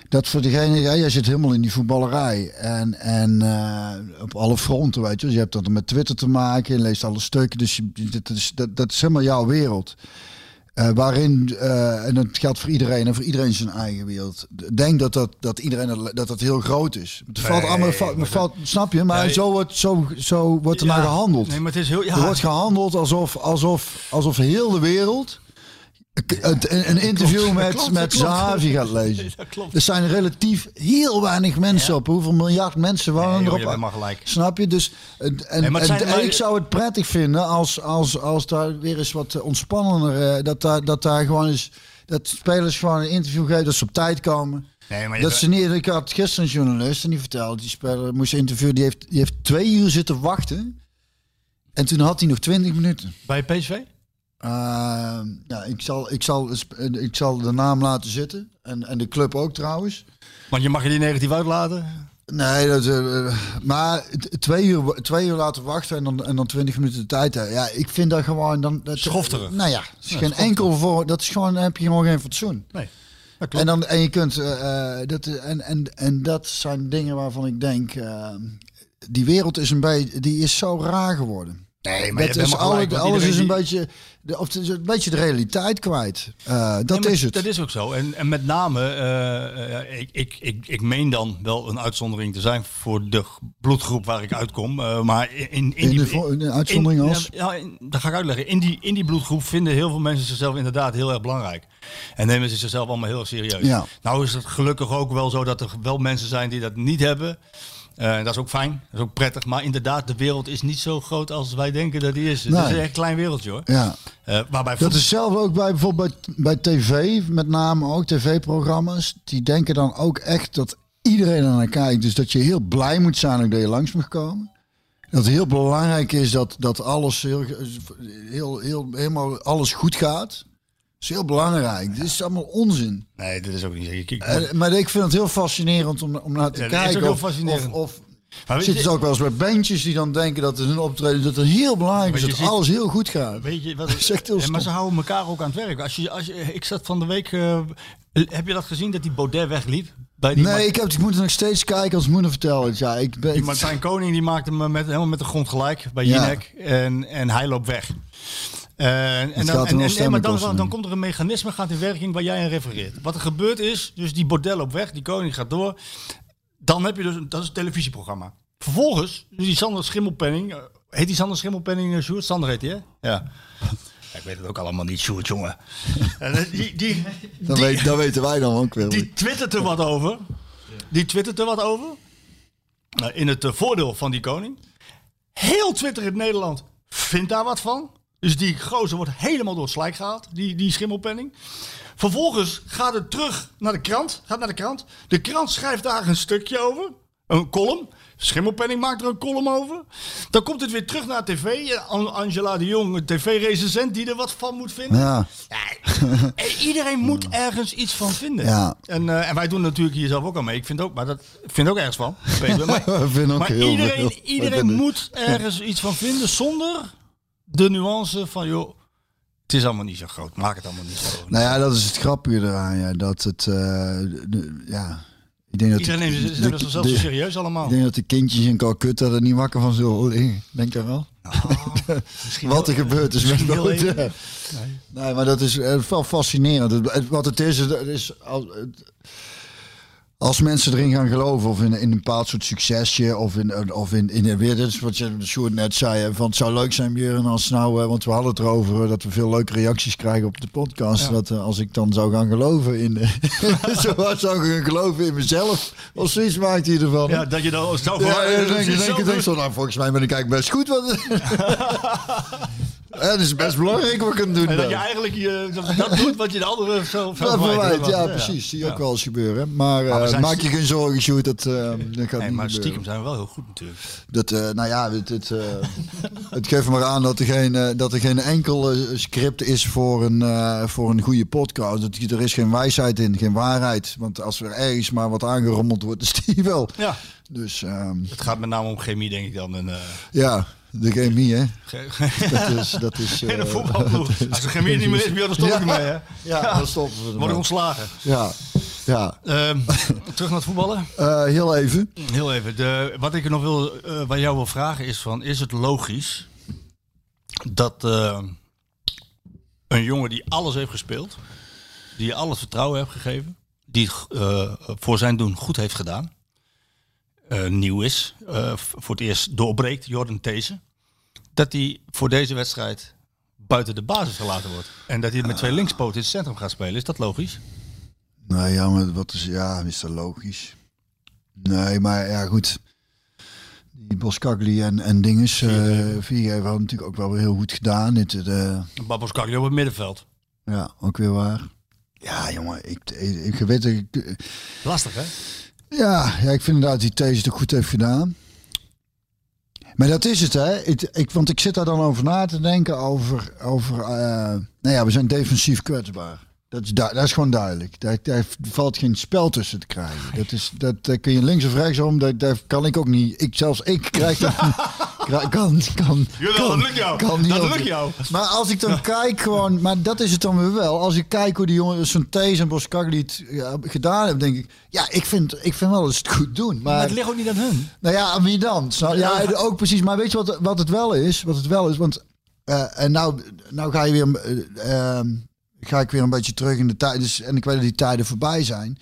Speaker 8: Dat voor degene, ja, jij zit helemaal in die voetballerij. En, en eh, op alle fronten, weet je. Dus je hebt dat met Twitter te maken, je leest alle stukken. Dus je, dat, is, dat, dat is helemaal jouw wereld. Eh, waarin, eh, en dat geldt voor iedereen en voor iedereen zijn eigen wereld. Denk dat dat, dat iedereen dat, dat heel groot is. Het valt
Speaker 6: Nee,
Speaker 8: allemaal, valt, snap je? Maar
Speaker 6: Nee.
Speaker 8: zo wordt, zo, zo wordt er
Speaker 6: Ja,
Speaker 8: naar gehandeld.
Speaker 6: Nee, maar het is heel... Ja,
Speaker 8: Er wordt gehandeld alsof, alsof, alsof heel de wereld een, interview met,
Speaker 6: klopt,
Speaker 8: met
Speaker 6: klopt.
Speaker 8: Zahavi gaat [LAUGHS] lezen.
Speaker 6: Dat klopt.
Speaker 8: Er zijn relatief heel weinig mensen op. Hoeveel miljard mensen wonen
Speaker 6: Nee,
Speaker 8: erop?
Speaker 6: gelijk.
Speaker 8: Snap je? Dus en,
Speaker 6: Nee, zijn- maar-
Speaker 8: ik zou het prettig vinden als, als, als daar weer eens wat ontspannender... eh, dat, daar, dat daar gewoon eens... Dat spelers gewoon een interview geven, dat ze op tijd komen.
Speaker 6: Nee, maar
Speaker 8: Dat ze niet, ik had gisteren een journalist en die vertelde, die speler moest interviewen, die heeft, die heeft twee uur zitten wachten. En toen had hij nog 20 minuten.
Speaker 6: Bij PSV?
Speaker 8: Uh, ja, ik, zal, ik, zal, ik zal de naam laten zitten. En, en de club ook trouwens.
Speaker 6: Want je mag je die negatief uitlaten?
Speaker 8: Nee, dat, uh, maar twee uur, twee uur laten wachten en dan, en dan 20 minuten de tijd. hebben. Ja, ik vind dat gewoon. Dan, dat,
Speaker 6: Schofterig.
Speaker 8: Nou ja, is
Speaker 6: Ja,
Speaker 8: geen enkel voor. Dat is gewoon, dan heb je gewoon geen fatsoen.
Speaker 6: Nee. Dat
Speaker 8: En, dan, en je kunt. eh, eh, dat, en, en, en dat zijn dingen waarvan ik denk. eh, die wereld is een beetje. Die is zo raar geworden.
Speaker 6: Nee, maar je
Speaker 8: dat is alle,
Speaker 6: gelijk,
Speaker 8: alles is een beetje. De, of een beetje de realiteit kwijt. Eh, dat
Speaker 6: Nee,
Speaker 8: is het.
Speaker 6: Dat is ook zo. En, en met name, eh, eh, ik, ik, ik, ik meen dan wel een uitzondering te zijn voor de bloedgroep waar ik uitkom. maar in, in,
Speaker 8: In
Speaker 6: die
Speaker 8: de vo- in de uitzondering
Speaker 6: in-
Speaker 8: als?
Speaker 6: Ja, in- dat ga ik uitleggen. In die, in die bloedgroep vinden heel veel mensen zichzelf inderdaad heel erg belangrijk. En nemen ze zichzelf allemaal heel erg serieus.
Speaker 8: Ja.
Speaker 6: Nou is het gelukkig ook wel zo dat er wel mensen zijn die dat niet hebben. Eh, dat is ook fijn, dat is ook prettig. Maar inderdaad, de wereld is niet zo groot als wij denken dat die is. Het
Speaker 8: Nee.
Speaker 6: is echt een klein wereldje hoor.
Speaker 8: Ja.
Speaker 6: Eh, waarbij
Speaker 8: Dat is zelf ook bij bijvoorbeeld bij, bij tv, met name ook tv-programma's. Die denken dan ook echt dat iedereen aan naar kijkt. Dus dat je heel blij moet zijn dat je langs mag komen. Dat het heel belangrijk is dat, dat alles heel, heel, heel, helemaal alles goed gaat. Is heel belangrijk. Dit is allemaal onzin.
Speaker 6: Nee, dat is ook niet.
Speaker 8: Eh, maar ik vind het heel fascinerend om, om naar te
Speaker 6: Ja, dat is ook
Speaker 8: kijken.
Speaker 6: heel
Speaker 8: Of,
Speaker 6: fascinerend.
Speaker 8: of,
Speaker 6: Maar
Speaker 8: zitten ze ook wel eens bij bandjes die dan denken dat het hun optreden dat het heel belangrijk is
Speaker 6: Maar
Speaker 8: dat
Speaker 6: ziet-
Speaker 8: alles heel goed gaat.
Speaker 6: Weet je wat? [LAUGHS]
Speaker 8: Echt heel
Speaker 6: Ja, maar ze houden elkaar ook aan het werk. Als je, als je, ik zat van de week. eh, heb je dat gezien dat die Baudet wegliep? Bij die
Speaker 8: Nee, ik, heb, ik moet het nog steeds kijken als moeder vertelt. Ja, ik ben,
Speaker 6: die Martijn Koning die maakte hem met, helemaal met de grond gelijk bij
Speaker 8: Ja.
Speaker 6: Jinek. En, en hij loopt weg. Eh, en dan, en, en- maar dan, komt er een mechanisme gaat in werking waar jij aan refereert. Wat er gebeurt is, dus die bordel loopt weg, die koning gaat door. Dan heb je dus, dat is een televisieprogramma. Vervolgens, dus die Sander Schimmelpenning, eh, heet die Sander Schimmelpenning uh, Sjoerd? Sander heet hij, hè? Ja. Ja, Ik weet het ook allemaal niet, Sjoerd, jongen. [LAUGHS] En, die, die,
Speaker 8: dat,
Speaker 6: die-
Speaker 8: weet, dat weten wij dan ook wel.
Speaker 6: die twittert er wat over. Die twittert er wat over. Nou, in het voordeel van die koning. Heel Twitter in Nederland vindt daar wat van. Dus die gozer wordt helemaal door het slijk gehaald. Die, die schimmelpenning. Vervolgens gaat het terug naar de krant. Gaat naar de krant. De krant schrijft daar een stukje over. Een column. Schimmelpenning maakt er een column over. Dan komt het weer terug naar tv. An- Angela de Jong, een tv-recensent die er wat van moet vinden.
Speaker 8: Ja,
Speaker 6: En iedereen moet [LAUGHS] ergens iets van vinden.
Speaker 8: Ja.
Speaker 6: En, eh, en wij doen natuurlijk hier zelf ook al mee. Ik vind ook, maar dat ik vind ook ergens van. [LAUGHS] Maar, maar
Speaker 8: heel
Speaker 6: iedereen, iedereen moet ergens iets van vinden zonder de nuance van joh, het is allemaal niet zo groot. Maak het allemaal niet zo.
Speaker 8: Nou ja, dat is het grappige eraan. Ja, dat het, eh, de- ja, ik denk dat
Speaker 6: iedereen
Speaker 8: de-
Speaker 6: neemt zichzelf zo
Speaker 8: de-
Speaker 6: serieus allemaal.
Speaker 8: Ik denk dat de kindjes in Calcutta er niet wakker van zullen. Denk je wel? [LAUGHS] Wat er gebeurd is met
Speaker 6: even.
Speaker 8: Nee. maar dat is eh, wel fascinerend. Wat het is, het is als, het- als mensen erin gaan geloven, of in, in een bepaald soort succesje, of in, of in, in weer, dit is wat je Sjoerd net zei, van het zou leuk zijn, Björn, als nou, eh, want we hadden het erover, eh, dat we veel leuke reacties krijgen op de podcast, dat eh, als ik dan zou gaan geloven in, [LAUGHS] [LAUGHS] zo zou ik gaan geloven in mezelf, of zoiets maakt hij ervan.
Speaker 6: Ja, dat je dan zo
Speaker 8: Ja, ja, dan denk denk ik
Speaker 6: doet.
Speaker 8: zo, nou, volgens mij ben ik eigenlijk best goed. Wat... [LAUGHS] ja, dat is best belangrijk wat ik kan doen.
Speaker 6: En dat je eigenlijk je, dat, dat doet wat je de andere zo
Speaker 8: verwijt, ja, precies. Zie je ook wel eens gebeuren. Maar,
Speaker 6: Maar we
Speaker 8: eh, maak je geen zorgen, Sjoerd. Dat, eh, dat gaat
Speaker 6: Nee,
Speaker 8: niet
Speaker 6: maar
Speaker 8: gebeuren.
Speaker 6: stiekem zijn we wel heel goed natuurlijk.
Speaker 8: Dat, eh, nou ja, het, het, eh, [LAUGHS] het geeft maar aan dat er geen, eh, dat er geen enkel eh, script is voor een, eh, voor een goede podcast. Dat, er is geen wijsheid in, geen waarheid. Want als er ergens maar wat aangerommeld wordt, [LAUGHS] is die wel.
Speaker 6: Ja,
Speaker 8: Dus ehm,
Speaker 6: het gaat met name om chemie denk ik dan. En, eh,
Speaker 8: ja, de chemie, hè. Dat is, dat is, [LAUGHS]
Speaker 6: en een
Speaker 8: eh,
Speaker 6: voetbalploeg. [LAUGHS] Als er chemie niet meer is, dan stop ik ermee. Hè?
Speaker 8: Ja, dan stoppen we
Speaker 6: Word ik
Speaker 8: ermee.
Speaker 6: ontslagen.
Speaker 8: Ja, ja.
Speaker 6: Ehm, terug naar het voetballen.
Speaker 8: Eh, heel even.
Speaker 6: Heel even. De, wat ik nog wil, eh wat jou wil vragen is van, is het logisch dat een jongen die alles heeft gespeeld, die je al het vertrouwen hebt gegeven, die het voor zijn doen goed heeft gedaan, nieuw is, eh, voor het eerst doorbreekt, Jordan These, dat hij voor deze wedstrijd buiten de basis gelaten wordt. En dat hij met twee linkspoten in het centrum gaat spelen. Is dat logisch?
Speaker 8: Nou ja, maar wat is, ja, is dat logisch? Nee, maar ja, goed. Die Boskagli en, en dinges, eh Viergever hadden natuurlijk ook wel weer heel goed gedaan. Dit, eh,
Speaker 6: Babos Kagli op het middenveld.
Speaker 8: ja, ook weer waar. Ja, jongen, ik, ik, ik weet ik,
Speaker 6: Lastig, hè?
Speaker 8: Ja, ja, ik vind inderdaad die These het goed heeft gedaan. Maar dat is het, hè? Ik, want ik zit daar dan over na te denken over, over eh, nou ja, we zijn defensief kwetsbaar. Dat is, dat is gewoon duidelijk. Daar, valt geen spel tussen te krijgen. Dat is, dat, daar kun je links of rechtsom, dat, daar kan ik ook niet. Ik, zelfs ik krijg dat [LAUGHS] kan, kan,
Speaker 6: Jawel,
Speaker 8: kan,
Speaker 6: dat lukt jou.
Speaker 8: kan niet
Speaker 6: Dat lukt jou.
Speaker 8: Maar als ik dan kijk gewoon, maar dat is het dan weer wel. Als ik kijk hoe die jongen, zo'n Thees en Boskagli het ja, gedaan hebben, denk ik, ja, ik vind, ik vind wel dat ze het goed doen. Maar,
Speaker 6: Maar het ligt ook niet aan hun.
Speaker 8: nou ja, aan wie dan? Snap- Ja, ook precies. Maar weet je wat, wat het wel is? Wat het wel is, want eh, en nou, nou ga je weer, eh, ehm, ga ik weer een beetje terug in de tijd. Dus, en ik weet dat die tijden voorbij zijn.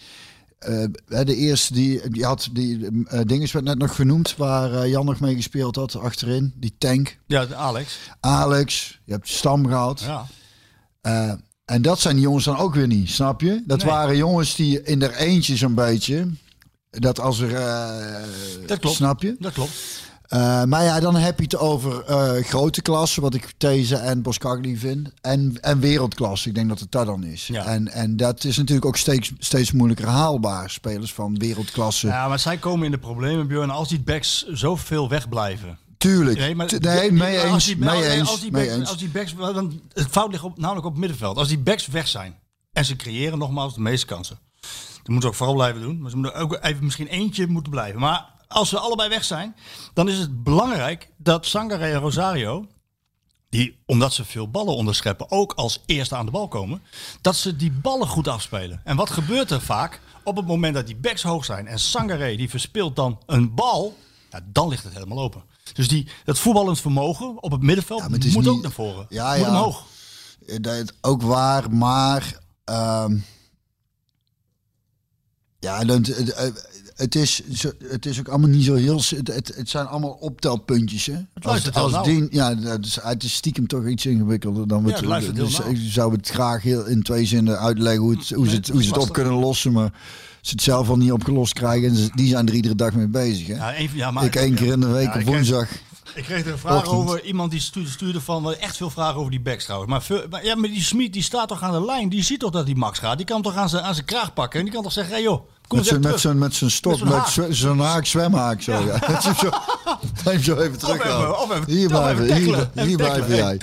Speaker 8: Eh, de eerste die, die had die eh dinges werd net nog genoemd, waar eh, Jan nog mee gespeeld had achterin, die tank.
Speaker 6: Ja, Alex.
Speaker 8: Alex, je hebt Stam gehad.
Speaker 6: Ja.
Speaker 8: En dat zijn die jongens dan ook weer niet, snap je? Dat
Speaker 6: Nee.
Speaker 8: waren jongens die in er eentje zo'n beetje. Dat als er.
Speaker 6: Dat klopt.
Speaker 8: Snap je?
Speaker 6: Dat klopt.
Speaker 8: Eh, maar ja, dan heb je het over eh, grote klasse, wat ik These en Boskagli vind. En, en wereldklasse, ik denk dat het dat dan is.
Speaker 6: Ja.
Speaker 8: En, en dat is natuurlijk ook steeds, steeds moeilijker haalbaar. Spelers van wereldklasse.
Speaker 6: Ja, maar zij komen in de problemen, Björn, als die backs zoveel wegblijven.
Speaker 8: Tuurlijk.
Speaker 6: Nee, maar,
Speaker 8: nee, mee
Speaker 6: als
Speaker 8: eens.
Speaker 6: die-
Speaker 8: mee
Speaker 6: nee,
Speaker 8: eens,
Speaker 6: Als die,
Speaker 8: mee
Speaker 6: backs,
Speaker 8: eens.
Speaker 6: als die backs, want het fout ligt op, namelijk op het middenveld. Als die backs weg zijn en ze creëren nogmaals de meeste kansen. Dat moeten ze ook vooral blijven doen. Maar ze moeten ook even misschien eentje moeten blijven. Maar als ze allebei weg zijn, dan is het belangrijk dat Sangare en Rosario, die omdat ze veel ballen onderscheppen, ook als eerste aan de bal komen, dat ze die ballen goed afspelen. En wat gebeurt er vaak? Op het moment dat die backs hoog zijn en Sangare die verspeelt dan een bal, ja, dan ligt het helemaal open. Dus die, dat voetballend vermogen op het middenveld
Speaker 8: Ja, het
Speaker 6: moet
Speaker 8: niet-
Speaker 6: ook naar voren.
Speaker 8: Ja,
Speaker 6: moet
Speaker 8: ja.
Speaker 6: omhoog.
Speaker 8: Eh, Dat is ook waar, maar. ehm, ja, dan, het, eh, het, is, het is ook allemaal niet zo heel. Het, het, het zijn allemaal optelpuntjes. Hè? Als,
Speaker 6: luistert heel
Speaker 8: als die, ja, is, het is stiekem toch iets ingewikkelder dan we
Speaker 6: Ja, het
Speaker 8: dus. Ik zou het graag heel in twee zinnen uitleggen hoe, het, hoe, ze, het, hoe ze het op kunnen lossen. Maar ze het zelf al niet opgelost krijgen. En die zijn er iedere dag mee bezig. Hè?
Speaker 6: Ja, één- ja, maar-
Speaker 8: ik één keer in de week
Speaker 6: Ja,
Speaker 8: op woensdag.
Speaker 6: Ik kreeg er een vraag
Speaker 8: Ochtend.
Speaker 6: over iemand die stuurde, stuurde van wel echt veel vragen over die backs trouwens. Maar, veel, maar ja, maar die Smit die staat toch aan de lijn. Die ziet toch dat die Max gaat. Die kan hem toch aan zijn, aan zijn kraag pakken. En die kan toch zeggen: hé joh, kom
Speaker 8: Met
Speaker 6: even
Speaker 8: met zo'n stok,
Speaker 6: Met
Speaker 8: met
Speaker 6: haak.
Speaker 8: zwemhaak zo. Ja. [LAUGHS] Zo, hem zo even terug.
Speaker 6: of even-
Speaker 8: hier blijven, hier, blijven jij.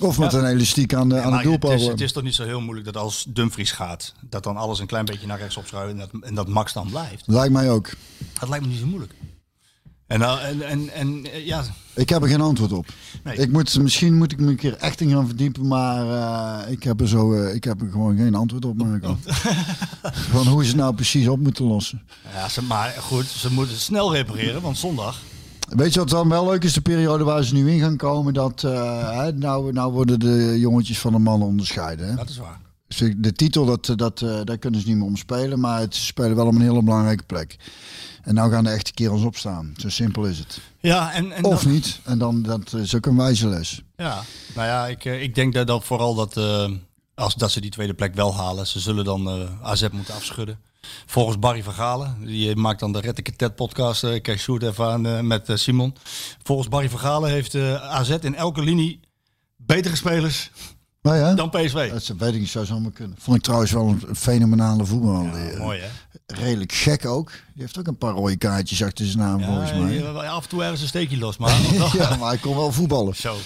Speaker 8: Of met een elastiek aan de, aan de
Speaker 6: het,
Speaker 8: doelpaal.
Speaker 6: is, het is toch niet zo heel moeilijk dat als Dumfries gaat, dat dan alles een klein beetje naar rechts opschuiven en dat, en dat Max dan blijft.
Speaker 8: Lijkt mij ook.
Speaker 6: Dat lijkt me niet zo moeilijk. En, nou, en, en, en eh, ja,
Speaker 8: Ik heb er geen antwoord op.
Speaker 6: Nee.
Speaker 8: Ik moet, misschien moet ik me een keer echt in gaan verdiepen, maar eh, ik, heb er zo, eh, ik heb er gewoon geen antwoord op. Marco. [LAUGHS] Van hoe ze het nou precies op moeten lossen.
Speaker 6: ja ze, maar goed, ze moeten snel repareren, want zondag.
Speaker 8: Weet je wat dan wel leuk is? De periode waar ze nu in gaan komen. Dat, nou, nou worden de jongetjes van de mannen onderscheiden. Hè?
Speaker 6: Dat is waar.
Speaker 8: De titel, dat, dat, eh, daar kunnen ze niet meer om spelen. Maar het, spelen wel op een hele belangrijke plek. En nou gaan de echte kerels opstaan. Zo simpel is het.
Speaker 6: Ja, en, en
Speaker 8: of
Speaker 6: dan-
Speaker 8: niet. En dan dat is ook een wijze les.
Speaker 6: Ja, nou ja, ik, eh, ik denk dat, dat vooral dat, eh, als, dat ze die tweede plek wel halen. Ze zullen dan eh, AZ moeten afschudden. Volgens Barry Vergalen, die maakt dan de Red Ted podcast. ik kijk Sjoerd even aan met Simon. Volgens Barry Vergalen heeft eh, AZ in elke linie betere spelers
Speaker 8: Maar ja,
Speaker 6: dan PSV.
Speaker 8: dat weet ik niet, zou zomaar kunnen. Vond ik trouwens wel een fenomenale voetbal.
Speaker 6: Ja, mooi hè?
Speaker 8: Redelijk gek ook. Die heeft ook een paar rode kaartjes achter zijn naam volgens mij.
Speaker 6: ja, af en toe ergens een steekje los, maar [LAUGHS]
Speaker 8: Ja, maar hij kon wel voetballen.
Speaker 6: zo.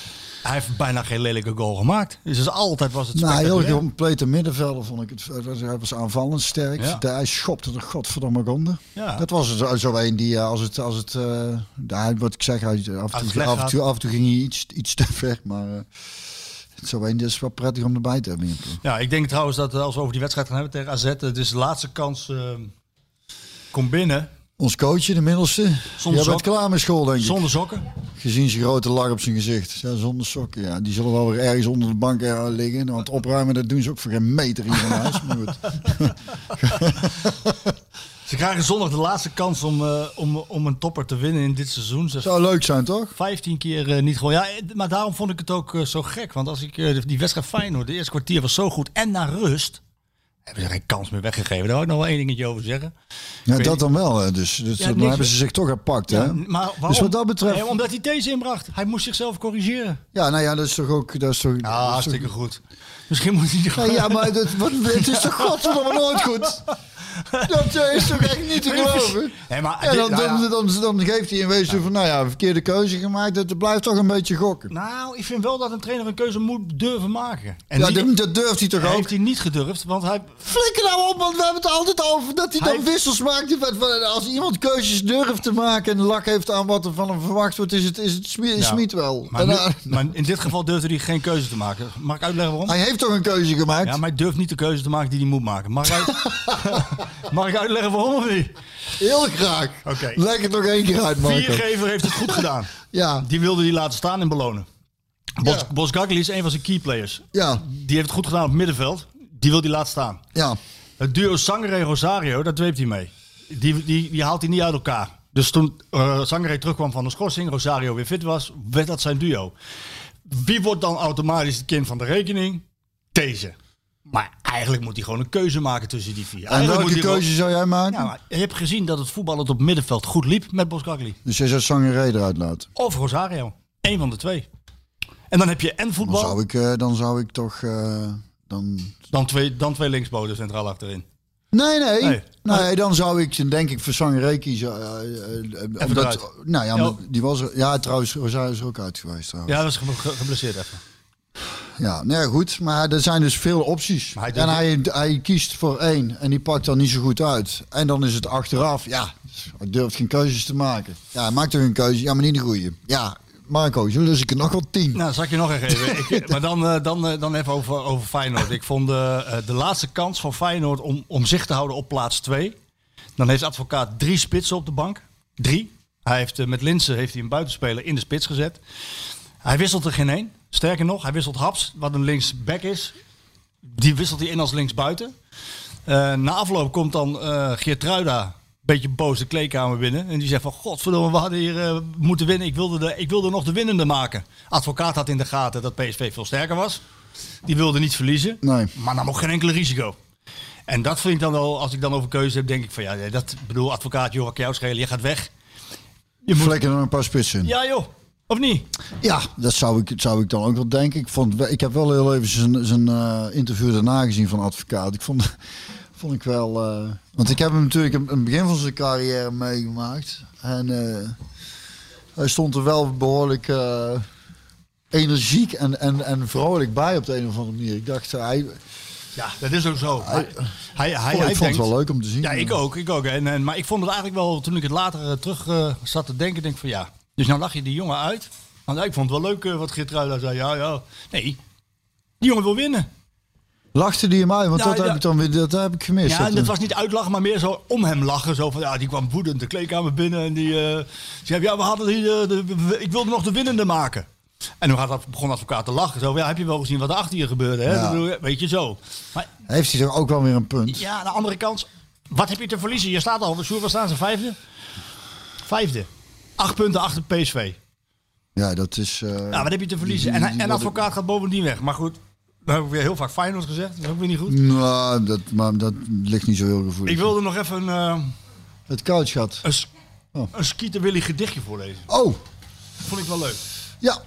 Speaker 6: Hij heeft bijna geen lelijke goal gemaakt. Dus altijd was het
Speaker 8: Nou, heel complete middenvelder vond ik het. Hij was aanvallend sterk.
Speaker 6: Ja.
Speaker 8: Hij schopte er godverdomme onder.
Speaker 6: Ja.
Speaker 8: Dat was zo, zo een die eh, als het, als het uh, wat ik zeg, hij, af, en toe, af, en
Speaker 6: gaat.
Speaker 8: toe, af en toe ging hij iets, iets te ver. Maar eh, zo die is wel prettig om erbij te hebben.
Speaker 6: Ja, ik denk trouwens dat eh, als we over die wedstrijd gaan hebben tegen AZ, het is de laatste kans eh komt binnen
Speaker 8: Ons coachje, de middelste, jij bent klaar met school denk ik.
Speaker 6: zonder sokken.
Speaker 8: Gezien zijn grote lach op zijn gezicht. Ja, zonder sokken, ja. Die zullen wel weer ergens onder de bank eh, liggen. Want opruimen, dat doen ze ook voor geen meter hier van huis. Maar goed. [LAUGHS] [LAUGHS]
Speaker 6: Ze krijgen zondag de laatste kans om, eh, om, om een topper te winnen in dit seizoen. Ze
Speaker 8: Zou leuk zijn, toch?
Speaker 6: 15 keer eh, niet gewoon. Ja, eh, maar daarom vond ik het ook zo gek. Want als ik eh, die wedstrijd Feyenoord, de eerste kwartier was zo goed. En naar rust hebben ze geen kans meer weggegeven. Daar wil ik nog wel één dingetje over zeggen.
Speaker 8: Ja,
Speaker 6: weet
Speaker 8: dat
Speaker 6: niet.
Speaker 8: dan wel. Dus, dus
Speaker 6: Ja,
Speaker 8: dan hebben ze zich toch gepakt, hè?
Speaker 6: Ja, maar waarom?
Speaker 8: Dus wat dat betreft...
Speaker 6: Nee, omdat hij deze inbracht. Hij moest zichzelf corrigeren.
Speaker 8: Ja, nou ja, dat is toch ook... Dat is toch,
Speaker 6: Ja,
Speaker 8: dat is toch-
Speaker 6: hartstikke goed. Misschien moet hij
Speaker 8: Ja, ja, maar dat, wat, het is toch [LAUGHS] godverdomme nooit goed? [LAUGHS] Dat eh, is toch echt niet te geloven?
Speaker 6: Nee, maar
Speaker 8: Ja,
Speaker 6: dit-
Speaker 8: dan,
Speaker 6: nou ja.
Speaker 8: dan, dan, dan geeft hij in wezen van, nou ja, verkeerde keuze gemaakt. Het blijft toch een beetje gokken.
Speaker 6: Nou, ik vind wel dat een trainer een keuze moet durven maken. En
Speaker 8: ja,
Speaker 6: die-
Speaker 8: dat, dat durft hij toch
Speaker 6: hij
Speaker 8: ook?
Speaker 6: heeft hij niet gedurfd, want hij...
Speaker 8: Flikker nou op, want we hebben het altijd over dat hij dan
Speaker 6: Hij-
Speaker 8: wissels maakt. Als iemand keuzes durft te maken en lak heeft aan wat er van hem verwacht wordt, is het, is het
Speaker 6: Ja.
Speaker 8: Smit wel.
Speaker 6: Maar,
Speaker 8: En,
Speaker 6: nu- maar in dit geval durfde hij geen keuze te maken. Mag ik uitleggen waarom?
Speaker 8: hij heeft toch een keuze gemaakt?
Speaker 6: Ja, maar hij durft niet de keuze te maken die hij moet maken. Mag ik, uit... [LAUGHS] Mag ik uitleggen waarom of niet?
Speaker 8: Heel graag.
Speaker 6: Oké.
Speaker 8: Leg het nog één keer uit, Marco.
Speaker 6: Viergever heeft het goed gedaan. [LAUGHS]
Speaker 8: Ja,
Speaker 6: Die wilde die laten staan en belonen. Bos,
Speaker 8: Ja.
Speaker 6: Bos Gagli is een van zijn key players.
Speaker 8: ja,
Speaker 6: Die heeft het goed gedaan op het middenveld. Die wil die laten staan.
Speaker 8: ja.
Speaker 6: Het duo Sangre Rosario, daar dweept hij mee. Die, die, die haalt hij niet uit elkaar. Dus toen uh, Sangre terugkwam van de schorsing, Rosario weer fit was, werd dat zijn duo. Wie wordt dan automatisch het kind van de rekening? Deze. Maar eigenlijk moet hij gewoon een keuze maken tussen die vier.
Speaker 8: En welke keuze zou jij maken?
Speaker 6: Maar je hebt gezien dat het voetbal het op middenveld goed liep met Boskakli.
Speaker 8: Dus jij zou Sangaré eruit laten?
Speaker 6: Of Rosario. Eén van de twee. En dan heb je en
Speaker 8: Dan
Speaker 6: voetbal,
Speaker 8: zou ik, eh, dan zou ik toch... eh, dan...
Speaker 6: dan twee, dan twee linksboden centraal achterin.
Speaker 8: Nee, nee.
Speaker 6: Nee.
Speaker 8: Nee, dan zou ik denk ik voor Sangaré kiezen.
Speaker 6: eruit.
Speaker 8: nou ja, die was er, ja, trouwens, Rosario is er ook uit geweest trouwens.
Speaker 6: Ja, dat ge- geblesseerd even.
Speaker 8: Ja, nee, goed. Maar er zijn dus veel opties.
Speaker 6: Hij
Speaker 8: en hij, hij kiest voor één en die pakt dan niet zo goed uit. En dan is het achteraf, ja, hij durft geen keuzes te maken. Ja, hij maakt toch een keuze, ja, maar niet de goede. Ja, Marco, zo lus ik er nog wel tien.
Speaker 6: Nou, zal ik je nog even geven. Ik, [LAUGHS] maar dan, eh, dan, eh, dan even over, over Feyenoord. Ik vond eh, eh, de laatste kans van Feyenoord om, om zich te houden op plaats 2. Dan heeft advocaat drie spitsen op de bank. Drie. Hij heeft met Linsen heeft hij een buitenspeler in de spits gezet. Hij wisselt er geen één. Sterker nog, hij wisselt Haps, wat een linksback is. Die wisselt hij in als linksbuiten. Eh na afloop komt dan eh Geertruida, een beetje boos de kleedkamer binnen. En die zegt van, godverdomme, we hadden hier eh, moeten winnen. Ik wilde, de, ik wilde nog de winnende maken. Advocaat had in de gaten dat PSV veel sterker was. Die wilde niet verliezen,
Speaker 8: Nee.
Speaker 6: maar nam ook geen enkele risico. En dat vind ik dan wel, als ik dan over keuze heb, denk ik van ja, dat bedoel, advocaat Jorak jou schelen, je gaat weg. Je moet,
Speaker 8: Vlekken er nog een paar spitsen
Speaker 6: ja joh, of niet?
Speaker 8: Ja, dat zou ik, zou ik dan ook wel denken. Ik, vond, ik heb wel heel even zijn, zijn eh, interview daarna gezien van advocaat. Ik vond, [LAUGHS] vond ik wel... eh, want ik heb hem natuurlijk in het begin van zijn carrière meegemaakt. En eh, hij stond er wel behoorlijk eh, energiek en, en, en vrolijk bij op de een of andere manier. Ik dacht, hij,
Speaker 6: Ja, dat is ook zo. Hij, hij, hij,
Speaker 8: ik vond
Speaker 6: denkt-
Speaker 8: het wel leuk om te zien.
Speaker 6: Ja, ik ook. Ik ook. En, en, maar ik vond het eigenlijk wel, toen ik het later terug zat te denken, denk ik van ja. Dus nou lach je die jongen uit. Want ik vond het wel leuk eh, wat Geertruida zei. Ja, ja. Nee, die jongen wil winnen.
Speaker 8: Lachte die hem uit? Want dat,
Speaker 6: ja.
Speaker 8: heb ik dan weer, dat heb ik gemist.
Speaker 6: Ja,
Speaker 8: Dat,
Speaker 6: en dat
Speaker 8: eh,
Speaker 6: was niet uitlachen, maar meer zo om hem lachen. Zo van, ja, die kwam woedend de kleedkamer binnen en die eh, zei, ja, we hadden hier, de, ik wilde nog de winnende maken. En toen gaat dat- begon de advocaat te lachen. Zo, van, ja, heb je wel gezien wat er achter je gebeurde? Hè?
Speaker 8: Ja.
Speaker 6: Weet je zo. Maar
Speaker 8: Heeft hij toch ook wel weer een punt?
Speaker 6: ja, aan de andere kant, wat heb je te verliezen? Je staat al, Sjoerd, waar staan ze? Vijfde? Vijfde. Acht punten achter PSV.
Speaker 8: Ja, dat is... eh,
Speaker 6: Ja, wat heb je te verliezen?
Speaker 8: die-
Speaker 6: En,
Speaker 8: die-
Speaker 6: en advocaat gaat bovendien weg. Maar goed, we hebben weer heel vaak Feyenoord gezegd. Dat is ook weer niet goed.
Speaker 8: Nou, dat, maar dat ligt niet zo heel gevoelig.
Speaker 6: Ik wilde nog even eh,
Speaker 8: Het koud gehad.
Speaker 6: een,
Speaker 8: Oh.
Speaker 6: een Skeeter Willy gedichtje voorlezen.
Speaker 8: Oh,
Speaker 6: Vond ik wel leuk.
Speaker 8: ja.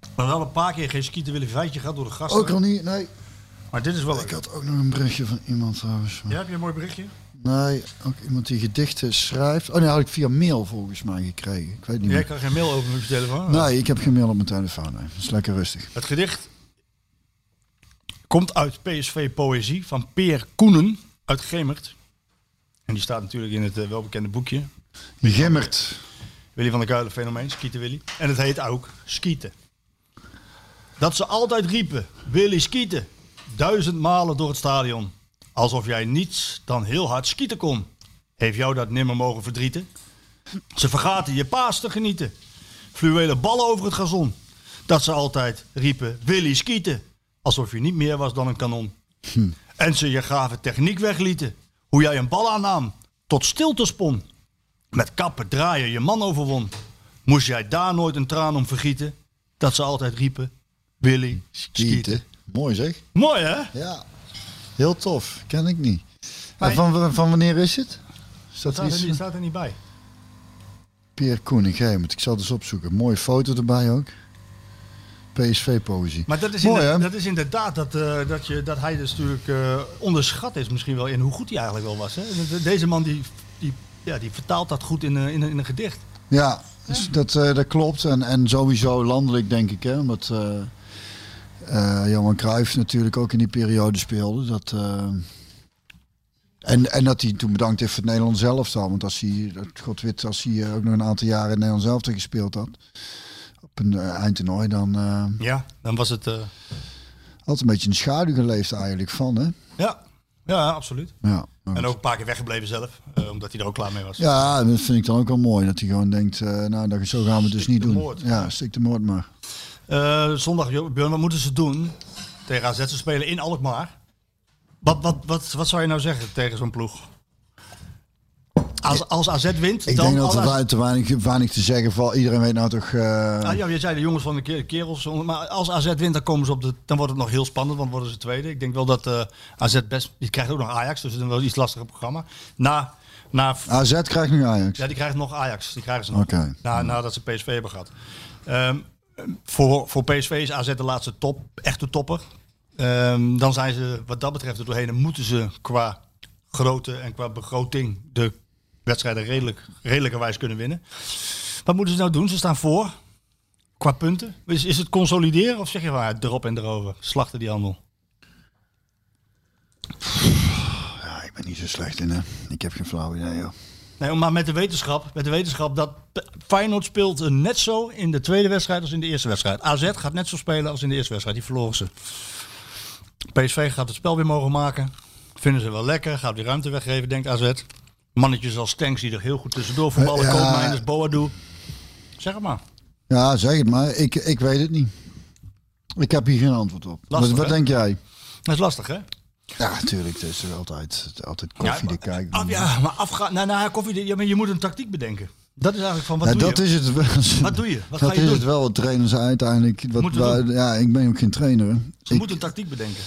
Speaker 6: We hadden al een paar keer geen Skeeter Willy feitje gehad door de gasten.
Speaker 8: Ook al niet. Nee.
Speaker 6: Maar dit is wel
Speaker 8: Ik had ook nog een berichtje van iemand trouwens.
Speaker 6: Ja, heb je een mooi berichtje?
Speaker 8: Nee, ook iemand die gedichten schrijft. Oh nee, had ik via mail volgens mij gekregen. Ik weet niet
Speaker 6: Jij kan geen mail openen op je telefoon.
Speaker 8: Nee, ik heb geen mail op mijn telefoon. Nee. Dat is lekker rustig.
Speaker 6: Het gedicht komt uit PSV Poëzie van Peer Koenen uit Gemert. En die staat natuurlijk in het eh, welbekende boekje.
Speaker 8: Gimmert.
Speaker 6: Willy van der Kuilen fenomeen, Skieten Willy. En het heet ook Skieten. Dat ze altijd riepen, Willy skieten. Duizend malen door het stadion. Alsof jij niets dan heel hard skieten kon. Heeft jou dat nimmer mogen verdrieten? Ze vergaten je paas te genieten. Fluwelen ballen over het gazon. Dat ze altijd riepen, Willy skieten. Alsof je niet meer was dan een kanon. En ze je gave techniek weglieten. Hoe jij een bal aannam, tot stilte spon. Met kappen draaien je man overwon. Moest jij daar nooit een traan om vergieten? Dat ze altijd riepen, Willy skieten.
Speaker 8: Skieten. Mooi zeg.
Speaker 6: Mooi hè?
Speaker 8: Ja. Heel tof. Ken ik niet.
Speaker 6: Maar-
Speaker 8: En van, van wanneer is het? Staat er
Speaker 6: Staat er,
Speaker 8: iets?
Speaker 6: niet, staat er niet bij.
Speaker 8: Pierre Koenig. Ik zal eens opzoeken. Mooie foto erbij ook. PSV-poëzie.
Speaker 6: Maar dat is,
Speaker 8: Mooi,
Speaker 6: inderdaad, dat is inderdaad dat, eh, dat, je, dat hij dus natuurlijk eh, onderschat is misschien wel in hoe goed hij eigenlijk wel was. Hè? De- de- Deze man die, die, ja, die vertaalt dat goed in, in een gedicht.
Speaker 8: Ja, dus dat, eh, dat klopt. En, en sowieso landelijk denk ik. Hè, omdat eh, Johan Cruijff natuurlijk ook in die periode speelde. Dat, eh, en, en dat hij toen bedankt heeft voor het Nederlands elftal. Want als hij, God weet, als hij eh, ook nog een aantal jaren in het Nederlands elftal gespeeld had. Op een uh, eindtoernooi, dan
Speaker 6: Ja, dan was het...
Speaker 8: had een beetje in de schaduw geleefd eigenlijk van. Hè?
Speaker 6: ja. ja, absoluut.
Speaker 8: Ja,
Speaker 6: En ook een paar keer weggebleven zelf, omdat hij er ook klaar mee was.
Speaker 8: Ja, dat vind ik dan ook wel mooi. Dat hij gewoon denkt, nou, dat, zo gaan we het dus niet doen.
Speaker 6: moord.
Speaker 8: Ja, stik de moord maar.
Speaker 6: Eh, zondag, Björn, wat moeten ze doen tegen AZ? Ze spelen in Alkmaar. Wat, wat, wat, wat zou je nou zeggen tegen zo'n ploeg? Als, als AZ wint,
Speaker 8: Ik
Speaker 6: dan...
Speaker 8: denk dat er te weinig, weinig te zeggen valt. Iedereen weet nou toch... eh,
Speaker 6: Ah, ja, je zei de jongens van de ke- kerels. Maar als AZ wint, dan, komen ze op de, dan wordt het nog heel spannend. Want worden ze tweede. Ik denk wel dat eh, AZ best... Die krijgt ook nog Ajax. Dus het is een wel iets lastiger programma. Na... na
Speaker 8: AZ krijgt nu Ajax.
Speaker 6: ja, die krijgt nog Ajax. Die krijgen ze nog.
Speaker 8: Oké.
Speaker 6: Na, nadat ze PSV hebben gehad. Ehm, voor, voor PSV is AZ de laatste top. Echte topper. Ehm, dan zijn ze wat dat betreft er doorheen. En moeten ze qua grootte en qua begroting de wedstrijden redelijk, redelijkerwijs kunnen winnen. Wat moeten ze nou doen? Ze staan voor. Qua punten. Is, is het consolideren of zeg je waar? Erop en erover. Slachten die handel.
Speaker 8: Ja, ik ben niet zo slecht in, hè. Ik heb geen flauw idee, joh.
Speaker 6: Nee, maar met de wetenschap, met de wetenschap dat Feyenoord speelt eh, net zo in de tweede wedstrijd als in de eerste wedstrijd. AZ gaat net zo spelen als in de eerste wedstrijd. Die verloren ze. PSV gaat het spel weer mogen maken. Vinden ze wel lekker. Gaat weer ruimte weggeven, denkt AZ. Mannetjes als Stanks die er heel goed tussendoor voetballen.
Speaker 8: Ja.
Speaker 6: Koopmeiners, Boadu. Zeg het maar.
Speaker 8: Ja, zeg het maar. Ik, ik weet het niet. Ik heb hier geen antwoord op.
Speaker 6: Lastig,
Speaker 8: wat wat denk jij?
Speaker 6: Dat is lastig, hè?
Speaker 8: Ja, natuurlijk. Het is er altijd, altijd koffie
Speaker 6: Ja,
Speaker 8: te kijken.
Speaker 6: Af, ja, maar afgaan. Nou, nou, koffie. Ja, maar je moet een tactiek bedenken. Dat is eigenlijk van wat
Speaker 8: Ja,
Speaker 6: doe
Speaker 8: dat
Speaker 6: je?
Speaker 8: is het wel.
Speaker 6: Wat doe je? Wat
Speaker 8: dat
Speaker 6: ga je
Speaker 8: is
Speaker 6: doen?
Speaker 8: het wel. Wat trainers uiteindelijk. Wat ja, ik ben ook geen trainer.
Speaker 6: Ze
Speaker 8: Ik-
Speaker 6: moeten een tactiek bedenken.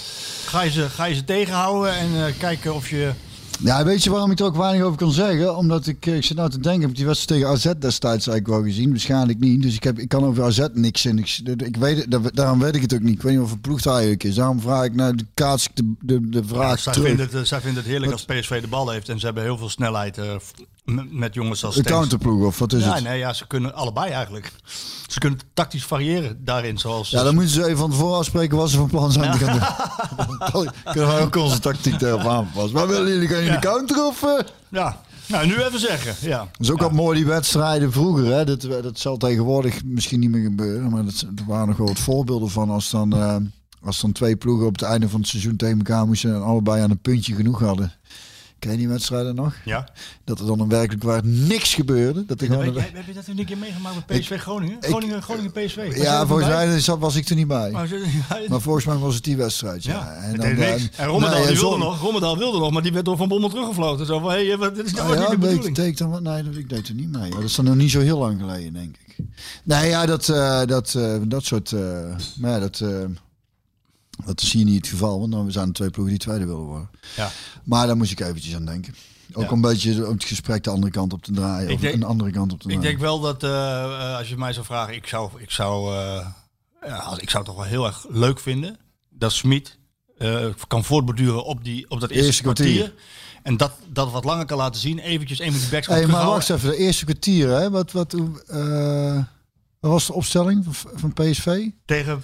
Speaker 6: Ga je ze, ga je ze tegenhouden en eh, kijken of je...
Speaker 8: Ja, weet je waarom ik er ook weinig over kan zeggen? Omdat ik, eh, ik zit nou te denken, heb ik die wedstrijd tegen AZ destijds eigenlijk wel gezien? Waarschijnlijk niet. Dus ik, heb, ik kan over AZ niks in. Ik, ik weet, het- daarom weet ik het ook niet. Ik weet niet of het ploeg eigenlijk is. Daarom vraag ik naar de kaats de, de, de vraag
Speaker 6: zij,
Speaker 8: terug.
Speaker 6: vinden het, eh, zij vinden het heerlijk als PSV de bal heeft. En ze hebben heel veel snelheid m- met jongens als
Speaker 8: De
Speaker 6: Stenks.
Speaker 8: counterploeg, of wat is
Speaker 6: ja,
Speaker 8: het?
Speaker 6: nee, ja, ze kunnen allebei eigenlijk. Ze kunnen tactisch variëren daarin. Zoals,
Speaker 8: Ja, dan moeten ze even van tevoren afspreken wat ze van plan zijn te gaan doen. Dan [LAUGHS] kunnen wij ook onze tactiek erop aanpassen. Maar willen jullie gaan de
Speaker 6: Ja.
Speaker 8: counter of... eh?
Speaker 6: ja. Nou, nu even zeggen. Ja.
Speaker 8: Dat is ook wel mooi, die wedstrijden vroeger. Hè? Dat, dat zal tegenwoordig misschien niet meer gebeuren. Maar dat, er waren nog wel wat voorbeelden van als dan, eh, als dan twee ploegen op het einde van het seizoen tegen elkaar moesten en allebei aan een puntje genoeg hadden. Ken je die wedstrijden nog?
Speaker 6: ja.
Speaker 8: Dat er dan een werkelijk waar niks gebeurde. Dat
Speaker 6: Weet
Speaker 8: gewoon
Speaker 6: je- heb je dat toen een keer meegemaakt met PSV Groningen? Groningen, Groningen PSV. Was jij
Speaker 8: ja, volgens mij was ik er niet bij.
Speaker 6: Maar [LAUGHS] ja,
Speaker 8: Maar volgens mij was het die wedstrijd. Ja.
Speaker 6: Ja,
Speaker 8: En dan, eh,
Speaker 6: niks. En Rommedaal,
Speaker 8: nee,
Speaker 6: die wilde nog, Rommedaal wilde nog, maar die werd door Van Bommel teruggefloten. Zo van, hé, hey, wat- dit is nou
Speaker 8: Ah,
Speaker 6: niet
Speaker 8: ja,
Speaker 6: de
Speaker 8: deed,
Speaker 6: bedoeling.
Speaker 8: deed ik dan? Nee, dat- ik deed er niet mee. Dat is dan nog niet zo heel lang geleden, denk ik. Nee, ja, dat, eh, dat, eh, dat soort... eh, maar ja, dat, eh, dat is hier niet het geval. Want dan zijn er twee ploegen die tweede willen worden.
Speaker 6: Ja.
Speaker 8: Maar daar moest ik eventjes aan denken. Ook
Speaker 6: Ja.
Speaker 8: een beetje om het gesprek de andere kant op te draaien.
Speaker 6: Ik
Speaker 8: of
Speaker 6: denk-
Speaker 8: een andere kant op te
Speaker 6: Ik
Speaker 8: draaien.
Speaker 6: denk wel dat eh, als je mij zou vragen, ik zou, ik zou, eh, ja, ik zou het toch wel heel erg leuk vinden dat Smit eh, kan voortborduren op, die, op dat eerste,
Speaker 8: Eerste
Speaker 6: kwartier.
Speaker 8: kwartier.
Speaker 6: En dat, dat wat langer kan laten zien. Eventjes een van die
Speaker 8: Hey, maar wacht even, de eerste kwartier, hè? Wat, wat, was de opstelling van, van PSV?
Speaker 6: Tegen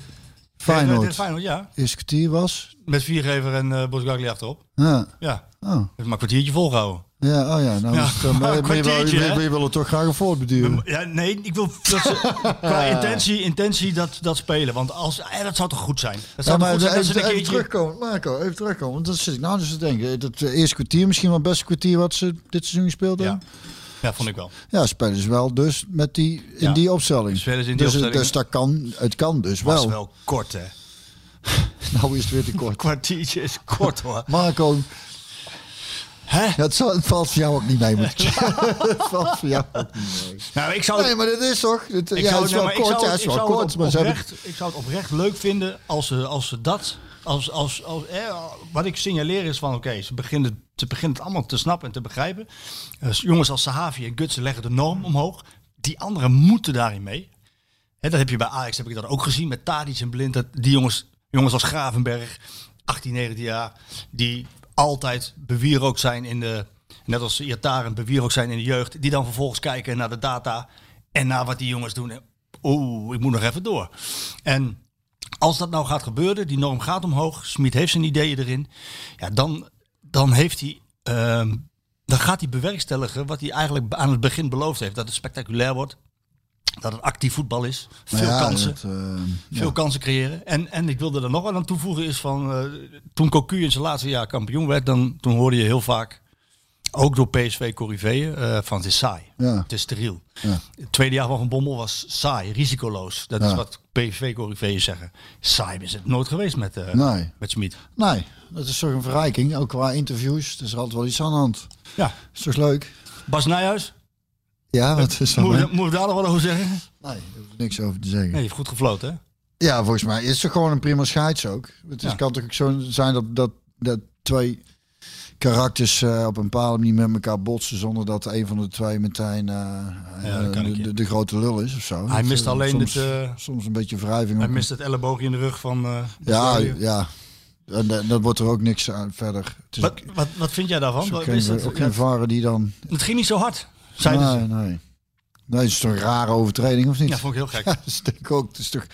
Speaker 8: Feyenoord.
Speaker 6: Ja.
Speaker 8: Eerste kwartier was?
Speaker 6: Met Viergever en eh Bosgagli achterop.
Speaker 8: Ja.
Speaker 6: Ja.
Speaker 8: Oh.
Speaker 6: Heeft maar een kwartiertje volgehouden.
Speaker 8: Ja, oh ja. Nou,
Speaker 6: Ja,
Speaker 8: het, eh, [LAUGHS] maar,
Speaker 6: een
Speaker 8: maar je, wil- je, je het toch graag voortbeduren.
Speaker 6: Ja, nee, ik wil dat ze, [LAUGHS] qua intentie, intentie dat, dat spelen. Want als, eh, dat zou toch goed zijn? Dat zou
Speaker 8: maar
Speaker 6: goed zijn
Speaker 8: even,
Speaker 6: een
Speaker 8: even
Speaker 6: keertje...
Speaker 8: terugkomen, Marco, even terugkomen. Want dat zit ik nou dus te denken. Dat eh, eerste kwartier misschien wel het beste kwartier wat ze dit seizoen gespeeld hebben.
Speaker 6: ja, vond ik wel.
Speaker 8: Ja, spelen ze wel dus met die, in
Speaker 6: Ja.
Speaker 8: die opstelling.
Speaker 6: Spelen in die
Speaker 8: dus,
Speaker 6: opstelling.
Speaker 8: dus dat kan, het kan dus
Speaker 6: Was
Speaker 8: wel.
Speaker 6: wel kort, hè? [LAUGHS]
Speaker 8: Nou is het weer te kort. [LAUGHS]
Speaker 6: kwartiertje is kort, hoor. [LAUGHS]
Speaker 8: Marco,
Speaker 6: Hè?
Speaker 8: ja, het, zal- het valt voor jou ook niet mee, moet het valt voor jou ook niet mee.
Speaker 6: Nou, ik zou...
Speaker 8: Nee, maar dat is toch? Het,
Speaker 6: ik
Speaker 8: ja,
Speaker 6: zou
Speaker 8: het is wel kort, ja, het is wel
Speaker 6: zou het
Speaker 8: kort. Maar
Speaker 6: oprecht, ik zou het oprecht leuk vinden als ze, als ze dat... Als, als, als, eh, wat ik signaleer is van, oké, ze, beginnen, ze beginnen het allemaal te snappen en te begrijpen. Eh, jongens als Sahavi en Gutsen leggen de norm omhoog. Die anderen moeten daarin mee. Hè, dat heb je bij Ajax heb ik dat ook gezien met Tadic en Blind. Dat die jongens, jongens als Gravenberg, 18, 19 jaar, die altijd bewierookt zijn in de, net als Iataren bewierookt zijn in de jeugd, die dan vervolgens kijken naar de data en naar wat die jongens doen. Oeh, ik moet nog even door. En als dat nou gaat gebeuren, die norm gaat omhoog, Smit heeft zijn ideeën erin, ja, dan, dan heeft hij. ehm, dan gaat hij bewerkstelligen wat hij eigenlijk aan het begin beloofd heeft. Dat het spectaculair wordt. Dat het actief voetbal is. Veel
Speaker 8: ja,
Speaker 6: kansen.
Speaker 8: dat, eh,
Speaker 6: Veel
Speaker 8: ja.
Speaker 6: kansen creëren. En, en ik wilde er nog wat aan toevoegen is van... eh, toen Cocu in zijn laatste jaar kampioen werd... Dan, toen hoorde je heel vaak... Ook door PSV Corriveeën eh, van het is saai.
Speaker 8: Ja.
Speaker 6: Het is steriel.
Speaker 8: Ja.
Speaker 6: Het tweede jaar van Bommel was saai, risicoloos. Dat is wat PSV Corriveeën zeggen. Saai is het nooit geweest met, eh
Speaker 8: Nee.
Speaker 6: met Smit.
Speaker 8: Nee, dat is toch een verrijking. Ook qua interviews. Er is altijd wel iets aan de hand.
Speaker 6: Ja,
Speaker 8: Is toch leuk?
Speaker 6: Bas Nijhuis?
Speaker 8: Ja, wat is dat?
Speaker 6: Moet, moet we daar nog wat over zeggen?
Speaker 8: Nee, daar hoef ik niks over te zeggen.
Speaker 6: Nee, je heeft goed gefloten, hè?
Speaker 8: Ja, volgens mij is het gewoon een prima scheids ook. Het is,
Speaker 6: Ja.
Speaker 8: kan toch ook zo zijn dat, dat, dat twee karakters eh, op een bepaalde manier met elkaar botsen zonder dat een van de twee meteen
Speaker 6: Ja, ik,
Speaker 8: de, de, de grote lul is of zo.
Speaker 6: Hij
Speaker 8: Dat,
Speaker 6: mist alleen
Speaker 8: soms,
Speaker 6: het,
Speaker 8: soms een beetje wrijving.
Speaker 6: Hij mist het elleboogje in de rug van...
Speaker 8: ja, ja. En da- dat wordt er ook niks aan verder.
Speaker 6: Wat,
Speaker 8: ook-
Speaker 6: wat, wat vind jij daarvan?
Speaker 8: het is ook
Speaker 6: Wat is
Speaker 8: geen,
Speaker 6: dat?
Speaker 8: ook geen varen die dan...
Speaker 6: Het ging niet zo hard,
Speaker 8: nee, nee. Nee, het is toch een rare overtreding, of niet?
Speaker 6: Ja, vond ik heel gek. [LAUGHS]
Speaker 8: Ja, dat denk ik ook. Het is toch...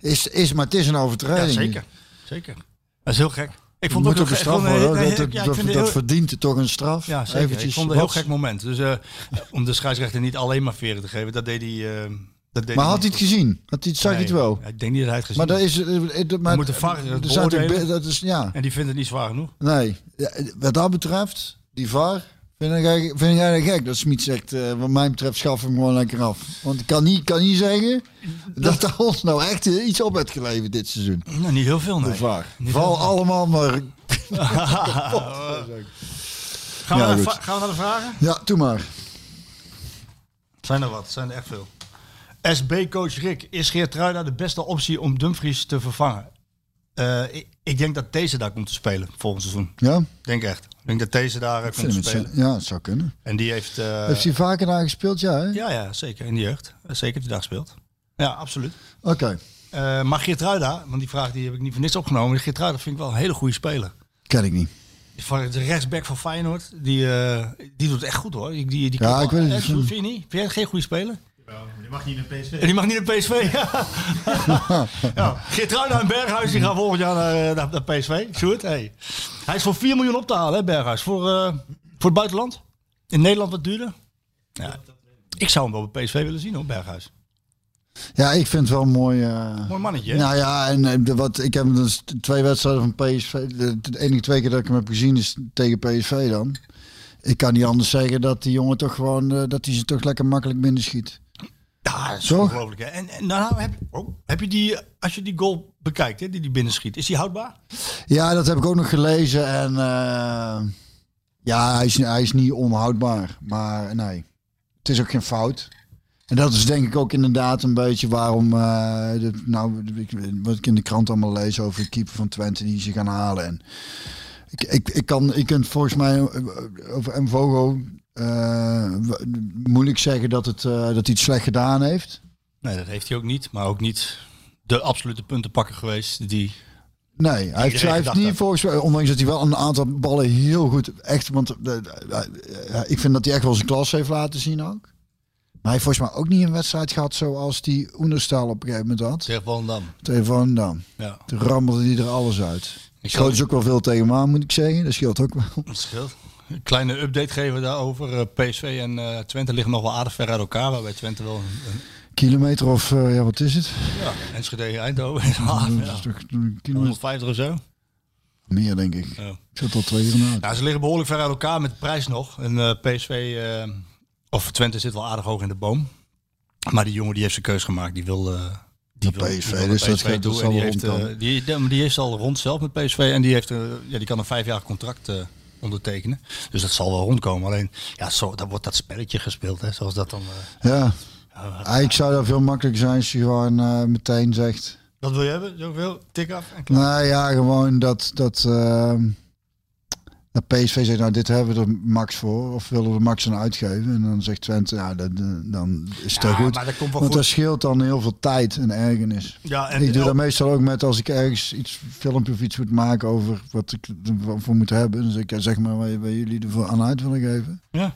Speaker 8: Is, is, maar het is een overtreding.
Speaker 6: Ja, zeker. Zeker. Dat is heel gek. Ik vond het ook vond-
Speaker 8: worden.
Speaker 6: nee,
Speaker 8: Dat,
Speaker 6: ja,
Speaker 8: dat, dat,
Speaker 6: heel-
Speaker 8: verdient toch een straf.
Speaker 6: Ja, zeker.
Speaker 8: Eventjes,
Speaker 6: ik vond het een heel gek moment. Dus eh, om de scheidsrechter niet alleen maar veren te geven, dat deed hij... eh, dat deed
Speaker 8: Maar had hij het gezien? Had hij, zag hij het wel?
Speaker 6: Ik denk niet dat hij het gezien
Speaker 8: Maar dat
Speaker 6: heeft.
Speaker 8: is... eh, Maar,
Speaker 6: moet de VAR
Speaker 8: be- dat is, ja,
Speaker 6: En die vindt het niet zwaar genoeg.
Speaker 8: nee. Ja, wat dat betreft, die VAR, vind ik, vind jij dat gek? Dat Smit zegt, eh, wat mij betreft, schaf hem gewoon lekker af. Want ik kan niet, kan niet zeggen dat er ons nou echt iets op heeft geleverd dit seizoen.
Speaker 6: Nou, niet heel veel, nee. Niet
Speaker 8: Val allemaal maar... [LAUGHS]
Speaker 6: Gaan, we
Speaker 8: Ja,
Speaker 6: gaan we naar de vragen?
Speaker 8: Ja, doe maar.
Speaker 6: Zijn er wat? Zijn er echt veel. SB-coach Rick, is Geertruida de beste optie om Dumfries te vervangen? Eh, ik, denk dat deze daar komt te spelen volgend seizoen.
Speaker 8: Ja,
Speaker 6: Ik denk echt. Ik denk dat deze daar eh,
Speaker 8: ik
Speaker 6: komt te spelen.
Speaker 8: ja, het zou kunnen.
Speaker 6: En die heeft... eh,
Speaker 8: Heeft hij vaker daar gespeeld? Ja, hè?
Speaker 6: Ja, ja, zeker. In de jeugd. Eh, Zeker hij daar gespeeld. Ja, absoluut.
Speaker 8: Oké,
Speaker 6: Eh maar Geertruida, want die vraag die heb ik niet voor niks opgenomen. Geertruida vind ik wel een hele goede speler.
Speaker 8: ken ik niet.
Speaker 6: Van de rechtsback van Feyenoord, die, die doet het echt goed hoor. Die, die, die
Speaker 8: Ja, ik weet het niet.
Speaker 6: Vind je niet? Vind jij geen goede speler?
Speaker 7: Die mag niet naar PSV.
Speaker 6: En die mag niet naar PSV. Ja. ja. [LAUGHS] Geertruida en Berghuis die gaan volgend jaar naar, eh, naar, naar PSV. Sjoerd, hey. Hij is voor 4 miljoen op te halen, hè, Berghuis. Voor, eh, voor het buitenland. In Nederland wat duurder. Ja. Ik zou hem wel bij PSV willen zien hoor, Berghuis.
Speaker 8: Ja, ik vind het wel een mooi... eh,
Speaker 6: Mooi mannetje, hè?
Speaker 8: Nou ja, en de- wat, ik heb dus twee wedstrijden van PSV. De, de enige twee keer dat ik hem heb gezien is tegen PSV dan. Ik kan niet anders zeggen dat die jongen toch gewoon... eh, dat hij ze toch lekker makkelijk binnen schiet.
Speaker 6: Ja, dat is
Speaker 8: Zo?
Speaker 6: ongelooflijk. Hè? En, en nou, heb, oh, heb je die, als je die goal bekijkt, hè, die die binnenschiet, is die houdbaar?
Speaker 8: Ja, dat heb ik ook nog gelezen. En eh, ja, hij is, hij is niet onhoudbaar. Maar nee, het is ook geen fout. En dat is denk ik ook inderdaad een beetje waarom, eh, de, nou, wat ik in de krant allemaal lees over de keeper van Twente die ze gaan halen. En ik, ik, ik kan, ik kunt volgens mij over Mvogo eh, w- moeilijk zeggen dat, het, eh, dat hij het slecht gedaan heeft.
Speaker 6: Nee, dat heeft hij ook niet. Maar ook niet de absolute puntenpakker geweest die...
Speaker 8: Nee, hij heeft, hij heeft niet
Speaker 6: had.
Speaker 8: volgens mij, ondanks dat hij wel een aantal ballen heel goed, echt, want eh, eh, eh, ik vind dat hij echt wel zijn klas heeft laten zien ook. Maar hij heeft volgens mij ook niet een wedstrijd gehad zoals die Oenerstal op een gegeven moment had.
Speaker 6: Tegen Volendam.
Speaker 8: Tegen Van Dam.
Speaker 6: Ja,
Speaker 8: Toen rammelde hij er alles uit.
Speaker 6: Ik
Speaker 8: Schoot dus ook wel veel tegen aan, moet ik zeggen. Dat scheelt ook wel.
Speaker 6: dat scheelt. Een kleine update geven daarover. Eh, PSV en eh, Twente liggen nog wel aardig ver uit elkaar. Waarbij Twente wel... een-
Speaker 8: Kilometer of, eh, ja, wat is het?
Speaker 6: ja, Enschede, Eindhoven. Ja,
Speaker 8: is een kilometer
Speaker 6: 150 of zo.
Speaker 8: meer, denk ik.
Speaker 6: Ja.
Speaker 8: Ik zat al twee uur na.
Speaker 6: Ja, ze liggen behoorlijk ver uit elkaar met de prijs nog. En PSV, of Twente zit wel aardig hoog in de boom. Maar die jongen die heeft zijn keus gemaakt. Die wil... die wil-
Speaker 8: PSV,
Speaker 6: die wil
Speaker 8: dus dat gaat- wel
Speaker 6: heeft, die, die, die heeft al rond zelf met PSV. En die, heeft, ja, die kan een vijfjarig contract ondertekenen. Dus dat zal wel rondkomen. Alleen, ja, zo, dan wordt dat spelletje gespeeld. Hè, zoals dat dan... eh,
Speaker 8: Ja, eigenlijk zou dat veel makkelijker zijn als je gewoon eh, meteen zegt...
Speaker 6: wat wil je hebben? Zoveel? Tik af en klaar.
Speaker 8: Nou ja, gewoon dat, dat, ehm, dat PSV zegt, nou dit hebben we er max voor. Of willen we er max aan uitgeven. En dan zegt Twente, ja, dat, eh, dan is het
Speaker 6: Ja,
Speaker 8: goed.
Speaker 6: maar dat komt wel
Speaker 8: Want
Speaker 6: goed.
Speaker 8: dat scheelt dan heel veel tijd en ergernis.
Speaker 6: Ja, en
Speaker 8: ik doe dat meestal ook met als ik ergens iets filmpje of iets moet maken over wat ik ervoor moet hebben. Zeg ik, zeg maar waar, waar jullie ervoor aan uit willen geven.
Speaker 6: Ja.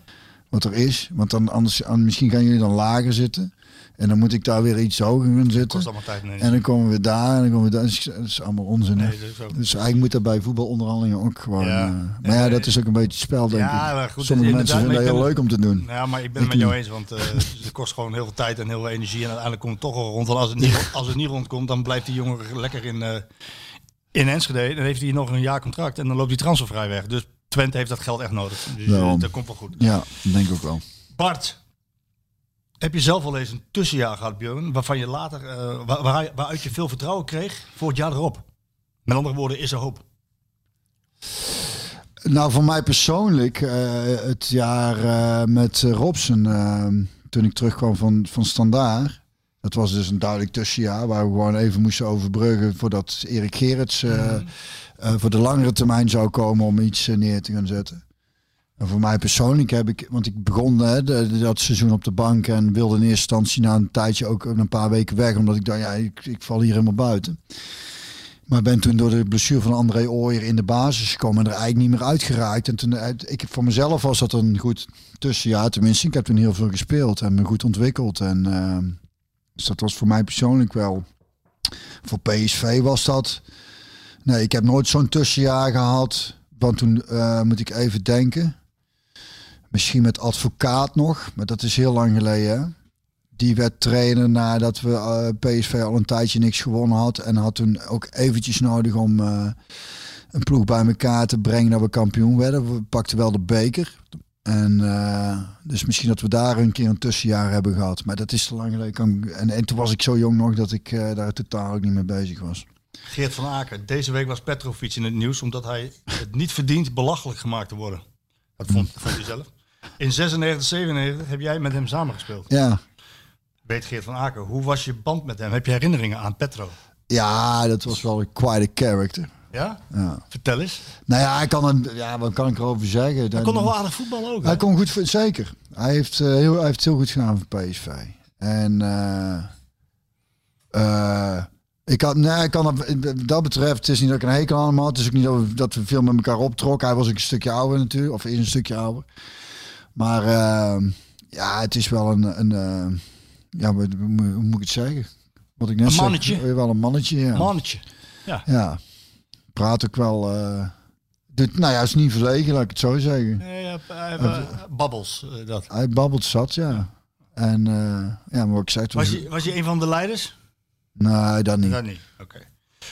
Speaker 8: Wat er is. Want dan anders, an- misschien gaan jullie dan lager zitten. En dan moet ik daar weer iets hoger gaan zitten.
Speaker 6: kost allemaal tijd. Nee,
Speaker 8: En dan komen we daar en dan komen we daar. Dat is, dat is allemaal onzin.
Speaker 6: Nee, dat is ook-
Speaker 8: Dus eigenlijk moet dat bij voetbalonderhandelingen ook gewoon.
Speaker 6: Ja.
Speaker 8: eh, maar ja, dat is ook een beetje het spel, denk
Speaker 6: Ja,
Speaker 8: ik.
Speaker 6: maar goed,
Speaker 8: Sommige mensen vinden dat heel leuk om te doen.
Speaker 6: Ja, maar ik ben het met jou eens, want eh, het kost gewoon heel veel tijd en heel veel energie. En uiteindelijk komt het toch wel rond. Want als het niet, als het niet rondkomt, dan blijft die jongen lekker in, eh in Enschede. Dan heeft hij nog een jaar contract en dan loopt hij transfervrij weg. Dus Twente heeft dat geld echt nodig. Dus dat komt wel goed.
Speaker 8: Ja, dat denk ik ook wel.
Speaker 6: Bart, heb je zelf al eens een tussenjaar gehad, Björn, waarvan je later, eh, waar, waar- waaruit je veel vertrouwen kreeg voor het jaar erop? Met andere woorden, is er hoop.
Speaker 8: Nou, voor mij persoonlijk, eh, het jaar eh, met Robson, toen ik terugkwam van, van Standaard. Dat was dus een duidelijk tussenjaar waar we gewoon even moesten overbruggen voordat Erik Gerrits eh, voor de langere termijn zou komen om iets neer te gaan zetten. Voor mij persoonlijk heb ik, want ik begon hè, dat seizoen op de bank en wilde in eerste instantie na een tijdje ook een paar weken weg, omdat ik dacht, ja, ik, ik val hier helemaal buiten. Maar ben toen door de blessure van André Ooyer in de basis gekomen en er eigenlijk niet meer uitgeraakt. En toen, eh, ik, voor mezelf was dat een goed tussenjaar. Tenminste, ik heb toen heel veel gespeeld en me goed ontwikkeld. En, eh, dus dat was voor mij persoonlijk wel. Voor PSV was dat. Nee, ik heb nooit zo'n tussenjaar gehad. Want toen eh, moet ik even denken. Misschien met advocaat nog, maar dat is heel lang geleden. Die werd trainer nadat we eh, PSV al een tijdje niks gewonnen had. En had toen ook eventjes nodig om eh, een ploeg bij elkaar te brengen dat we kampioen werden. We pakten wel de beker. En eh, dus misschien dat we daar een keer een tussenjaar hebben gehad. Maar dat is te lang geleden. En, en toen was ik zo jong nog dat ik daar totaal ook niet mee bezig was.
Speaker 6: Geert van Aken. Deze week was Petrovic in het nieuws omdat hij het niet verdient belachelijk gemaakt te worden. Dat vond, vond hij zelf. In 96, 97 heb jij met hem samengespeeld.
Speaker 8: Ja,
Speaker 6: Weet Geert van Aken, hoe was je band met hem? Heb je herinneringen aan Petro?
Speaker 8: ja dat was wel een quite a character.
Speaker 6: Ja?
Speaker 8: Ja.
Speaker 6: Vertel eens.
Speaker 8: Nou ja, hij kan een, ja, wat kan ik erover zeggen?
Speaker 6: Hij kon nog wel aardig voetballen ook. hè?
Speaker 8: Hij kon goed, zeker. Hij heeft, eh, heel, hij heeft heel goed gedaan voor PSV. En eh, ik had, nee, ik kan dat betreft, het is niet dat ik een hekel aan hem had. Het is ook niet dat we, dat we veel met elkaar optrokken. Hij was ook een stukje ouder natuurlijk, of is een stukje ouder. Maar eh, ja, het is wel een, een eh, ja, hoe, hoe hoe moet ik het zeggen? Wat ik net
Speaker 6: Een
Speaker 8: zeg,
Speaker 6: mannetje.
Speaker 8: eh, wel een mannetje, ja.
Speaker 6: Mannetje. Ja.
Speaker 8: Ja, praat ook wel. eh nou ja, is niet verlegen, laat ik het zo zeggen.
Speaker 6: Nee, hij- hij- babbels, dat.
Speaker 8: Hij babbelt zat, ja. En eh, ja, maar wat ik zei, het
Speaker 6: Was je, was je een van de leiders?
Speaker 8: Nee, dat niet.
Speaker 6: Dat niet. Oké.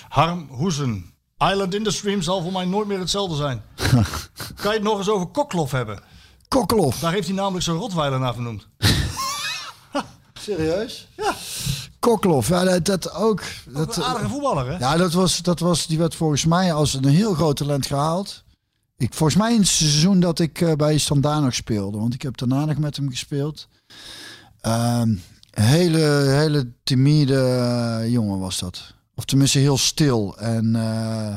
Speaker 6: Harm Hoesen. Island in the Stream zal voor mij nooit meer hetzelfde zijn. [LAUGHS] kan je het nog eens over Koklof hebben?
Speaker 8: Kokkelof.
Speaker 6: Daar heeft hij namelijk zo'n rotweiler naar vernoemd. [LAUGHS]
Speaker 8: Serieus? Ja. Kokkelof, ja, dat, dat ook. Dat,
Speaker 6: een aardige voetballer, hè?
Speaker 8: Ja, dat was, dat was, die werd volgens mij als een heel groot talent gehaald. Ik, volgens mij in het seizoen dat ik eh, bij Standaard nog speelde. Want ik heb daarna nog met hem gespeeld. Ehm, hele, hele timide eh, jongen was dat. Of tenminste heel stil. En eh,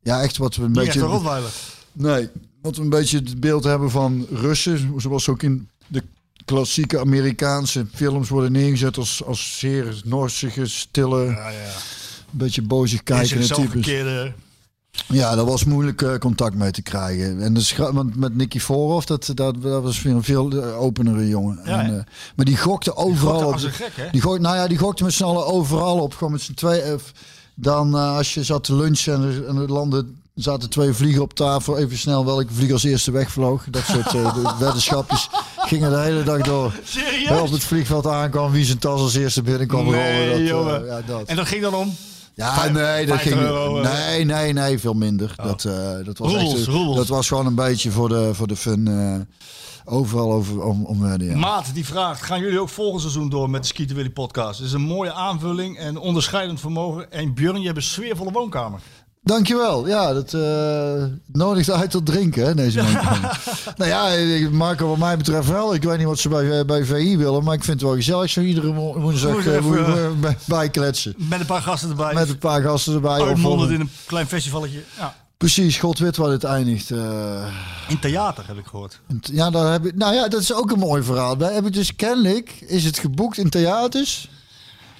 Speaker 8: ja, echt wat we een
Speaker 6: Niet echt
Speaker 8: beetje...
Speaker 6: een rotweiler.
Speaker 8: Nee, wat we een beetje het beeld hebben van Russen, zoals ook in de klassieke Amerikaanse films worden neergezet als, als zeer norsige, stille,
Speaker 6: Ja, ja.
Speaker 8: een beetje bozig
Speaker 6: In
Speaker 8: kijkende types. Ja, daar was moeilijk eh, contact mee te krijgen. En de want met Nicky Voorhoff, dat, dat, dat was weer een veel eh, openere jongen.
Speaker 6: Ja,
Speaker 8: en, eh, maar die gokte overal
Speaker 6: gokte
Speaker 8: op.
Speaker 6: gek, hè?
Speaker 8: Die gokte, nou ja, die gokte met z'n allen overal op. Gewoon met z'n twee. eh, dan als je zat te lunchen en er, en er landden, zaten twee vliegen op tafel. Even snel welke vlieg als eerste wegvloog. Dat soort de [LAUGHS] weddenschapjes gingen de hele dag door.
Speaker 6: Serieus?
Speaker 8: Wel op het vliegveld aankwam, wie zijn tas als eerste binnenkwam
Speaker 6: Nee,
Speaker 8: rollen. Dat, eh, ja, dat.
Speaker 6: En dat ging dan om...
Speaker 8: Ja,
Speaker 6: Vijf-
Speaker 8: nee, dat
Speaker 6: 50
Speaker 8: ging.
Speaker 6: euro, eh.
Speaker 8: nee, nee, nee, veel minder. Dat, eh, dat was
Speaker 6: Roebels,
Speaker 8: echt,
Speaker 6: roebels.
Speaker 8: Dat was gewoon een beetje voor de, voor de fun. overal over om, om ja.
Speaker 6: Maat die vraagt, gaan jullie ook volgend seizoen door met de Skieten Willy podcast? Het is een mooie aanvulling en onderscheidend vermogen. En Björn, je hebt een sfeervolle woonkamer.
Speaker 8: Dankjewel. Ja, dat eh nodigt uit tot drinken, hè, deze man. [LAUGHS] nou ja, Marco, wat mij betreft wel. Ik weet niet wat ze bij, bij VI willen, maar ik vind het wel gezellig zo iedere wo- woensdag eh, bij- bijkletsen.
Speaker 6: Met een paar gasten erbij.
Speaker 8: Met een paar gasten erbij. Of,
Speaker 6: Uitmondend
Speaker 8: eh,
Speaker 6: in een klein festivalletje. Ja.
Speaker 8: Precies, God weet waar dit eindigt. eh.
Speaker 6: In theater heb ik gehoord.
Speaker 8: Ja, daar heb ik, nou ja, dat is ook een mooi verhaal. Wij hebben dus kennelijk, is het geboekt in theaters.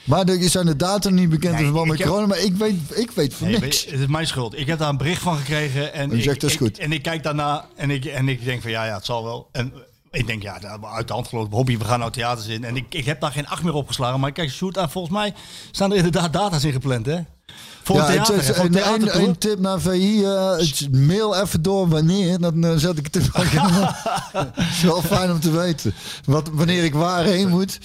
Speaker 8: Maar er zijn de data niet bekend in verband met corona. Maar ik weet, ik weet van
Speaker 6: Nee,
Speaker 8: niks.
Speaker 6: het is mijn schuld. Ik heb daar een bericht van gekregen. En
Speaker 8: Je
Speaker 6: ik,
Speaker 8: zegt, dat is goed.
Speaker 6: en ik kijk daarna en ik, en ik denk van ja, ja, het zal wel. En ik denk ja, uit de hand gelopen. Hobby, we gaan nou theaters in. En ik, ik heb daar geen acht meer opgeslagen. Maar kijk, shoot aan. Volgens mij staan er inderdaad data's in gepland, hè? Voor
Speaker 8: Ja,
Speaker 6: een theater.
Speaker 8: het is
Speaker 6: hè, voor een
Speaker 8: een,
Speaker 6: theater,
Speaker 8: een,
Speaker 6: toch?
Speaker 8: een tip naar VI. eh, mail even door wanneer. Dan eh, zet ik het in. Het is [LAUGHS] wel fijn om te weten. Wat, wanneer ik waarheen moet.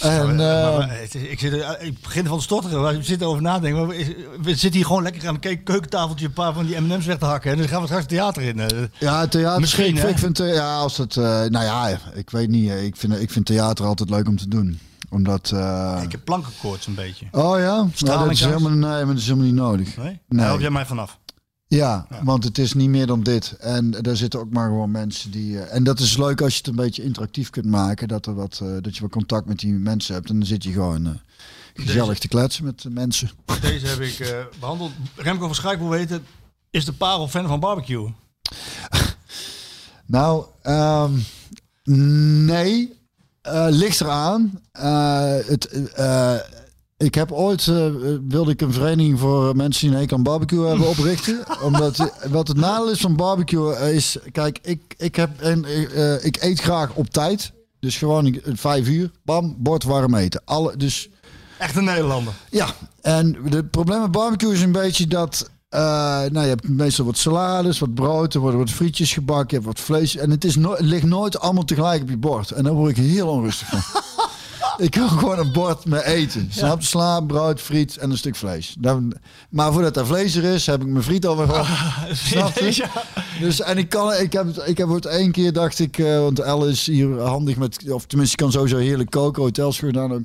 Speaker 8: En,
Speaker 6: Maar-
Speaker 8: eh,
Speaker 6: maar ik, zit, ik begin van te stotteren. We zitten over nadenken. Maar we, zitten hier gewoon lekker aan een keukentafeltje een paar van die M&M's weg te hakken. En dan gaan we straks het theater in.
Speaker 8: Ja, theater.
Speaker 6: Misschien,
Speaker 8: ik, ik vind, ja, als het, nou ja, ik weet niet. Ik vind, ik vind theater altijd leuk om te doen. Omdat. eh,
Speaker 6: Ik heb plankenkoorts een beetje.
Speaker 8: oh ja, nou, dat is helemaal, nee, maar dat is helemaal niet nodig.
Speaker 6: Nee?
Speaker 8: Nee.
Speaker 6: Help jij mij vanaf?
Speaker 8: Ja, want het is niet meer dan dit. En daar zitten ook maar gewoon mensen die. eh, en dat is leuk als je het een beetje interactief kunt maken. Dat, er wat, eh, dat je wat contact met die mensen hebt. En dan zit je gewoon gezellig te kletsen met de mensen.
Speaker 6: Deze heb ik eh, behandeld. Remco van Schaik wil weten, is de parel fan van barbecue? [LAUGHS]
Speaker 8: Nou, ehm, nee. Eh, ligt eraan. Eh, het, eh, ik heb ooit, wilde ik een vereniging voor mensen die een hekel aan barbecue hebben [LAUGHS] oprichten. omdat, wat het nadeel is van barbecue is, kijk, ik, ik, heb en, ik eet graag op tijd. Dus gewoon vijf uur, bam, bord warm eten. Alle, dus
Speaker 6: Echt een Nederlander.
Speaker 8: ja, en het probleem met barbecue is een beetje dat. Eh, nou, je hebt meestal wat salades, wat brood, er worden wat frietjes gebakken, je hebt wat vlees. En het, is no- ligt nooit allemaal tegelijk op je bord. En daar word ik heel onrustig van. [LAUGHS] ik wil gewoon een bord met eten. Snap? Sla, brood, friet en een stuk vlees. Dan, maar voordat er vlees er is, heb ik mijn friet alweer op. [LAUGHS] Snap je?
Speaker 6: Ja.
Speaker 8: Dus, en ik kan, ik heb, ik heb het één keer dacht ik, eh, want Elle is hier handig met, of tenminste kan sowieso heerlijk koken, hotels gedaan ook.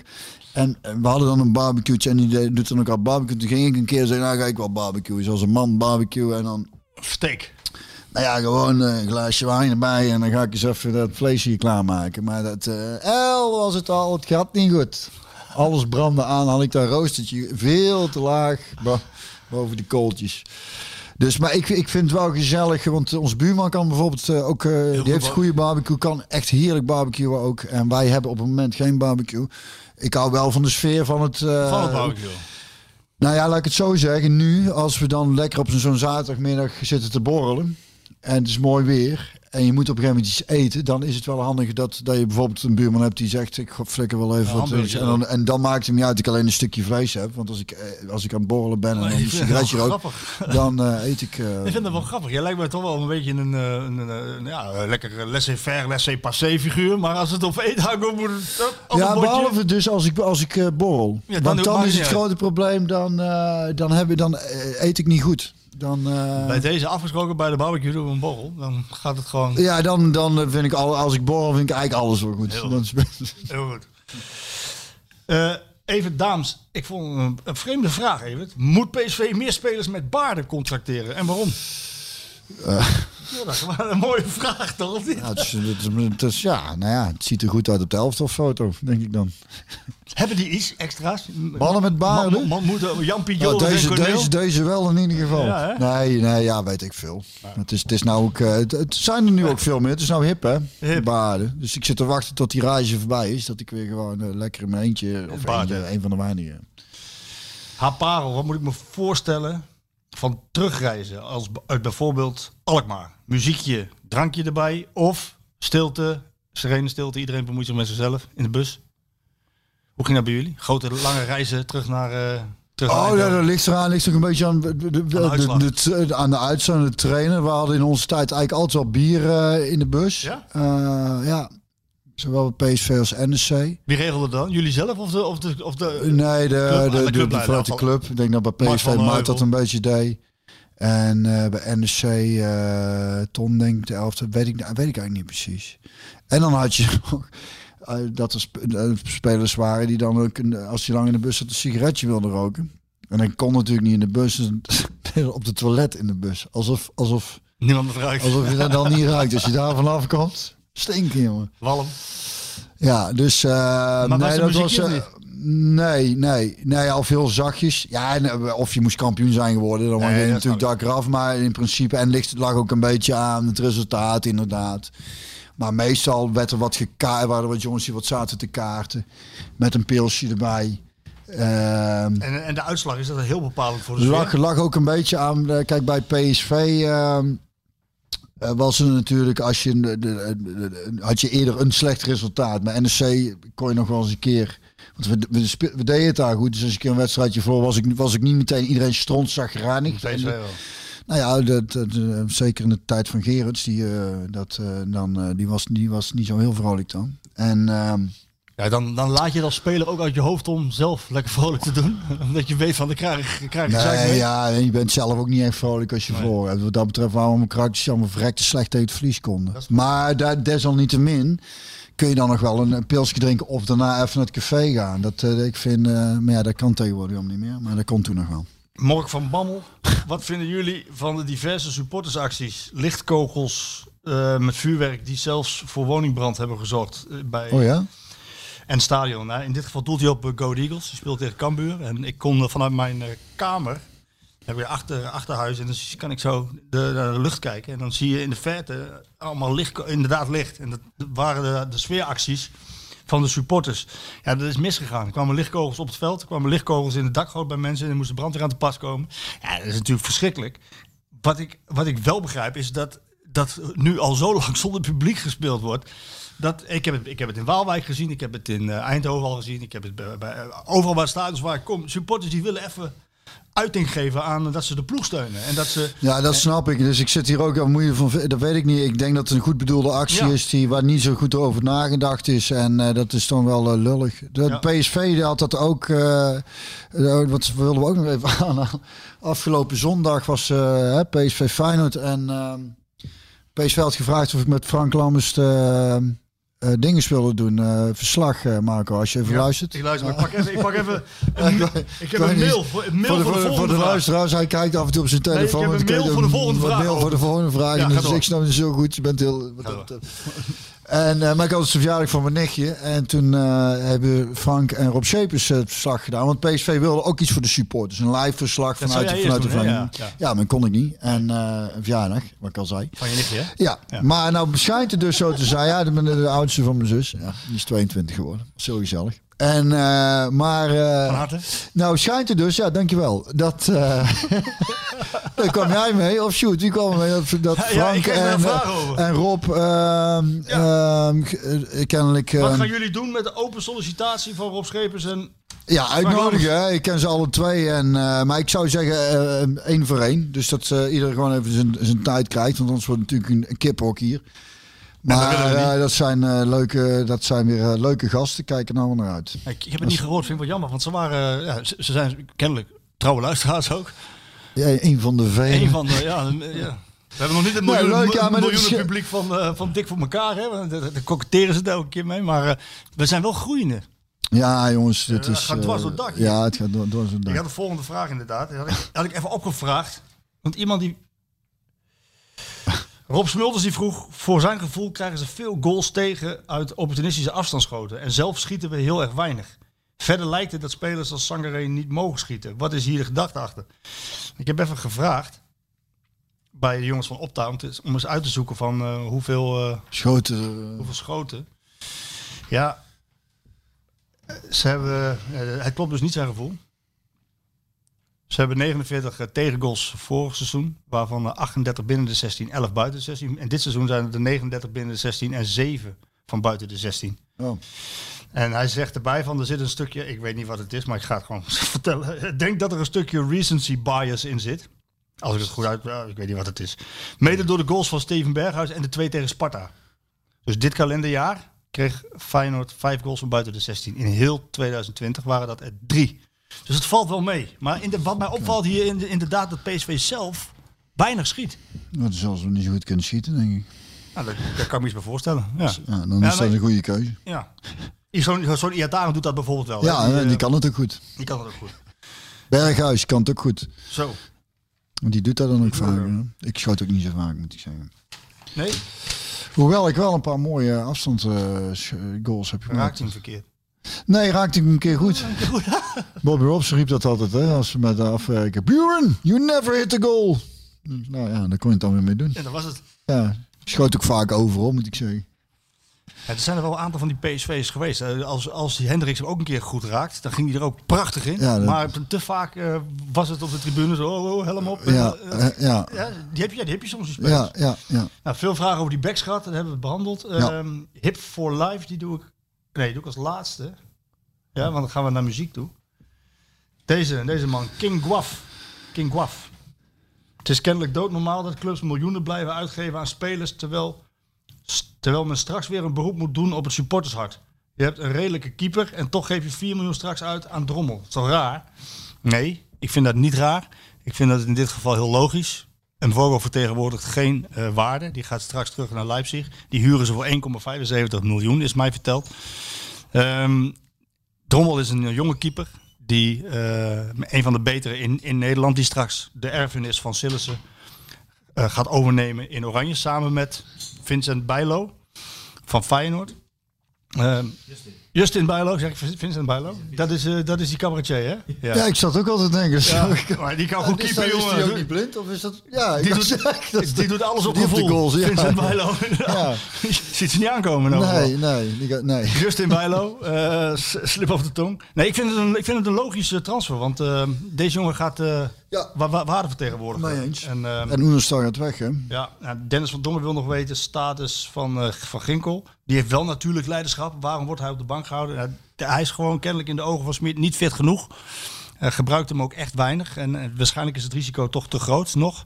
Speaker 8: En we hadden dan een barbecue en die doet dan ook al barbecue. Toen ging ik een keer zeggen, nou ga ik wel barbecue. Zoals een man barbecue en dan,
Speaker 6: Steak.
Speaker 8: nou ja, gewoon eh, een glaasje wijn erbij en dan ga ik eens even dat vlees hier klaarmaken. Maar dat, eh El was het al, het gaat niet goed. Alles brandde aan, had ik daar roostertje veel te laag bo- boven die kooltjes. Dus, maar ik, ik vind het wel gezellig, want onze buurman kan bijvoorbeeld eh, ook, die heeft goede barbecue, kan echt heerlijk barbecuen ook. En wij hebben op het moment geen barbecue. Ik hou wel van de sfeer van het...
Speaker 6: Van het barbecue.
Speaker 8: nou ja, laat ik het zo zeggen. Nu, als we dan lekker op zo'n zaterdagmiddag zitten te borrelen. En het is mooi weer. En je moet op een gegeven moment iets eten. Dan is het wel handig dat, dat je bijvoorbeeld een buurman hebt die zegt... Ik flikker wel even wat.
Speaker 6: hamburger.
Speaker 8: En dan, en dan maakt het niet uit dat ik alleen een stukje vlees heb. Want als ik, eh, als ik aan het borrelen ben en een [LAUGHS] sigaretje rook... Dan eh, eet ik... eh,
Speaker 6: Ik vind dat wel grappig. Jij lijkt mij toch wel een beetje een, eh, een, een, een, ja, lekker laissez-faire, laissez-passer figuur. Maar als het op eten aankomt, moet het op,
Speaker 8: ja, behalve dus als ik, als ik eh, borrel.
Speaker 6: Ja, dan
Speaker 8: Want dan is het grote probleem, dan, eh, dan, heb je, dan eh, eet ik niet goed. Dan, eh,
Speaker 6: Bij deze afgesproken bij de barbecue doen we een borrel. Dan gaat het gewoon
Speaker 8: Ja, dan, dan vind ik al, als ik borrel, vind ik eigenlijk alles wel goed.
Speaker 6: Heel [LAUGHS]
Speaker 8: Dan is-
Speaker 6: heel goed. Eh, even dames, ik vond een, een vreemde vraag even. Moet PSV meer spelers met baarden contracteren en waarom? Ja, dat is wel een mooie vraag toch?
Speaker 8: Ja, het, is, het, is, het is- ja, nou ja, het ziet er goed uit op de elftalfoto, denk ik dan.
Speaker 6: Hebben die iets extra's?
Speaker 8: Mannen met baarden?
Speaker 6: Man, man, moeten Jan Piet
Speaker 8: Nou, deze, deze, deze wel in ieder geval.
Speaker 6: Ja,
Speaker 8: nee, nee, ja, weet ik veel. Het, is, het, is nou ook, eh, het, het zijn er nu ook veel meer. Het is nou hip, hè?
Speaker 6: Hip.
Speaker 8: Baarden. Dus ik zit te wachten tot die rage voorbij is. Dat ik weer gewoon eh, lekker in mijn eentje, of eentje, een van de weinigen.
Speaker 6: Haar parel, wat moet ik me voorstellen van terugreizen? Als uit bijvoorbeeld Alkmaar. Muziekje, drankje erbij of stilte, serene stilte. Iedereen bemoeit zich met zichzelf in de bus. Hoe ging dat bij jullie? Grote lange reizen terug naar... eh terug naar
Speaker 8: Oh, ja, dat ligt eraan. ligt ook een beetje aan de, aan de uitslag, de trainer. We hadden in onze tijd eigenlijk altijd wel bier eh, in de bus.
Speaker 6: Ja?
Speaker 8: Eh, ja. Zowel bij PSV als NEC.
Speaker 6: Wie regelde dat? Jullie zelf of de... Of de, of de
Speaker 8: Nee, de,
Speaker 6: Club-
Speaker 8: de,
Speaker 6: aan de
Speaker 8: de, vanuit de club. Ik denk dat bij PSV Maart dat een beetje deed. En eh, bij NEC eh Ton, denk ik, de elfde. Weet ik, weet ik eigenlijk niet precies. En dan had je nog [LAUGHS] eh, dat er sp- spelers waren die dan ook, als je lang in de bus zat, een sigaretje wilden roken. En dan kon natuurlijk niet in de bus, dus [LAUGHS] op de toilet in de bus. Alsof, alsof,
Speaker 6: Niemand het ruikt.
Speaker 8: alsof je dat dan niet ruikt. Als je daar vanaf komt, stinken, jongen.
Speaker 6: Walm.
Speaker 8: Ja, dus eh
Speaker 6: was
Speaker 8: nee, dat was eh, nee, nee, nee, ja, of heel zachtjes. Ja, en, eh, of je moest kampioen zijn geworden, dan
Speaker 6: Nee,
Speaker 8: mag je natuurlijk dak eraf. Maar in principe en ligt lag ook een beetje aan het resultaat, inderdaad. Maar meestal werd er wat gekaart, waren er wat jongens die wat zaten te kaarten met een pilsje erbij. Ehm
Speaker 6: En, en de uitslag, is dat heel bepalend voor de sfeer?
Speaker 8: lag, lag ook een beetje aan. Kijk, bij PSV ehm, eh, was er natuurlijk, als je, de, de- de- de- had je eerder een slecht resultaat. Bij NEC kon je nog wel eens een keer. Want we, we, deden het daar goed. Dus als ik een wedstrijdje voor was ik, was ik niet meteen iedereen stront zagrijnig. Nou ja, dat, dat, zeker in de tijd van Gerrits, die, eh, dat, eh, dan, die, was, die was niet zo heel vrolijk dan. En ehm,
Speaker 6: Ja, dan, dan laat je het als speler ook uit je hoofd om zelf lekker vrolijk te doen. [LAUGHS] Omdat je weet van, ik krijg, ik krijg
Speaker 8: Nee,
Speaker 6: mee.
Speaker 8: ja, en je bent zelf ook niet echt vrolijk als je voor hebt. Wat dat betreft waren mijn karakters allemaal verrekte slecht tegen het vlies konden. Maar daar, desalniettemin kun je dan nog wel een, een pilsje drinken of daarna even naar het café gaan. Dat eh, ik vind, eh, maar ja, dat kan tegenwoordig helemaal niet meer. Maar dat kon toen nog wel.
Speaker 6: Mork van Bammel, [LAUGHS] wat vinden jullie van de diverse supportersacties, lichtkogels eh, met vuurwerk die zelfs voor woningbrand hebben gezorgd bij
Speaker 8: Oh ja?
Speaker 6: En stadion? In dit geval doelt hij op uh, Go Eagles, die speelt tegen Cambuur en ik kon eh, vanuit mijn eh, kamer heb achter achterhuis en dan kan ik zo de, naar de lucht kijken en dan zie je in de verte allemaal licht, inderdaad licht en dat waren de, de sfeeracties van de supporters. Ja, dat is misgegaan. Er kwamen lichtkogels op het veld, er kwamen lichtkogels in het dakgoot bij mensen en er moest de brandweer aan te pas komen. Ja, dat is natuurlijk verschrikkelijk. Wat ik, wat ik wel begrijp is dat dat nu al zo [LAUGHS] lang zonder publiek gespeeld wordt. Dat, ik, heb het, ik heb het in Waalwijk gezien, ik heb het in eh, Eindhoven al gezien, ik heb het bij, bij, eh, overal bij stadions waar ik kom. Supporters die willen even uiting geven aan dat ze de ploeg steunen. En dat ze,
Speaker 8: Ja, dat snap ik. Dus ik zit hier ook, ja, moet je van, dat weet ik niet. Ik denk dat het een goed bedoelde actie
Speaker 6: Ja.
Speaker 8: is die, waar niet zo goed over nagedacht is. En eh, dat is dan wel eh, lullig. De
Speaker 6: Ja.
Speaker 8: PSV had dat ook, eh, eh, wat wilden we ook nog even [LAUGHS] aanhalen. Afgelopen zondag was eh, PSV Feyenoord en ehm, PSV had gevraagd of ik met Frank Lammers eh, eh, dingen wilde doen. eh, verslag, eh, Marco, als je even
Speaker 6: Ja,
Speaker 8: luistert.
Speaker 6: Ik luister, maar ik pak even, ik pak even [LAUGHS] een, ik heb een mail voor, een mail
Speaker 8: voor de,
Speaker 6: voor de
Speaker 8: voor de,
Speaker 6: volgende
Speaker 8: luisteraars, hij kijkt af en toe op zijn telefoon.
Speaker 6: ik heb een mail voor de volgende vraag
Speaker 8: mail voor de volgende vraag.
Speaker 6: Ja,
Speaker 8: dus
Speaker 6: door.
Speaker 8: ik snap het zo goed. Je bent heel... [LAUGHS] dat. En, eh, maar ik had het de verjaardag van mijn nichtje. En toen eh, hebben Frank en Rob Schepers het verslag gedaan. Want PSV wilde ook iets voor de supporters. Een live verslag
Speaker 6: Dat
Speaker 8: vanuit, de, vanuit de
Speaker 6: doen. Ja,
Speaker 8: Ja, maar kon ik niet. En eh, een verjaardag, wat ik al zei.
Speaker 6: Van je nichtje, hè?
Speaker 8: Ja,
Speaker 6: Ja.
Speaker 8: maar nou schijnt het dus zo te zijn. Ja, de, de, de oudste van mijn zus. Ja, die is 22 geworden. Dat is heel gezellig. En, eh, maar...
Speaker 6: Van harte.
Speaker 8: nou, schijnt het dus, ja, dankjewel. Dat. eh [LAUGHS] daar kwam jij mee, of shoot, wie kwam er mee? Dat, dat
Speaker 6: Ja,
Speaker 8: Frank
Speaker 6: daar
Speaker 8: en, en Rob ehm, ehm, eh, kennelijk.
Speaker 6: Wat
Speaker 8: ehm,
Speaker 6: gaan jullie doen met de open sollicitatie van Rob Schepers en
Speaker 8: ja, uitnodigen. Ik ken ze alle twee. En, maar ik zou zeggen één voor één. Dus dat eh ieder gewoon even zijn, zijn tijd krijgt. Want anders wordt het natuurlijk een, een kiphok hier.
Speaker 6: Dat
Speaker 8: Maar
Speaker 6: niet.
Speaker 8: eh, dat, zijn, eh, leuke, dat zijn weer eh, leuke gasten. Kijk er nou wel naar uit.
Speaker 6: Ik, ik heb het niet gehoord, vind ik wel jammer, want ze waren, ja, ze, ze zijn kennelijk trouwe luisteraars ook.
Speaker 8: Ja, een van de velen.
Speaker 6: Een van de, ja, ja. [LAUGHS] We hebben nog niet het
Speaker 8: Nee,
Speaker 6: miljoen,
Speaker 8: leuk, ja, maar dat is-
Speaker 6: miljoenen publiek van, eh, van Dik voor elkaar, hè. want Daar daar koketteren ze het elke keer mee, maar eh, we zijn wel groeiende.
Speaker 8: Ja, jongens, dit
Speaker 6: Ja,
Speaker 8: is.
Speaker 6: het gaat dwars door het dak.
Speaker 8: Ja, het gaat door, dwars door het dak.
Speaker 6: Ik had de volgende vraag inderdaad, die had ik, had ik even opgevraagd. Want iemand die... Rob Smulders die vroeg, voor zijn gevoel krijgen ze veel goals tegen uit opportunistische afstandsschoten. En zelf schieten we heel erg weinig. Verder lijkt het dat spelers als Sangaré niet mogen schieten. Wat is hier de gedachte achter? Ik heb even gevraagd bij de jongens van Opta om, eens uit te zoeken van eh, hoeveel, eh,
Speaker 8: Schoten.
Speaker 6: hoeveel schoten. Ja, eh, ze hebben, het klopt dus niet zijn gevoel. Ze hebben 49 eh, tegengoals vorig seizoen, waarvan er 38 binnen de 16, 11 buiten de 16. En dit seizoen zijn het er 39 binnen de 16 en 7 van buiten de 16.
Speaker 8: Oh.
Speaker 6: En hij zegt erbij van, er zit een stukje, ik weet niet wat het is, maar ik ga het gewoon [LAUGHS] vertellen. Ik denk dat er een stukje recency bias in zit. Als ik het goed uit, ja, ik weet niet wat het is. Mede door de goals van Steven Berghuis en de twee tegen Sparta. Dus dit kalenderjaar kreeg Feyenoord vijf goals van buiten de 16. In heel 2020 waren dat er drie. Dus het valt wel mee. Maar in de, wat mij opvalt hier in de, inderdaad dat PSV zelf weinig schiet.
Speaker 8: Dat is we niet zo goed kunnen schieten, denk ik.
Speaker 6: Nou, dat, dat kan ik me iets bij voorstellen. Ja,
Speaker 8: Ja, dan
Speaker 6: Ja,
Speaker 8: is dat een goede keuze.
Speaker 6: ja. Zo'n Iataren doet dat bijvoorbeeld wel.
Speaker 8: Ja,
Speaker 6: die,
Speaker 8: die,
Speaker 6: eh,
Speaker 8: kan het ook goed.
Speaker 6: die kan dat ook goed.
Speaker 8: Berghuis kan het ook goed.
Speaker 6: Zo.
Speaker 8: Want die doet dat dan ook vaak. Ik schoot ook niet zo vaak, moet ik zeggen.
Speaker 6: Nee,
Speaker 8: Hoewel ik wel een paar mooie afstand eh, heb
Speaker 6: raakt
Speaker 8: gemaakt.
Speaker 6: hij hem verkeerd.
Speaker 8: Nee, raakte ik hem een keer goed. Bobby Robson riep dat altijd, hè, als we met de afwerken. Buren, you never hit the goal. Nou ja, daar kon je het dan weer mee doen.
Speaker 6: En dan was het.
Speaker 8: Ja, schoot ook vaak overal, moet ik zeggen.
Speaker 6: Ja, er zijn er wel een aantal van die PSV's geweest. Eh, Als, als die Hendricks hem ook een keer goed raakt, dan ging hij er ook prachtig in.
Speaker 8: Ja, dat-
Speaker 6: Maar te vaak eh, was het op de tribune zo, oh, oh, helm op.
Speaker 8: Ja,
Speaker 6: Eh,
Speaker 8: ja,
Speaker 6: ja, die, heb je, die heb je soms
Speaker 8: ja, ja, ja.
Speaker 6: Nou, veel vragen over die backs gehad, dat hebben we behandeld. Ehm, Hip for Life, die doe ik. Nee, doe ik als laatste. Ja, want dan gaan we naar muziek toe. Deze, deze man, King Guaf. King Guaf. Het is kennelijk doodnormaal dat clubs miljoenen blijven uitgeven aan spelers, terwijl, terwijl men straks weer een beroep moet doen op het supportershart. Je hebt een redelijke keeper en toch geef je 4 miljoen straks uit aan Drommel. Dat is raar? Nee, ik vind dat niet raar. Ik vind dat in dit geval heel logisch. En Vogel vertegenwoordigt geen eh, waarde. Die gaat straks terug naar Leipzig. Die huren ze voor 1,75 miljoen, is mij verteld. Ehm, Drommel is een jonge keeper Die, eh, een van de betere in, in Nederland, die straks de erfenis van Sillissen eh, gaat overnemen in Oranje. Samen met Vincent Bijlo van Feyenoord. Justin Bijlo, zeg ik Vincent Bijlo? Dat is, eh, dat is die cabaretier, hè?
Speaker 8: Ja. ik zat ook altijd te denken.
Speaker 6: Ja, [LAUGHS] maar die kan
Speaker 8: Ja,
Speaker 6: goed
Speaker 8: is
Speaker 6: keeper,
Speaker 8: dat- Is die
Speaker 6: jongen.
Speaker 8: ook niet blind? Of is dat... Ja,
Speaker 6: Die doet,
Speaker 8: zeggen, dat-
Speaker 6: die doet alles op
Speaker 8: die de
Speaker 6: gevoel.
Speaker 8: goals, ja.
Speaker 6: Vincent Bijlo. [LAUGHS]
Speaker 8: Ja. [LAUGHS]
Speaker 6: Ziet ze niet aankomen. Nou,
Speaker 8: Nee, nee, die nee.
Speaker 6: Justin Bijlo, eh, slip over de tong. Nee, ik vind het een, ik vind het een logische transfer. Want eh, deze jongen gaat eh
Speaker 8: Ja.
Speaker 6: wa wa waarde vertegenwoordigen.
Speaker 8: Mee eens.
Speaker 6: En, eh,
Speaker 8: En Oenerstar gaat weg, hè?
Speaker 6: ja, Dennis van Dongen wil nog weten status van, eh, van Ginkel. Die heeft wel natuurlijk leiderschap. Waarom wordt hij op de bank gehouden? De- hij is gewoon kennelijk in de ogen van Smit niet fit genoeg. Gebruikt hem ook echt weinig. En eh, waarschijnlijk is het risico toch te groot nog.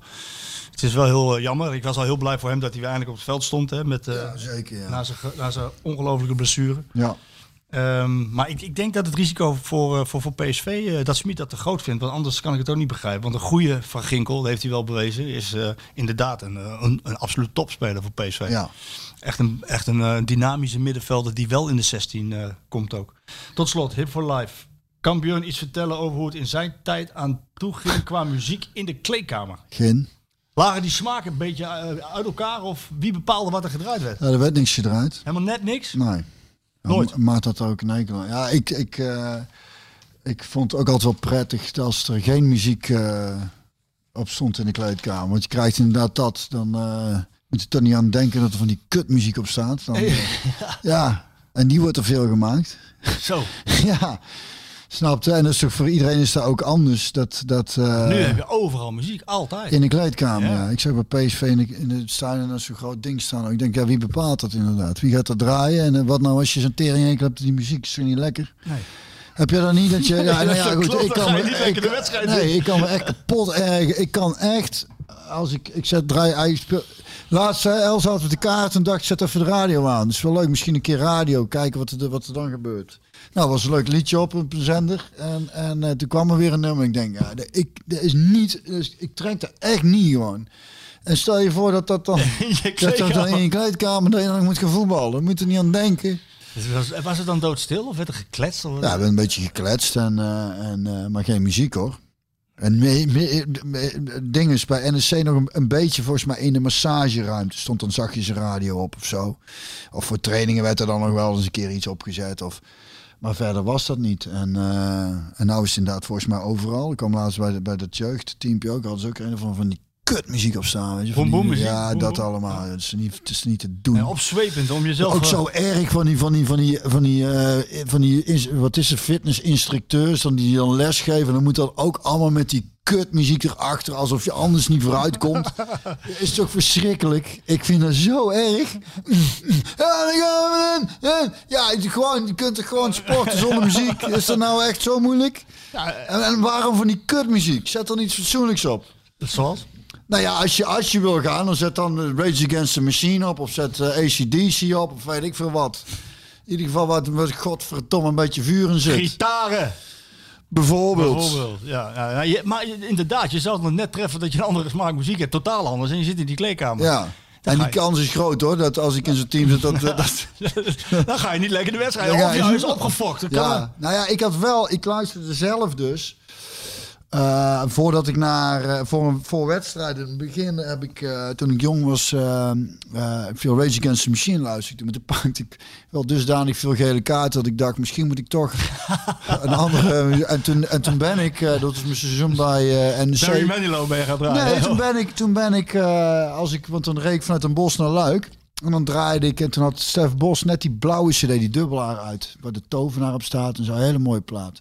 Speaker 6: Het is wel heel eh, jammer. Ik was al heel blij voor hem dat hij weer eindelijk op het veld stond. Hè, met,
Speaker 8: Ja, zeker, ja.
Speaker 6: Na zijn, na zijn ongelofelijke blessure.
Speaker 8: Ja.
Speaker 6: Ehm, maar ik, ik denk dat het risico voor, eh, voor, voor PSV, eh, dat Smit dat te groot vindt. Want anders kan ik het ook niet begrijpen. Want een goede Van Ginkel, dat heeft hij wel bewezen, is eh, inderdaad een, een, een absoluut topspeler voor PSV.
Speaker 8: Ja.
Speaker 6: Echt een, echt een dynamische middenvelder die wel in de 16 eh, komt ook. Tot slot, Hip for Life. Kan Björn iets vertellen over hoe het in zijn tijd aan toe ging [LAUGHS] qua muziek in de kleedkamer?
Speaker 8: Geen.
Speaker 6: Lagen die smaken een beetje uit elkaar of wie bepaalde wat er gedraaid werd?
Speaker 8: Ja, er werd niks gedraaid.
Speaker 6: Helemaal net niks?
Speaker 8: Nee.
Speaker 6: Nooit?
Speaker 8: Had er ook een enkel. Ja, ik, ik, eh, ik vond het ook altijd wel prettig dat als er geen muziek eh, op stond in de kleedkamer. Want je krijgt inderdaad dat, dan eh, moet je toch niet aan denken dat er van die kutmuziek op staat. Dan, [LAUGHS] ja, en die wordt er veel gemaakt.
Speaker 6: Zo. [LAUGHS]
Speaker 8: ja, snap je? En dat is toch voor iedereen is dat ook anders. Dat, dat, eh,
Speaker 6: nu heb je overal muziek, altijd.
Speaker 8: in de kleedkamer,
Speaker 6: Ja.
Speaker 8: ja. Ik zeg bij PSV in, de, in het stadion dat is zo'n groot ding staan. Ik denk, ja, wie bepaalt dat inderdaad? Wie gaat er draaien? En eh, wat nou als je zo'n tering enkel hebt, die muziek is toch niet lekker?
Speaker 6: Nee.
Speaker 8: Heb je dan niet dat je... [LAUGHS] Ja, nou ja,
Speaker 6: Dat
Speaker 8: goed,
Speaker 6: klopt,
Speaker 8: ik kan me, [LAUGHS] ik,
Speaker 6: de
Speaker 8: Nee, ik kan me echt kapot ergen. Ik kan echt, als ik, ik zet draai, speel, laatst hè, Els had de kaart en dacht, zet even de radio aan. Dat is wel leuk, misschien een keer radio, kijken wat er, wat er dan gebeurt. Nou, was een leuk liedje op een zender. En, en eh, toen kwam er weer een nummer. Ik denk, ja, ik, dat is niet, dus ik trek er echt niet gewoon. En stel je voor dat dat dan, [LAUGHS]
Speaker 6: je
Speaker 8: dat dat dan in je kleedkamer dat je dan moet gaan voetballen. Daar moet je er niet aan denken.
Speaker 6: Dus was, was het dan doodstil of werd er gekletst? Of
Speaker 8: Ja, we hebben een beetje gekletst, en, eh, en, eh, maar geen muziek hoor. En me, me, me- dingen is bij NSC nog een, een beetje volgens mij in de massageruimte. Stond dan zachtjes een radio op of zo. Of voor trainingen werd er dan nog wel eens een keer iets opgezet. Of, maar verder was dat niet. En, eh, en nou is het inderdaad volgens mij overal. Ik kwam laatst bij, de, bij dat jeugdteampje ook. Hadden ze ook een van, van die kutmuziek op staan. Weet je,
Speaker 6: muziek,
Speaker 8: Ja, dat allemaal. Het is, niet, het is niet te doen.
Speaker 6: Ja, opzwepend om jezelf...
Speaker 8: Ook
Speaker 6: eh,
Speaker 8: zo erg van die, van die, van die, van die, eh, van die is, wat is het, fitnessinstructeurs dan die dan lesgeven. Dan moet dat ook allemaal met die kutmuziek erachter, alsof je anders niet vooruit komt. [LAUGHS] is toch verschrikkelijk? Ik vind dat zo erg. Ja, gewoon, je kunt er gewoon sporten zonder muziek. Is dat nou echt zo moeilijk? En, en waarom van die kutmuziek? Zet er iets fatsoenlijks op.
Speaker 6: Zoals?
Speaker 8: Nou ja, als je, als je wil gaan, dan zet dan eh, Rage Against the Machine op. Of zet eh, ACDC op. Of weet ik veel wat. In ieder geval wat, wat godverdomme een beetje vuur in zit.
Speaker 6: Gitaren.
Speaker 8: Bijvoorbeeld.
Speaker 6: Bijvoorbeeld. Ja, ja, ja, je- maar inderdaad, je zou het net treffen dat je een andere smaak muziek hebt. Totaal anders. En je zit in die kleedkamer.
Speaker 8: Ja. En die kans is groot hoor, dat als ik in zo'n team zit, dat... [LAUGHS] dat [LAUGHS]
Speaker 6: Dan ga je niet lekker de wedstrijd.
Speaker 8: Dan
Speaker 6: Of
Speaker 8: je-
Speaker 6: je is opgefokt. Kan
Speaker 8: ja, nou ja, ik had wel, ik luisterde zelf dus. Eh, voordat ik naar, eh, voor, een- voor wedstrijden, in het begin heb ik, eh, toen ik jong was, veel Rage Against the Machine luisterde. Maar toen pakte ik wel dusdanig veel gele kaarten dat ik dacht, misschien moet ik toch [LAUGHS] een andere... En toen, en toen ben ik, dat is mijn seizoen bij eh NEC.
Speaker 6: Barry Manilow mee gaat draaien.
Speaker 8: Nee, toen ben ik, toen ben ik als ik, want dan reed ik vanuit een bos naar Luik. En dan draaide ik en toen had Stef Bos net die blauwe cd, die dubbelaar uit. Waar de tovenaar op staat en zo'n hele mooie plaat.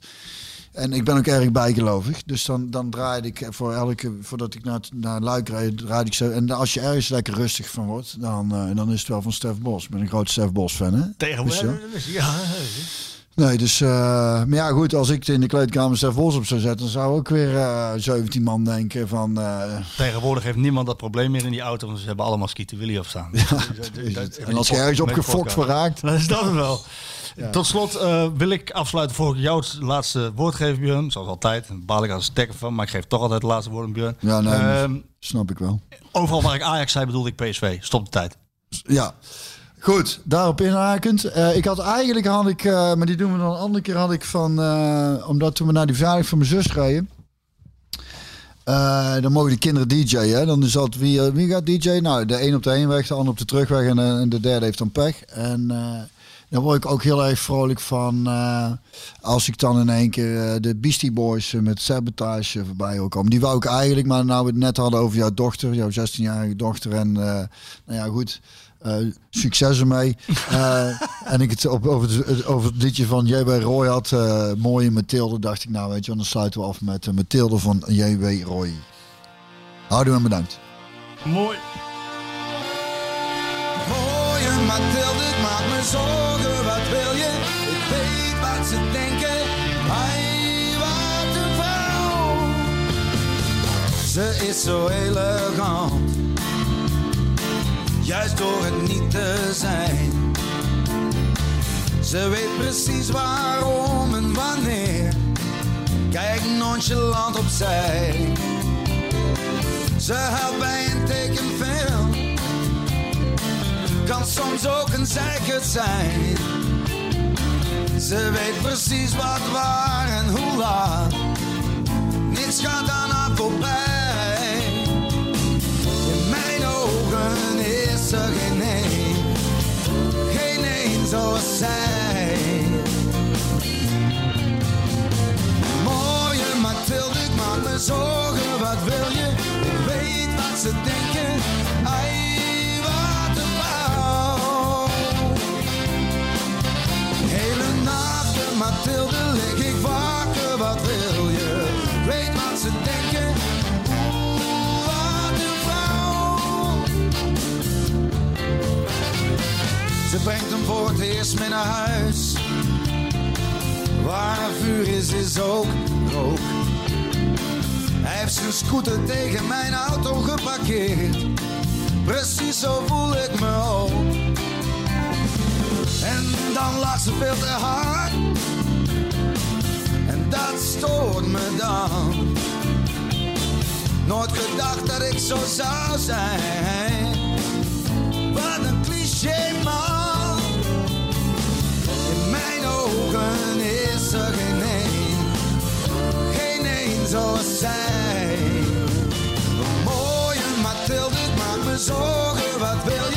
Speaker 8: En ik ben ook erg bijgelovig. Dus dan, dan draaide ik voor elke, voordat ik naar, naar Luik reed, draaide ik zo. En als je ergens lekker rustig van wordt, dan, eh, dan is het wel van Stef Bos. Ik ben een groot Stef Bos fan, hè?
Speaker 6: Tegenwoordig.
Speaker 8: Dus ja. Nee, dus... eh, maar ja, goed, als ik in de kleedkamer Stef Bos op zou zetten, dan zou ook weer eh 17 man denken van...
Speaker 6: Tegenwoordig heeft niemand dat probleem meer in die auto, want ze hebben allemaal Skeeter Willy op staan.
Speaker 8: en als je ergens op gefokt voor raakt...
Speaker 6: Dan is dat het Tot slot eh, wil ik afsluiten voor ik jou het laatste woord geef, Björn. Zoals altijd. Daar baal ik als stekker van, maar ik geef toch altijd het laatste woord aan Björn.
Speaker 8: Ja, nee,
Speaker 6: Ehm,
Speaker 8: snap ik wel.
Speaker 6: overal waar ik Ajax zei, bedoelde ik PSV. Stop de tijd.
Speaker 8: Ja. Goed, daarop inhakend. Eh, ik had eigenlijk, had ik, eh, maar die doen we dan een andere keer, had ik van, omdat toen we naar die verjaardag van mijn zus reden, dan mogen de kinderen DJ'en. Dan is dat wie, wie gaat DJ? Nou, de een op de heenweg, de ander op de terugweg en, en de derde heeft dan pech. En daar word ik ook heel erg vrolijk van eh, als ik dan in één keer eh, de Beastie Boys eh, met Sabotage voorbij hoor komen. Die wou ik eigenlijk, maar nou we het net hadden over jouw dochter, jouw 16-jarige dochter. En eh, nou ja, goed. eh, succes ermee. [LAUGHS] Eh, en ik het op, over, het, over het liedje van J.W. Roy had, eh, mooie Mathilde, dacht ik nou weet je, dan sluiten we af met uh, Mathilde van J.W. Roy. Houden en bedankt.
Speaker 3: Mooi.
Speaker 1: Mooie Mathilde, ik maak me zorgen, Ze is zo elegant, juist door het niet te zijn. Ze weet precies waarom en wanneer, kijk nonchalant opzij. Ze helpt bij een tekenfilm kan soms ook een zeikert zijn. Ze weet precies wat waar en hoe laat. Niets gaat aan haar voorbij. Geen één, geen één zoals zij. Mooie Mathilde, ik maak me zorgen, wat wil je? Ik weet wat ze denken. Ze brengt hem voor het eerst mee naar huis. Waar vuur is, is ook rook. Hij heeft zijn scooter tegen mijn auto geparkeerd. Precies zo voel ik me ook. En dan lacht ze veel te hard. En dat stoort me dan. Nooit gedacht dat ik zo zou zijn. Wat een is er geen een, geen een zoals zij. Een mooie Mathilde, maar me zorgen, wat wil